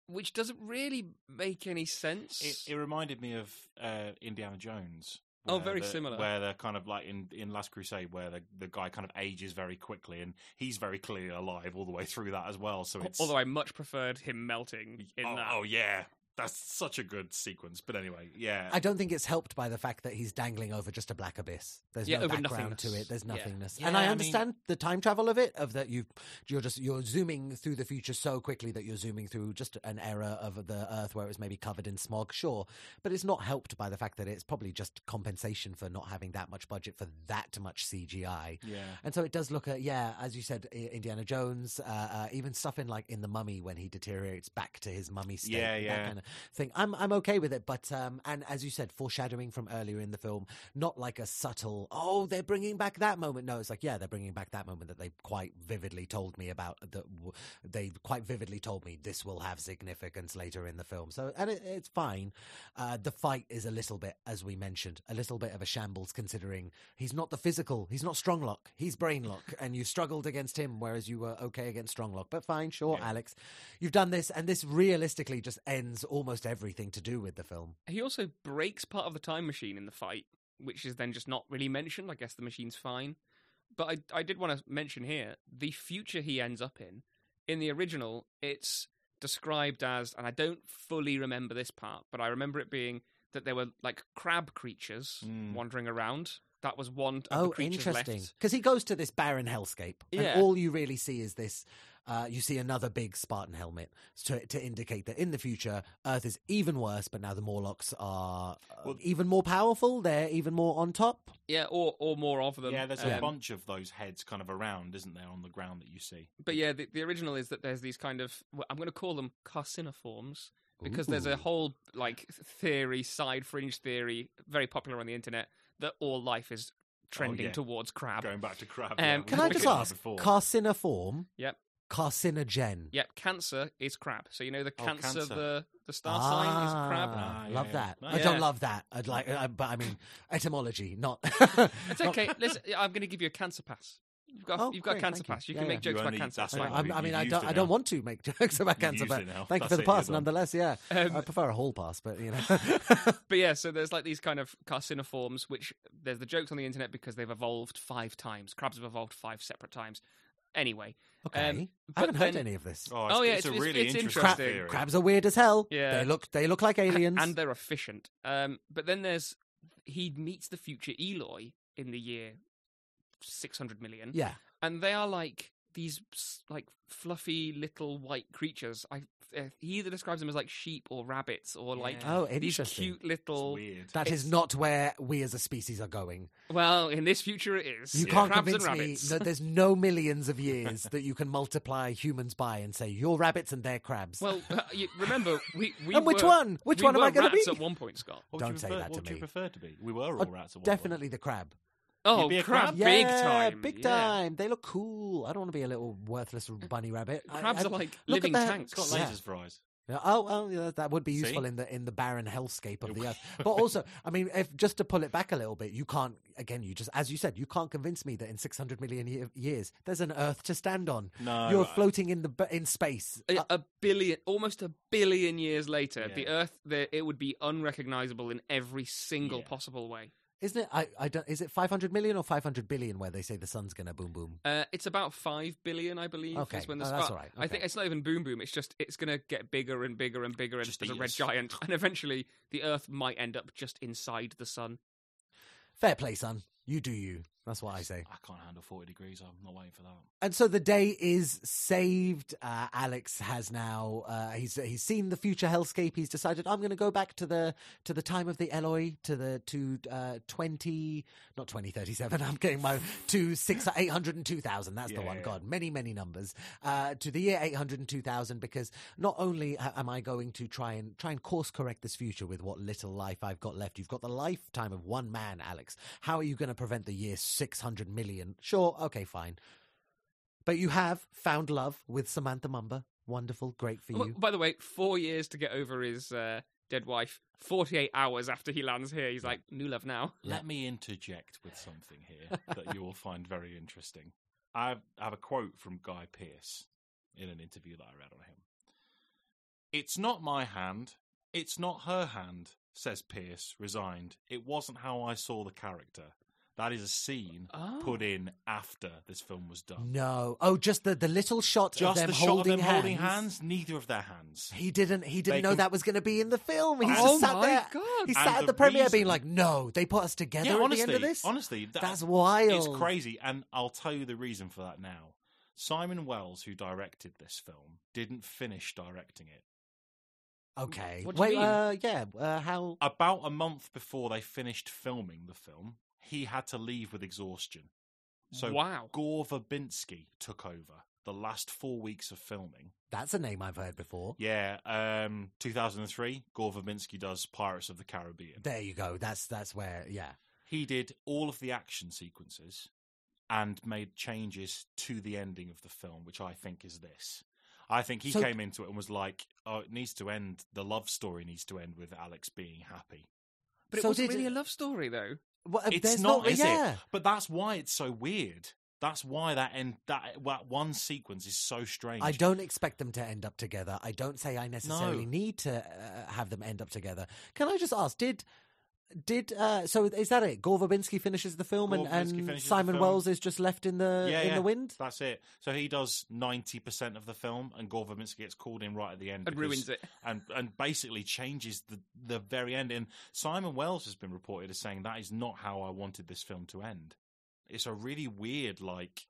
which doesn't really make any sense. It, it reminded me of uh, Indiana Jones. Oh, very similar. Where they're kind of like in, in Last Crusade, where the, the guy kind of ages very quickly, and he's very clearly alive all the way through that as well. So it's Although I much preferred him melting in oh, that. oh yeah, that's such a good sequence. But anyway, yeah, I don't think it's helped by the fact that he's dangling over just a black abyss. There's Yeah, no background to nothingness. it. There's nothingness, Yeah, and I I mean- understand the time travel of it. Of that you, you're just you're zooming through the future so quickly that you're zooming through just an era of the Earth where it was maybe covered in smog. Sure, but it's not helped by the fact that it's probably just compensation for not having that much budget for that much CGI. yeah. And so it does look at yeah, as you said, Indiana Jones, uh, uh, even stuff in like in the Mummy when he deteriorates back to his mummy state, Yeah, that yeah. kind of thing. I'm I'm okay with it, but um, and as you said, foreshadowing from earlier in the film, not like a subtle oh they're bringing back that moment. No, it's like yeah, they're bringing back that moment that they quite vividly told me about. That w- they quite vividly told me this will have significance later in the film. So and it, it's fine. Uh, the fight is a little bit, as we mentioned, a little bit of a shambles considering he's not the physical, he's not Stronglock, he's Brainlock, and you struggled against him, whereas you were okay against Stronglock. But fine, sure, Yeah. Alex, you've done this, and this realistically just ends almost everything to do with the film. He also breaks part of the time machine in the fight, which is then just not really mentioned. I guess the machine's fine. But I, I did want to mention here the future he ends up in. In the original, it's described as, and I don't fully remember this part, but I remember it being that there were like crab creatures Mm. wandering around. That was one of the Oh, creatures interesting. Because he goes to this barren hellscape, Yeah. and all you really see is this. Uh, you see another big Spartan helmet to, to indicate that in the future, Earth is even worse, but now the Morlocks are uh, Well- even more powerful. They're even more on top. Yeah, or or more of them. Yeah, there's a Um, bunch of those heads kind of around, isn't there, on the ground that you see? But yeah, the, the original is that there's these kind of well, I'm going to call them carcinoforms because there's a whole like theory, side fringe theory, very popular on the internet that all life is trending yeah. towards crab. Going back to crab. Um, yeah, Can I just ask, that before. carcinoform, Yep, carcinogen? yep. Cancer is crab. So you know the Oh, cancer, cancer. the the star sign is crab. Ah, love yeah, that. yeah. I don't Yeah. love that. I'd like, uh, but I mean, etymology, not. It's okay. Listen, I'm going to give you a cancer pass. You've got Oh, you've got a great, cancer thank you. pass. You Yeah, can yeah. make jokes about only- cancer. that's It's fine. fine. I, I mean, You've I used don't. it I don't want to make jokes about You've cancer, used but it now. thank you That's for the it, you're pass, done. nonetheless. Yeah, Um, I prefer a hall pass, but you know. But yeah, so there's like these kind of carcinoforms, which there's the jokes on the internet because they've evolved five times. Crabs have evolved five separate times. Anyway, okay, Um, I haven't heard any of this. Oh, it's, Oh, yeah, it's, a really it's interesting interesting. theory. crabs are weird as hell. Yeah. they look they look like aliens. and they're efficient. Um, but then there's he meets the future Eloi in the year six hundred million, yeah, and they are like these like fluffy little white creatures. I uh, he either describes them as like sheep or rabbits or like Yeah. oh, these interesting. cute It's little. weird. That is it's- not where we as a species are going. Well, in this future, it is. You Yeah. can't Crabs convince and me that there's no millions of years that you can multiply humans by and say you're rabbits and they're crabs. Well, uh, you, remember we we and which were- one? Which we one am I going to rats be? at one point, Scott? What Don't say prefer, that to what would me. you prefer to be? We were all Oh, rats at one Definitely the crab. Oh, be a crab, crab? big Yeah, time, big yeah. time. They look cool. I don't want to be a little worthless bunny rabbit. Crabs I- are like look at living that. tanks. It's got Yeah. lasers for eyes. Yeah, Oh, well, yeah, that would be See? useful in the in the barren hellscape of the earth. But also, I mean, if just to pull it back a little bit, you can't. Again, you just as you said, you can't convince me that in 600 million ye- years there's an Earth to stand on. No, You're I- floating in the in space. A, Uh, a billion, almost a billion years later, the Earth, the, it would be unrecognizable in every single Yeah. possible way. Isn't it? I, I don't. Is it 500 million or 500 billion where they say the sun's gonna boom boom? Uh, it's about five billion, I believe. Okay. is when the Oh, that's all right. I think it's not even boom boom. It's just it's going to get bigger and bigger and bigger and Just as a red giant, and eventually the Earth might end up just inside the sun. Fair play, son. You do you. That's what I say. I can't handle 40 degrees. I'm not waiting for that. And so the day is saved. Uh, Alex has now uh, he's he's seen the future hellscape. He's decided I'm going to go back to the to the time of the Eloi to the to uh, 20 not 2037. I'm getting my to 6 uh, 802,000. That's yeah, the one. Yeah. God, many many numbers. Uh, to the year 802,000 because not only uh, am I going to try and try and course correct this future with what little life I've got left. You've got the lifetime of one man, Alex. How are you going to prevent the years? 600 million. Sure, okay, fine. But you have found love with Samantha Mumba. Wonderful, great for oh, you. By the way, four years to get over his uh, dead wife. 48 hours after he lands here, he's like, new love now. Let me interject with something here that you will find very interesting. I have a quote from Guy Pearce in an interview that I read on him. It's not my hand, it's not her hand, says Pearce, resigned. It wasn't how I saw the character. That is a scene Oh. put in after this film was done. No, oh, just the, the little shot Just of them the shot of holding them hands. holding hands, neither of their hands. He didn't. He didn't They know can- that was going to be in the film. He Oh just sat my there. God. He And sat at the the premiere, being like, "No, they put us together yeah, at honestly, the end of this. honestly, that- That's wild. It's crazy, and I'll tell you the reason for that now. Simon Wells, who directed this film, didn't finish directing it. Okay. What do you Wait. mean? Uh, yeah. Uh, how? About a month before they finished filming the film, he had to leave with exhaustion. So wow. Gore Verbinski took over the last four weeks of filming. That's a name I've heard before. Yeah, um, 2003, Gore Verbinski does Pirates of the Caribbean. There you go. That's that's where. Yeah. He did all of the action sequences and made changes to the ending of the film, which I think is this. I think he So- came into it and was like, "Oh, it needs to end. The love story needs to end with Alex being happy." But it So wasn't did- really a love story, though. Well, uh, It's there's not, is yeah. it? But that's why it's so weird. That's why that end that, that one sequence is so strange. I don't expect them to end up together. I don't say I necessarily No. need to uh, have them end up together. Can I just ask? Did did uh, so? Is that it? Gore Verbinski finishes the film, Gore and, and Simon film. Wells is just left in the Yeah, in yeah. the wind. That's it. So he does ninety percent of the film, and Gore Verbinski gets called in right at the end And because- ruins it. and and basically changes the the very end. And Simon Wells has been reported as saying that is not how I wanted this film to end. It's a really weird, like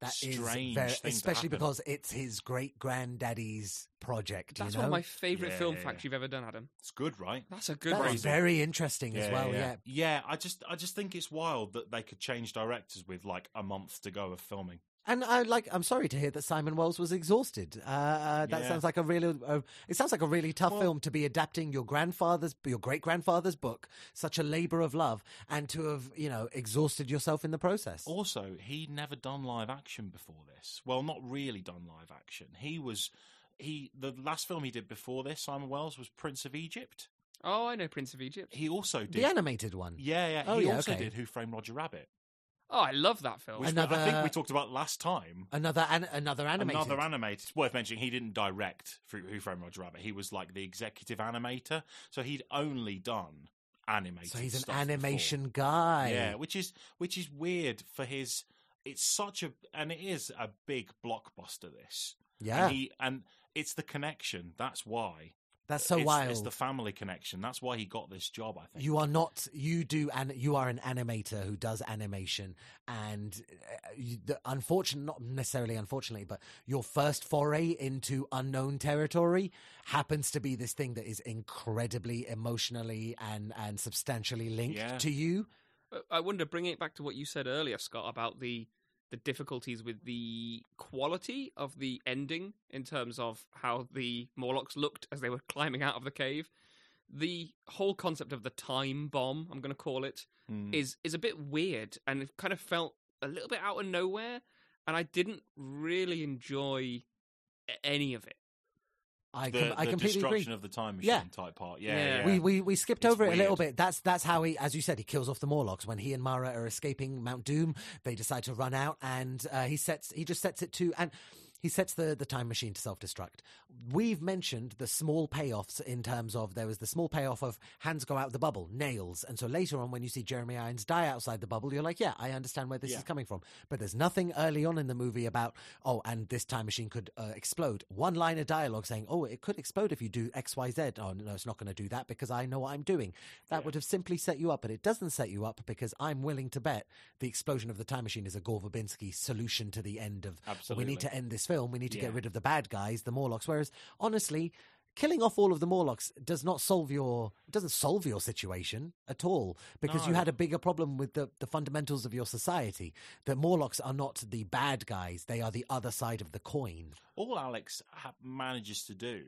That is strange very, thing especially happen. because it's his great granddaddy's project. That's you know? one of my favourite Yeah, film yeah, facts yeah. you've ever done, Adam. it's good, right? That's a good That's one. very interesting as well. Yeah. yeah. I just I just think it's wild that they could change directors with like a month to go of filming. And I like. I'm sorry to hear that Simon Wells was exhausted. Uh, uh, that Yeah. sounds like a really. Uh, it sounds like a really tough Well- film to be adapting your grandfather's, your great grandfather's book, such a labour of love, and to have you know exhausted yourself in the process. Also, he'd never done live action before this. Well, not really done live action. He was he the last film he did before this, Simon Wells, was Prince of Egypt. Oh, I know Prince of Egypt. He also did the animated one. Yeah, yeah. Oh, he yeah, also okay. did Who Framed Roger Rabbit. Oh, I love that film. Which Another- I think we talked about last time. Another an- another animated. Another animated. It's worth mentioning he didn't direct for Who Framed Roger Rabbit. He was like the executive animator, so he'd only done animated. so he's an stuff before. animation guy. Yeah, which is which is weird for his. It's such a and it is a big blockbuster. This yeah. and, he, and it's the connection. That's why. That's so it's, wild. It's the family connection. That's why he got this job. I think You are not. You do, and you are an animator who does animation. And uh, you, the, unfortunate, not necessarily unfortunately, but your first foray into unknown territory happens to be this thing that is incredibly emotionally and and substantially linked Yeah. to you. I wonder, bringing it back to what you said earlier, Scott, about the the difficulties with the quality of the ending in terms of how the Morlocks looked as they were climbing out of the cave. The whole concept of the time bomb, I'm going to call it, Mm. is is a bit weird and it kind of felt a little bit out of nowhere, and I didn't really enjoy any of it. I the, com- I the completely agree. of the time machine Yeah. type part. Yeah, Yeah. yeah. We, we we skipped It's over it a little bit. That's that's how he, as you said, he kills off the Morlocks when he and Mara are escaping Mount Doom. They decide to run out, and uh, he sets he just sets it to and. He sets the, the time machine to self destruct. We've mentioned the small payoffs in terms of there was the small payoff of hands go out the bubble, nails. And so later on, when you see Jeremy Irons die outside the bubble, you're like, yeah, I understand where this Yeah. is coming from. But there's nothing early on in the movie about, oh, and this time machine could uh, explode. One line of dialogue saying, oh, it could explode if you do X, Y, Z. Oh, no, it's not going to do that because I know what I'm doing. That Yeah. would have simply set you up, but it doesn't set you up because I'm willing to bet the explosion of the time machine is a Gore Verbinski solution to the end of Absolutely. we need to end this film. We need to get rid of the bad guys, the Morlocks. Whereas, honestly, killing off all of the Morlocks does not solve your doesn't solve your situation at all because you had a bigger problem with the, the fundamentals of your society. The Morlocks are not the bad guys; they are the other side of the coin. All Alex ha- manages to do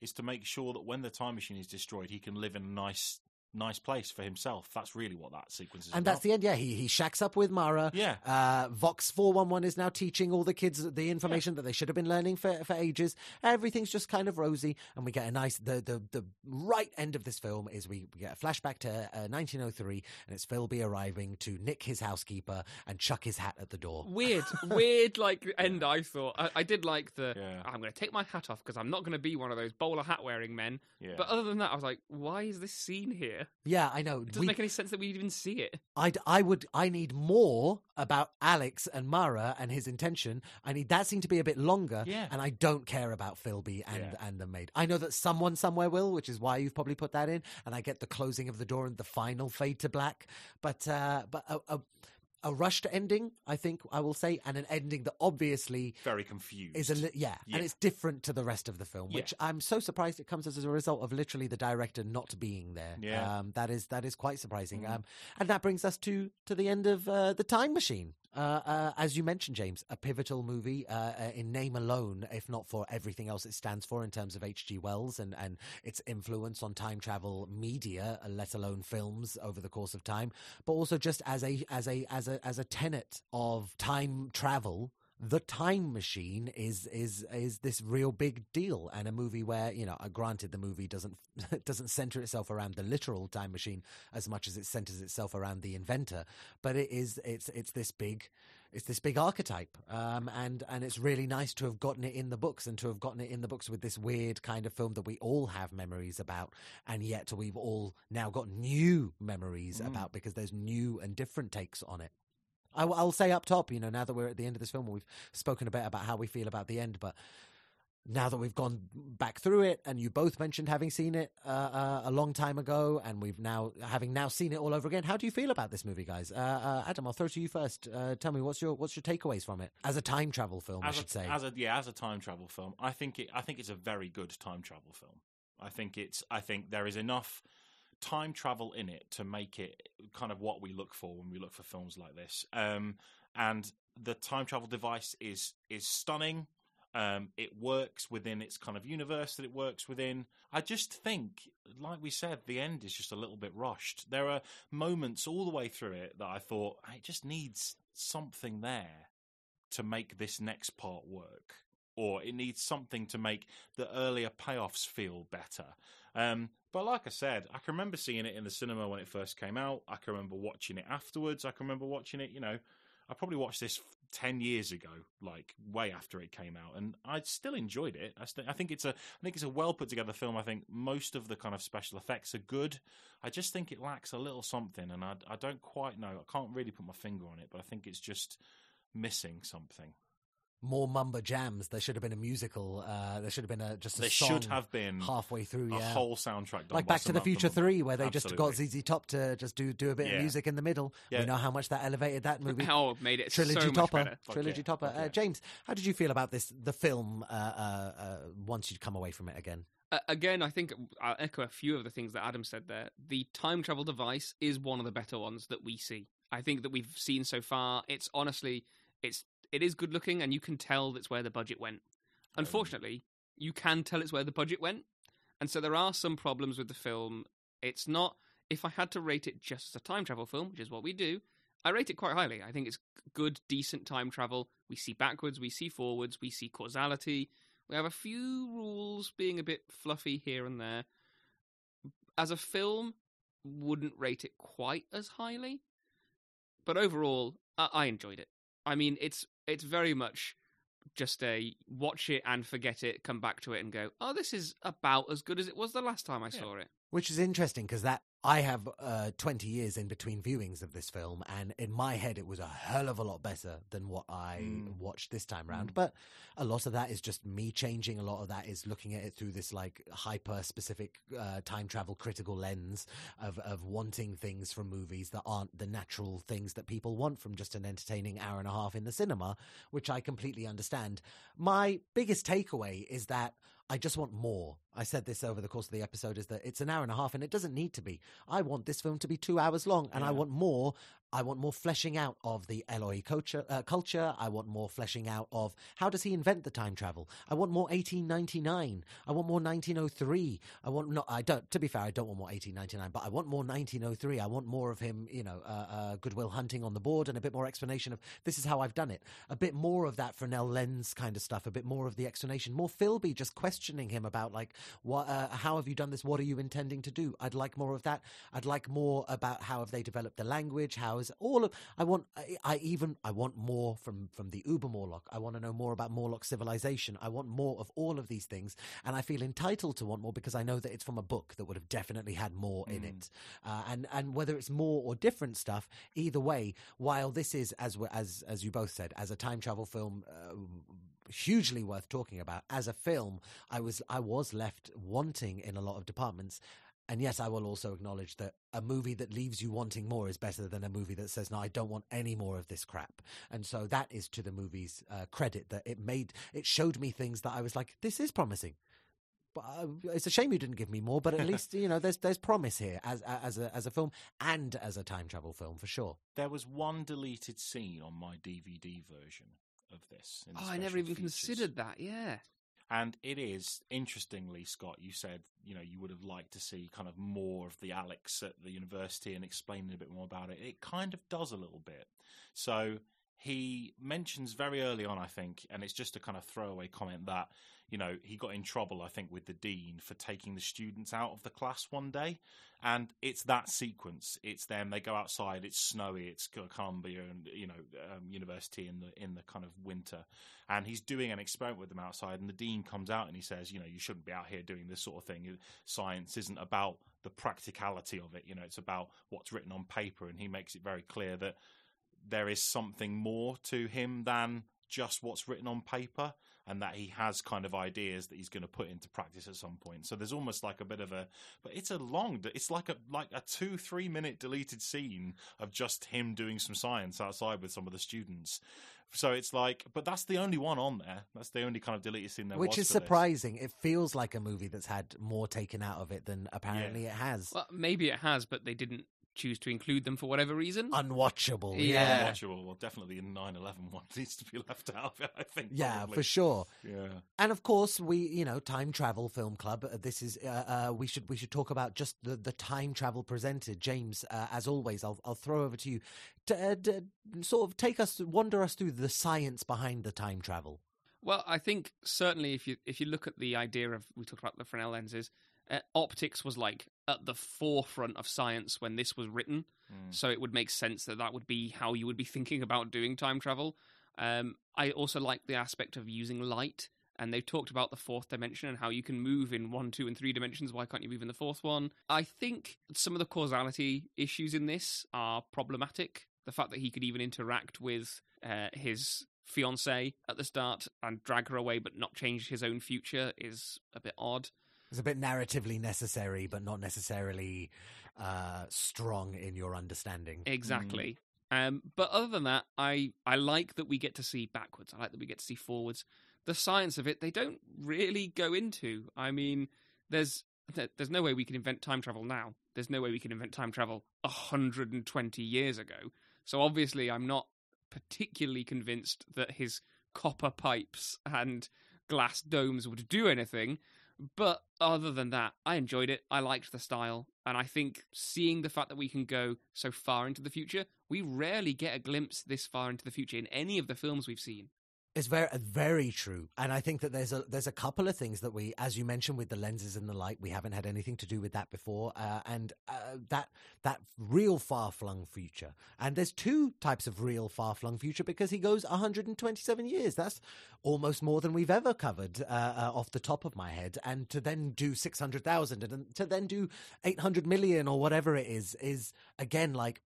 is to make sure that when the time machine is destroyed, he can live in a nice, nice place for himself. That's really what that sequence is And about. that's the end. Yeah, he he shacks up with Mara. Yeah. Uh, Vox four one one is now teaching all the kids the information that they should have been learning for for ages. Everything's just kind of rosy, and we get a nice the the the right end of this film is we, we get a flashback to uh, 1903, and it's Philby arriving to nick his housekeeper and chuck his hat at the door. Weird, weird, like end. I thought I, I did like the. Yeah. I'm going to take my hat off because I'm not going to be one of those bowler hat wearing men. Yeah. But other than that, I was like, why is this scene here? Yeah, I know. It doesn't We- make any sense that we even see it. I'd, I would, I need more about Alex and Mara and his intention. I need that scene to be a bit longer. Yeah. And I don't care about Philby and, Yeah. and the maid. I know that someone somewhere will, which is why you've probably put that in. And I get the closing of the door and the final fade to black. But, uh, but a, a, a rushed ending, I think I will say, and an ending that obviously Very confused. is a li- yeah, Yeah. and it's different to the rest of the film, Yeah. which I'm so surprised it comes as a result of literally the director not being there. Yeah. Um, that is that is quite surprising. Um, and that brings us to to the end of uh, the Time Machine. Uh, uh, as you mentioned, James, a pivotal movie uh, in name alone, if not for everything else it stands for in terms of H.G. Wells and, and its influence on time travel media, let alone films over the course of time, but also just as a as a as a as a tenet of time travel the time machine is is is this real big deal. And a movie where you know uh, granted the movie doesn't doesn't center itself around the literal time machine as much as it centers itself around the inventor but it is it's it's this big it's this big archetype. Um, and and it's really nice to have gotten it in the books and to have gotten it in the books with this weird kind of film that we all have memories about. And yet we've all now got new memories about because there's new and different takes on it I, will say up top, you know, now that we're at the end of this film, we've spoken a bit about how we feel about the end, but now that we've gone back through it, and you both mentioned having seen it uh, uh, a long time ago, and we've now having now seen it all over again, how do you feel about this movie, guys? Uh, uh, Adam, I'll throw to you first. Uh, tell me what's your what's your takeaways from it as a time travel film, I should a, say. as a yeah as a time travel film i think it i think it's a very good time travel film i think it's i think there is enough time travel in it to make it kind of what we look for when we look for films like this um and the time travel device is is stunning um, it works within its kind of universe that it works within. I just think, like we said, the end is just a little bit rushed. There are moments all the way through it that I thought it just needs something there to make this next part work, or it needs something to make the earlier payoffs feel better. Um, but like I said, I can remember seeing it in the cinema when it first came out. I can remember watching it afterwards. I can remember watching it, you know, I probably watched this 10 years ago, like way after it came out, and I still enjoyed it. I, st- I think it's a, I think it's a well put together film. I think most of the kind of special effects are good. I just think it lacks a little something, and I, I don't quite know. I can't really put my finger on it, but I think it's just missing something. More mumba jams. There should have been a musical. Uh, there should have been a just a There song should have been halfway through. a Yeah, whole soundtrack done like Back to the Future them. Three, where they just got Absolutely. ZZ Top to just do do a bit of music in the middle. We know how much that elevated that movie. How made it trilogy so much topper, better. Trilogy yeah, topper. fuck Uh. James, how did you feel about this? The film uh, uh, uh, once you'd come away from it again. Uh, again, I think I'll echo a few of the things that Adam said there. The time travel device is one of the better ones that we see. I think that we've seen so far. It's honestly, it's it is good looking, and you can tell that's where the budget went. Oh, Unfortunately, you can tell it's where the budget went, and so there are some problems with the film. It's not. If I had to rate it just as a time travel film, which is what we do, I rate it quite highly. I think it's good, decent time travel. We see backwards, we see forwards, we see causality. We have a few rules being a bit fluffy here and there. As a film, wouldn't rate it quite as highly, but overall, I, I enjoyed it. I mean, it's it's very much just a watch it and forget it, come back to it and go, oh, this is about as good as it was the last time I Yeah. saw it. Which is interesting because that I have uh, 20 years in between viewings of this film, and in my head, it was a hell of a lot better than what I Mm. watched this time round. Mm. But a lot of that is just me changing. A lot of that is looking at it through this like hyper specific uh, time travel critical lens of, of wanting things from movies that aren't the natural things that people want from just an entertaining hour and a half in the cinema, which I completely understand. My biggest takeaway is that I just want more. I said this over the course of the episode is that it's an hour and a half and it doesn't need to be. I want this film to be two hours long and I want more. I want more fleshing out of the Eloi culture, uh, culture. I want more fleshing out of how does he invent the time travel? I want more 1899. I want more 1903. I want not, I don't, to be fair, I don't want more 1899, but I want more 1903. I want more of him, you know, uh, uh, Good Will Hunting on the board and a bit more explanation of this is how I've done it. A bit more of that Fresnel lens kind of stuff, a bit more of the explanation, more Philby just questioning him about like, what, uh, how have you done this? What are you intending to do? I'd like more of that. I'd like more about how have they developed the language? How is all of, I want, I, I even, I want more from, from the Uber Morlock. I want to know more about Morlock civilization. I want more of all of these things. And I feel entitled to want more because I know that it's from a book that would have definitely had more in Mm. it. Uh, and, and whether it's more or different stuff, either way, while this is, as, as, as you both said, as a time travel film, uh, hugely worth talking about. As a film i was i was left wanting in a lot of departments. And yes i will also acknowledge that a movie that leaves you wanting more is better than a movie that says no i don't want any more of this crap. And so that is to the movie's uh, credit that it made it showed me things that i was like this is promising. But uh, it's a shame you didn't give me more but at least you know there's there's promise here as as a as a film and as a time travel film for sure. There was one deleted scene on my DVD version of this. in the Oh, I never even features. considered that. Yeah. And it is interestingly, Scott. You said you know you would have liked to see kind of more of the Alex at the university and explaining a bit more about it. It kind of does a little bit. So he mentions very early on, I think, and it's just a kind of throwaway comment that you know he got in trouble, I think, with the dean for taking the students out of the class one day, and it's that sequence. It's them. They go outside. It's snowy. It's Columbia and you know um, university in the in the kind of winter, and he's doing an experiment with them outside. And the dean comes out and he says, you know, you shouldn't be out here doing this sort of thing. Science isn't about the practicality of it. You know, it's about what's written on paper. And he makes it very clear that there is something more to him than just what's written on paper and that he has kind of ideas that he's going to put into practice at some point. So there's almost like a bit of a but it's a long it's like a like a two three minute deleted scene of just him doing some science outside with some of the students. So it's like but that's the only one on there. That's the only kind of deleted scene there which was is for this. surprising. It feels like a movie that's had more taken out of it than apparently it has. Well, maybe it has, but they didn't choose to include them for whatever reason. unwatchable Yeah. Unwatchable. Well, definitely the 9/11 one needs to be left out of it. I think. Yeah, probably. for sure. Yeah. And of course, we, you know, time travel film club. uh, This is, uh, uh, we should we should talk about just the, the time travel presented. James, uh, as always, I'll I'll throw over to you to uh, d- sort of take us, wander us through the science behind the time travel. Well, I think certainly if you if you look at the idea of we talked about the Fresnel lenses, uh, optics was like at the forefront of science when this was written. Mm. So it would make sense that that would be how you would be thinking about doing time travel. Um, I also like the aspect of using light, and they've talked about the fourth dimension and how you can move in one, two, and three dimensions. Why can't you move in the fourth one? I think some of the causality issues in this are problematic. The fact that he could even interact with uh, his fiancee at the start and drag her away, but not change his own future, is a bit odd. It's a bit narratively necessary, but not necessarily uh, strong in your understanding. Exactly. Um, but other than that, I I like that we get to see backwards. I like that we get to see forwards. The science of it, they don't really go into. I mean, there's there's no way we can invent time travel now. There's no way we can invent time travel 120 years ago. So obviously, I'm not particularly convinced that his copper pipes and glass domes would do anything. But other than that, I enjoyed it. I liked the style. And I think seeing the fact that we can go so far into the future, we rarely get a glimpse this far into the future in any of the films we've seen. It's very very true, and I think that there's a there's a couple of things that we, as you mentioned, with the lenses and the light, we haven't had anything to do with that before, uh, and uh, that that real far flung future. And there's two types of real far flung future because he goes 127 years. That's almost more than we've ever covered uh, uh, off the top of my head. And to then do 600,000 and to then do 800 million or whatever it is is again like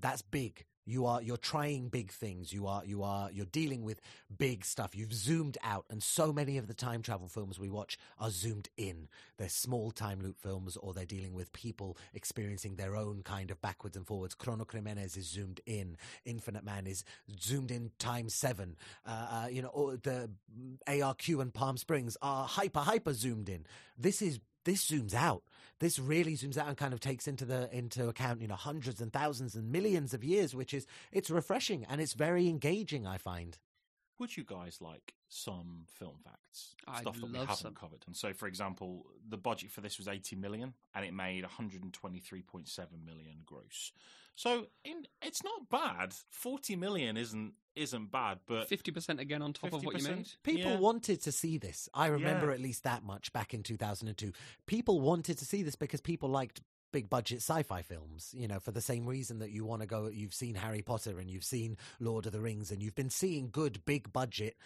that's big you are you're trying big things. You are you are you're dealing with big stuff. You've zoomed out and so many of the time travel films we watch are zoomed in. They're small time loop films or they're dealing with people experiencing their own kind of backwards and forwards. Chrono crimenes is zoomed in. Infinite man is zoomed in times seven. Uh, uh, you know the arq and palm springs are hyper hyper zoomed in. This is this zooms out this really zooms out and kind of takes into the into account you know hundreds and thousands and millions of years which is it's refreshing and it's very engaging i find Would you guys like some film facts? I'd Stuff that we haven't some. covered. And so, for example, the budget for this was 80 million and it made 123.7 million gross. So in, it's not bad. 40 million isn't isn't bad, but Fifty percent again on top of what you 50%? made. people Yeah. wanted to see this i remember Yeah. at least that much back in 2002 people wanted to see this because people liked big budget sci-fi films you know for the same reason that you want to go you've seen harry potter and you've seen lord of the rings and you've been seeing good big budget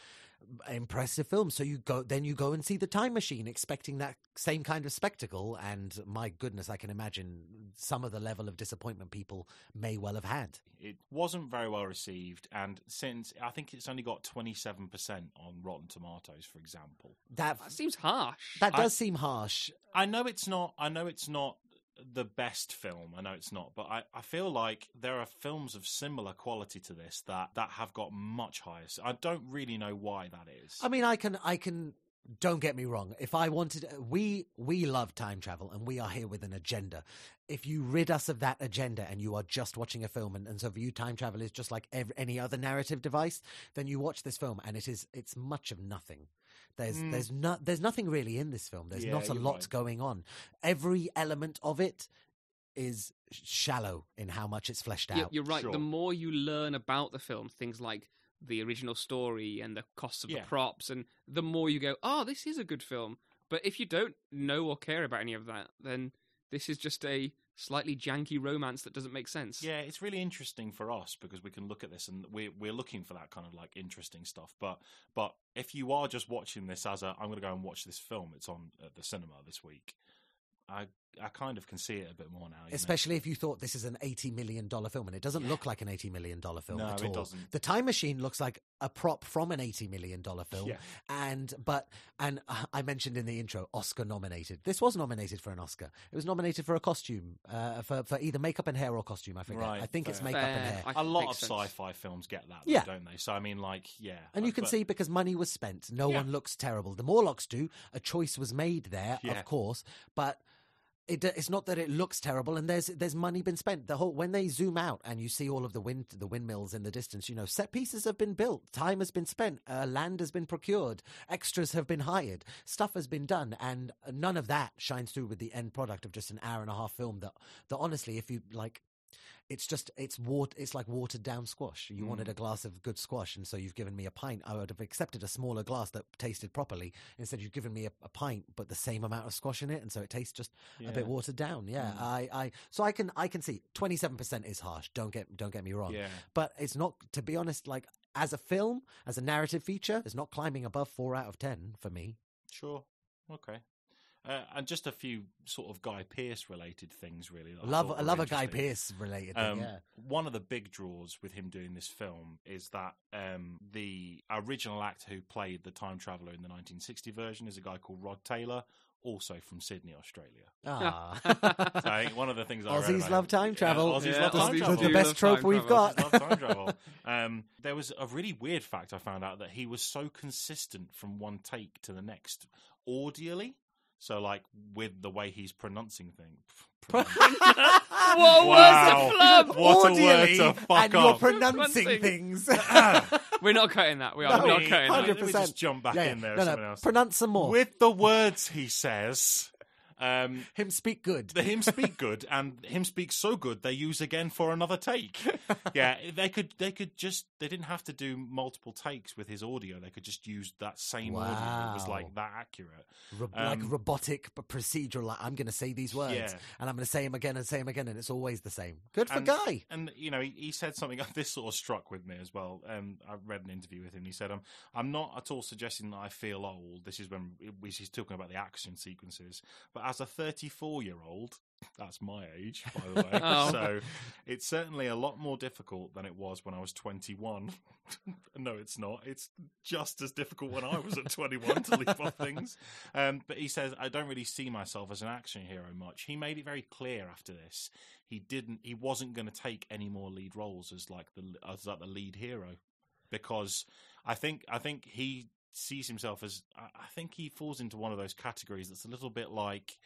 impressive films so you go then you go and see the time machine expecting that same kind of spectacle and my goodness i can imagine some of the level of disappointment people may well have had it wasn't very well received. And since I think it's only got 27% on Rotten Tomatoes, for example. that That seems harsh. that I- does seem harsh I know it's not. I know it's not the best film. I know it's not, but I, I feel like there are films of similar quality to this that that have got much higher. I don't really know why that is. I mean, I can, I can. Don't get me wrong. If I wanted, we we love time travel, and we are here with an agenda. If you rid us of that agenda, and you are just watching a film, and, and so for you, time travel is just like ev- any other narrative device, then you watch this film, and it is it's much of nothing. There's Mm. there's not there's nothing really in this film. There's Yeah, not a lot right. going on. Every element of it is shallow in how much it's fleshed You- out. You're right. Sure. The more you learn about the film, things like the original story and the costs of Yeah. the props, and the more you go, "Oh, this is a good film." But if you don't know or care about any of that, then this is just a slightly janky romance that doesn't make sense. Yeah, it's really interesting for us because we can look at this and we're we're looking for that kind of like interesting stuff. But but if you are just watching this as a I'm going to go and watch this film, it's on at the cinema this week. I I kind of can see it a bit more now. Especially mentioned if you thought this is an eighty million dollar film, and it doesn't look like an eighty million dollar film No, at it all. doesn't. The Time Machine looks like a prop from an eighty million dollar film, Yeah. and but and uh, I mentioned in the intro Oscar nominated. This was nominated for an Oscar. It was nominated for a costume, uh, for for either makeup and hair or costume. I forget. Right, I think it's fair. makeup and hair. I- a lot of sense. sci-fi films get that, though, Yeah. don't they? So I mean, like, yeah, And you Uh, can but- see because money was spent, no Yeah. one looks terrible. The Morlocks do. A choice was made there, Yeah. of course, but it, it's not that it looks terrible. And there's there's money been spent. The whole when they zoom out and you see all of the wind the windmills in the distance, you know, set pieces have been built, time has been spent, uh, land has been procured, extras have been hired, stuff has been done, and none of that shines through with the end product of just an hour and a half film. That that honestly, if you like it's just it's water it's like watered down squash. You Mm. wanted a glass of good squash and so you've given me a pint. I would have accepted a smaller glass that tasted properly. Instead you've given me a, a pint but the same amount of squash in it and so it tastes just a bit watered down. Yeah Mm. i i so i can i can see 27% is harsh. Don't get don't get me wrong. Yeah, but it's not to be honest like as a film as a narrative feature it's not climbing above 4 out of 10 for me. Sure, okay. Uh, and just a few sort of Guy Pearce related things, really. I love I love a Guy interesting. Pearce related thing, Um, yeah One of the big draws with him doing this film is that um, the original actor who played the time traveler in the 1960 version is a guy called Rod Taylor, also from Sydney, Australia. Ah. So one of the things I read Aussies about love him- time Yeah, travel. Aussies Yeah, love time Aussies travel. the best trope time we've got. Love time travel. Um, there was a really weird fact I found out that he was so consistent from one take to the next audially. So, like with the way he's pronouncing things. What a Wow. word to flub! What a word Audially, to fuck and you're pronouncing Pronouncing. things. Ah. We're not cutting that. We are No, not cutting Let that. me 100%. just jump back Yeah, yeah. in there. No, something no, else. pronounce some more. With the words he says, Um, Him speak good. the him speak good and him speak so good they use again for another take. yeah, they could they could just they didn't have to do multiple takes with his audio. They could just use that same audio It was like that accurate. Ro- like Um, robotic but procedural. Like I'm going to say these words, Yeah. and I'm going to say them again and say them again, and it's always the same. Good for And- Guy. And you know, he, he said something. This sort of struck with me as well. Um, I read an interview with him. He said, um, "I'm not at all suggesting that I feel old. This is when he's talking about the action sequences. But as a 34 year old, that's my age, by the way. Oh. So it's certainly a lot more difficult than it was when I was 21. no, it's not. It's just as difficult when I was at 21 to leap off things. Um, but he says, I don't really see myself as an action hero much. He made it very clear after this. He didn't. He wasn't going to take any more lead roles as like the as like the lead hero, because I think I think he sees himself as. I think he falls into one of those categories that's a little bit like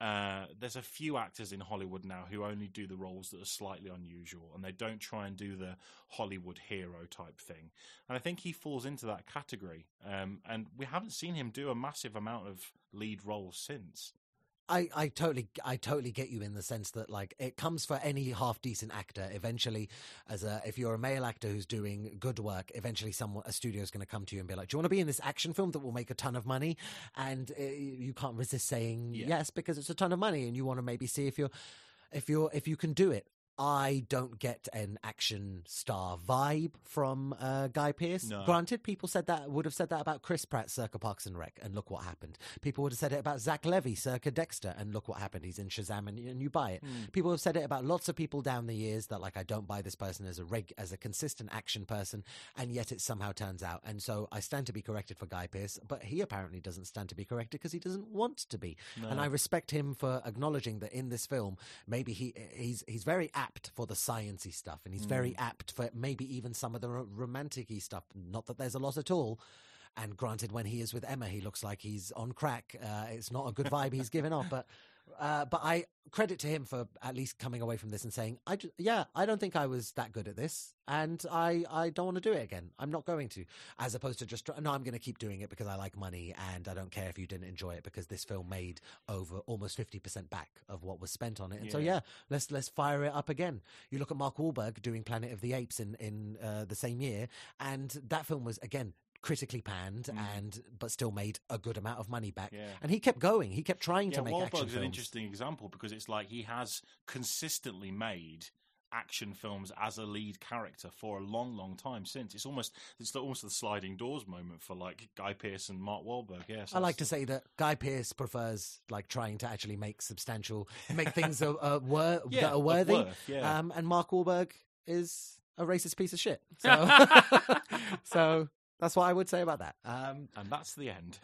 uh, there's a few actors in Hollywood now who only do the roles that are slightly unusual and they don't try and do the Hollywood hero type thing. And I think he falls into that category. Um, and we haven't seen him do a massive amount of lead roles since. I, I totally I totally get you in the sense that like it comes for any half decent actor. Eventually as a if you're a male actor who's doing good work eventually someone a studio is going to come to you and be like do you want to be in this action film that will make a ton of money? And uh, you can't resist saying Yeah. yes because it's a ton of money and you want to maybe see if you're if you're if you can do it I don't get an action star vibe from uh, Guy Pearce. No. Granted, people said that would have said that about Chris Pratt circa Parks and Rec, and look what happened. People would have said it about Zach Levi circa Dexter, and look what happened. He's in Shazam, and, and you buy it. People have said it about lots of people down the years that like I don't buy this person as a reg as a consistent action person, and yet it somehow turns out. And so I stand to be corrected for Guy Pearce, but he apparently doesn't stand to be corrected because he doesn't want to be. And I respect him for acknowledging that in this film, maybe he he's he's very apt for the sciency stuff, and he's very apt for maybe even some of the ro- romantic-y stuff. Not that there's a lot at all. And granted, when he is with Emma, he looks like he's on crack. Uh, it's not a good vibe he's giving off, but uh, but I credit to him for at least coming away from this and saying, "I ju- yeah, I don't think I was that good at this, and I I don't want to do it again. I'm not going to." As opposed to just try- no, I'm going to keep doing it because I like money, and I don't care if you didn't enjoy it because this film made over almost fifty percent back of what was spent on it. And so Yeah. yeah, let's let's fire it up again. You look at Mark Wahlberg doing Planet of the Apes in in uh, the same year, and that film was again critically panned and but still made a good amount of money back Mm. Yeah. and he kept going he kept trying Yeah, to make action films an interesting example because it's like he has consistently made action films as a lead character for a long, long time since. It's almost it's almost the sliding doors moment for like Guy Pearce and Mark Wahlberg. Yes, I like to say that Guy Pearce prefers like trying to actually make substantial, make things uh, uh, wor- Yeah, that are worthy. worth, yeah. Um, and Mark Wahlberg is a racist piece of shit. So, so that's what I would say about that. Um, and that's the end.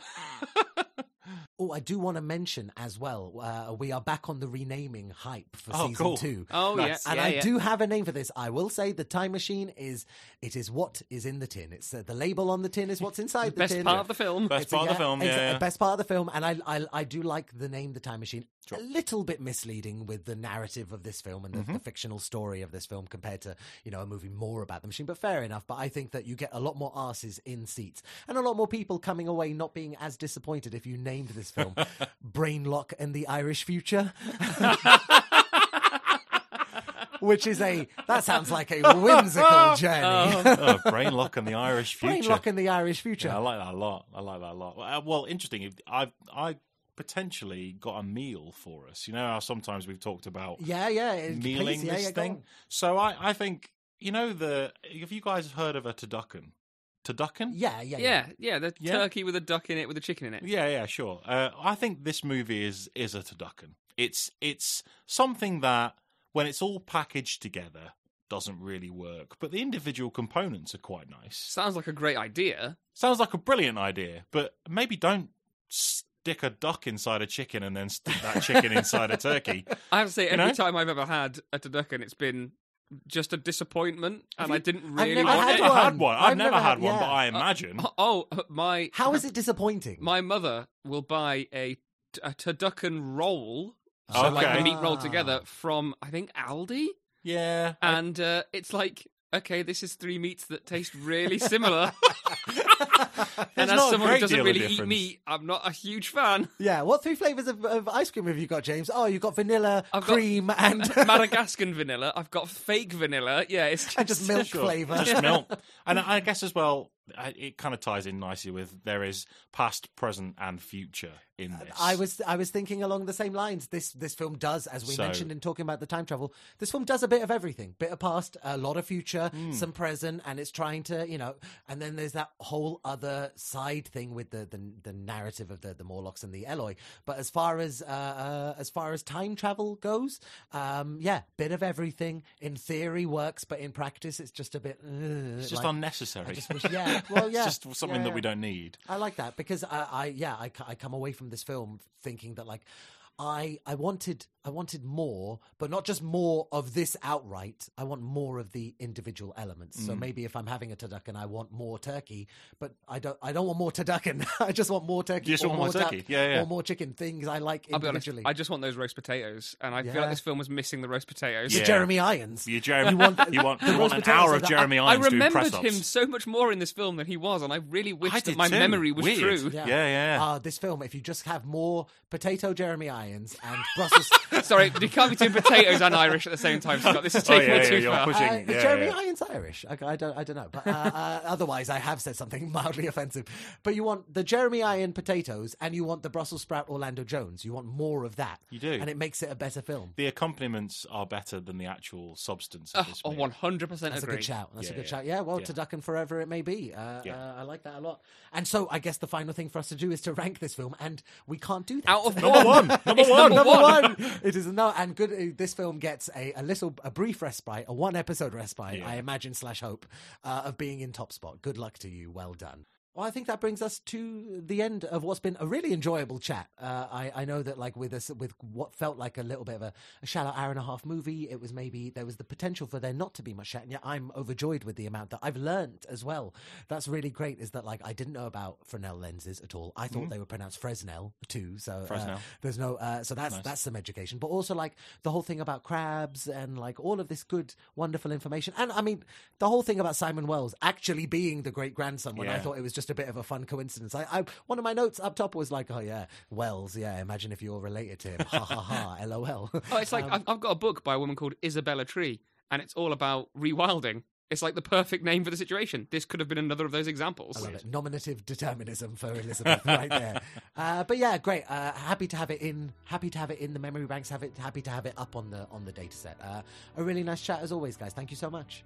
oh, I do want to mention as well. Uh, we are back on the renaming hype for Oh, season cool. two. Oh Nice. yeah, And yeah, I yeah. do have a name for this. I will say the time machine is it is what is in the tin. It's uh, the label on the tin is what's inside the Best tin. part of the film. Best It's a- part of the film, it's yeah. yeah. best part of the film, and I, I I do like the name, the Time Machine. Sure. Mm-hmm. A little bit misleading with the narrative of this film and the, the fictional story of this film compared to you know a movie more about the machine. But fair enough. But I think that you get a lot more asses in seats and a lot more people coming away not being as disappointed if you named this film Brainlock and the Irish Future. Which is a that sounds like a whimsical journey. oh, Brainlock and the Irish future. Brainlock and the Irish Future. Yeah, I like that a lot. I like that a lot. Uh, Well, interesting. I I potentially got a meal for us. You know how sometimes we've talked about Yeah, yeah. mealing please, yeah, this yeah, go thing. on. So I I think you know the have you guys have heard of a turducken? Turducken? Yeah, yeah, Yeah, yeah, the Yeah. turkey with a duck in it with a chicken in it. Yeah, yeah, sure. Uh, I think this movie is is a turducken. It's it's something that when it's all packaged together doesn't really work, but the individual components are quite nice. Sounds like a great idea. Sounds like a brilliant idea, but maybe don't stick a duck inside a chicken and then stick that chicken inside a turkey. I have to say, every know? time I've ever had a turducken, it's been just a disappointment, and I didn't I've really never want I've had it. never one. had one. I've, I've never, never had had- one, but. I imagine. Oh, my How is it disappointing? my mother will buy a a turducken roll, so like a meat roll Ah. together from I think Aldi, yeah, I- and uh, it's like okay, this is three meats that taste really similar. and as not a someone who great doesn't deal really eat meat, I'm not a huge fan. Yeah, what three flavors of, of ice cream have you got, James? Oh, you've got vanilla, I've got- cream, and Madagascar vanilla. I've got fake vanilla. Yeah, it's just, and just milk Sure. flavor. Just milk. And I guess as well, it kind of ties in nicely with there is past, present, and future in this. I was I was thinking along the same lines. This this film does, as we So- mentioned in talking about the time travel, this film does a bit of everything. Bit of past, a lot of future, Hmm. some present, and it's trying to, you know, and then there's that whole other side thing with the the, the narrative of the, the Morlocks and the Eloi. But as far as uh, uh, as far as time travel goes, um, yeah, bit of everything. In theory works, but in practice it's just a bit uh, it's just like- unnecessary. Just wish, yeah, well, yeah, it's just something Yeah, that we don't need. I like that because I, I yeah, I, I come away from this film thinking that like I I wanted I wanted more, but not just more of this outright. I want more of the individual elements. Mm. So maybe if I'm having a turducken, I want more turkey, but I don't I don't want more turducken. I just want more turkey. You just or want more duck, turkey. Yeah, yeah. Or more chicken things I like I'll be honest. individually. I just want those roast potatoes, and I feel like this film was missing the roast potatoes. the Yeah. Jeremy Irons. You, Jeremy, you want- want you want, you want roast an hour of Jeremy I Irons doing remembered press him so much more in this film than he was, and I really wish I that my too. memory was Weird. true. Yeah, yeah. Uh, this film, if you just have more potato Jeremy Irons and Brussels Sorry, you can't be doing potatoes and Irish at the same time, Scott. This is Oh, taking yeah, it yeah, too you're far. pushing- Uh, yeah, Jeremy yeah. Irons Irish. I, I don't, I don't know. But uh, uh, otherwise, I have said something mildly offensive. But you want the Jeremy Iron potatoes, and you want the Brussels sprout Orlando Jones. You want more of that. You do. and it makes it a better film. the accompaniments are better than the actual substance of Oh, this oh, 100% That's a good shout. That's a good yeah. shout. Yeah, well, Yeah. turducken forever it may be. Uh, Yeah. uh, I like that a lot. And so I guess the final thing for us to do is to rank this film, and we can't do that. Out of Number one. Number It's one. number Number one. It is no, and good. uh, This film gets a, a little, a brief respite, a one episode respite. Yeah. I imagine slash hope uh, of being in top spot. Good luck to you. Well done. Well, I think that brings us to the end of what's been a really enjoyable chat. Uh, I, I know that, like with us, with what felt like a little bit of a, a shallow hour and a half movie, it was maybe there was the potential for there not to be much chat, and yet I'm overjoyed with the amount that I've learned as well. That's really great. Is that like I didn't know about Fresnel lenses at all. I thought they were pronounced Fresnel too. So uh, Mm-hmm. There's no, uh, so that's Nice. that's some education, but also like the whole thing about crabs and like all of this good, wonderful information. And I mean, the whole thing about Simon Wells actually being the great grandson. When I thought it was just a bit of a fun coincidence. I, I one of my notes up top was like, oh yeah, Wells. Yeah, imagine if you're related to him. Ha ha ha. Lol. Oh, it's like Um, I've, I've got a book by a woman called Isabella Tree, and it's all about rewilding. It's like the perfect name for the situation. This could have been another of those examples. I love it. Nominative determinism for Elizabeth right there. Uh, but yeah, great. Uh, happy to have it in. Happy to have it in the memory banks. Have it. Happy to have it up on the on the data set. Uh, a really nice chat as always, guys. Thank you so much.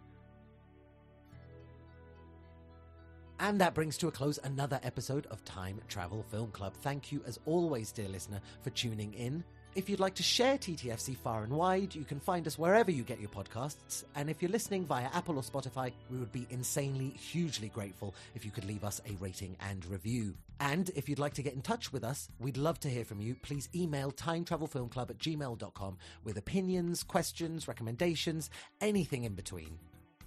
And that brings to a close another episode of Time Travel Film Club. Thank you, as always, dear listener, for tuning in. If you'd like to share TTFC far and wide, you can find us wherever you get your podcasts. And if you're listening via Apple or Spotify, we would be insanely, hugely grateful if you could leave us a rating and review. And if you'd like to get in touch with us, we'd love to hear from you. Please email timetravelfilmclub at gmail.com with opinions, questions, recommendations, anything in between.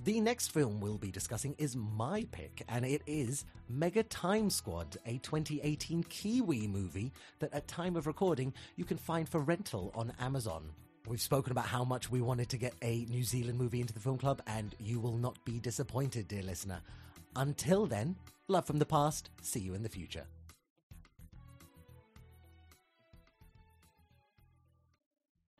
The next film we'll be discussing is my pick, and it is Mega Time Squad, a 2018 Kiwi movie that at time of recording you can find for rental on Amazon. We've spoken about how much we wanted to get a New Zealand movie into the film club, and you will not be disappointed, dear listener. Until then, love from the past, see you in the future.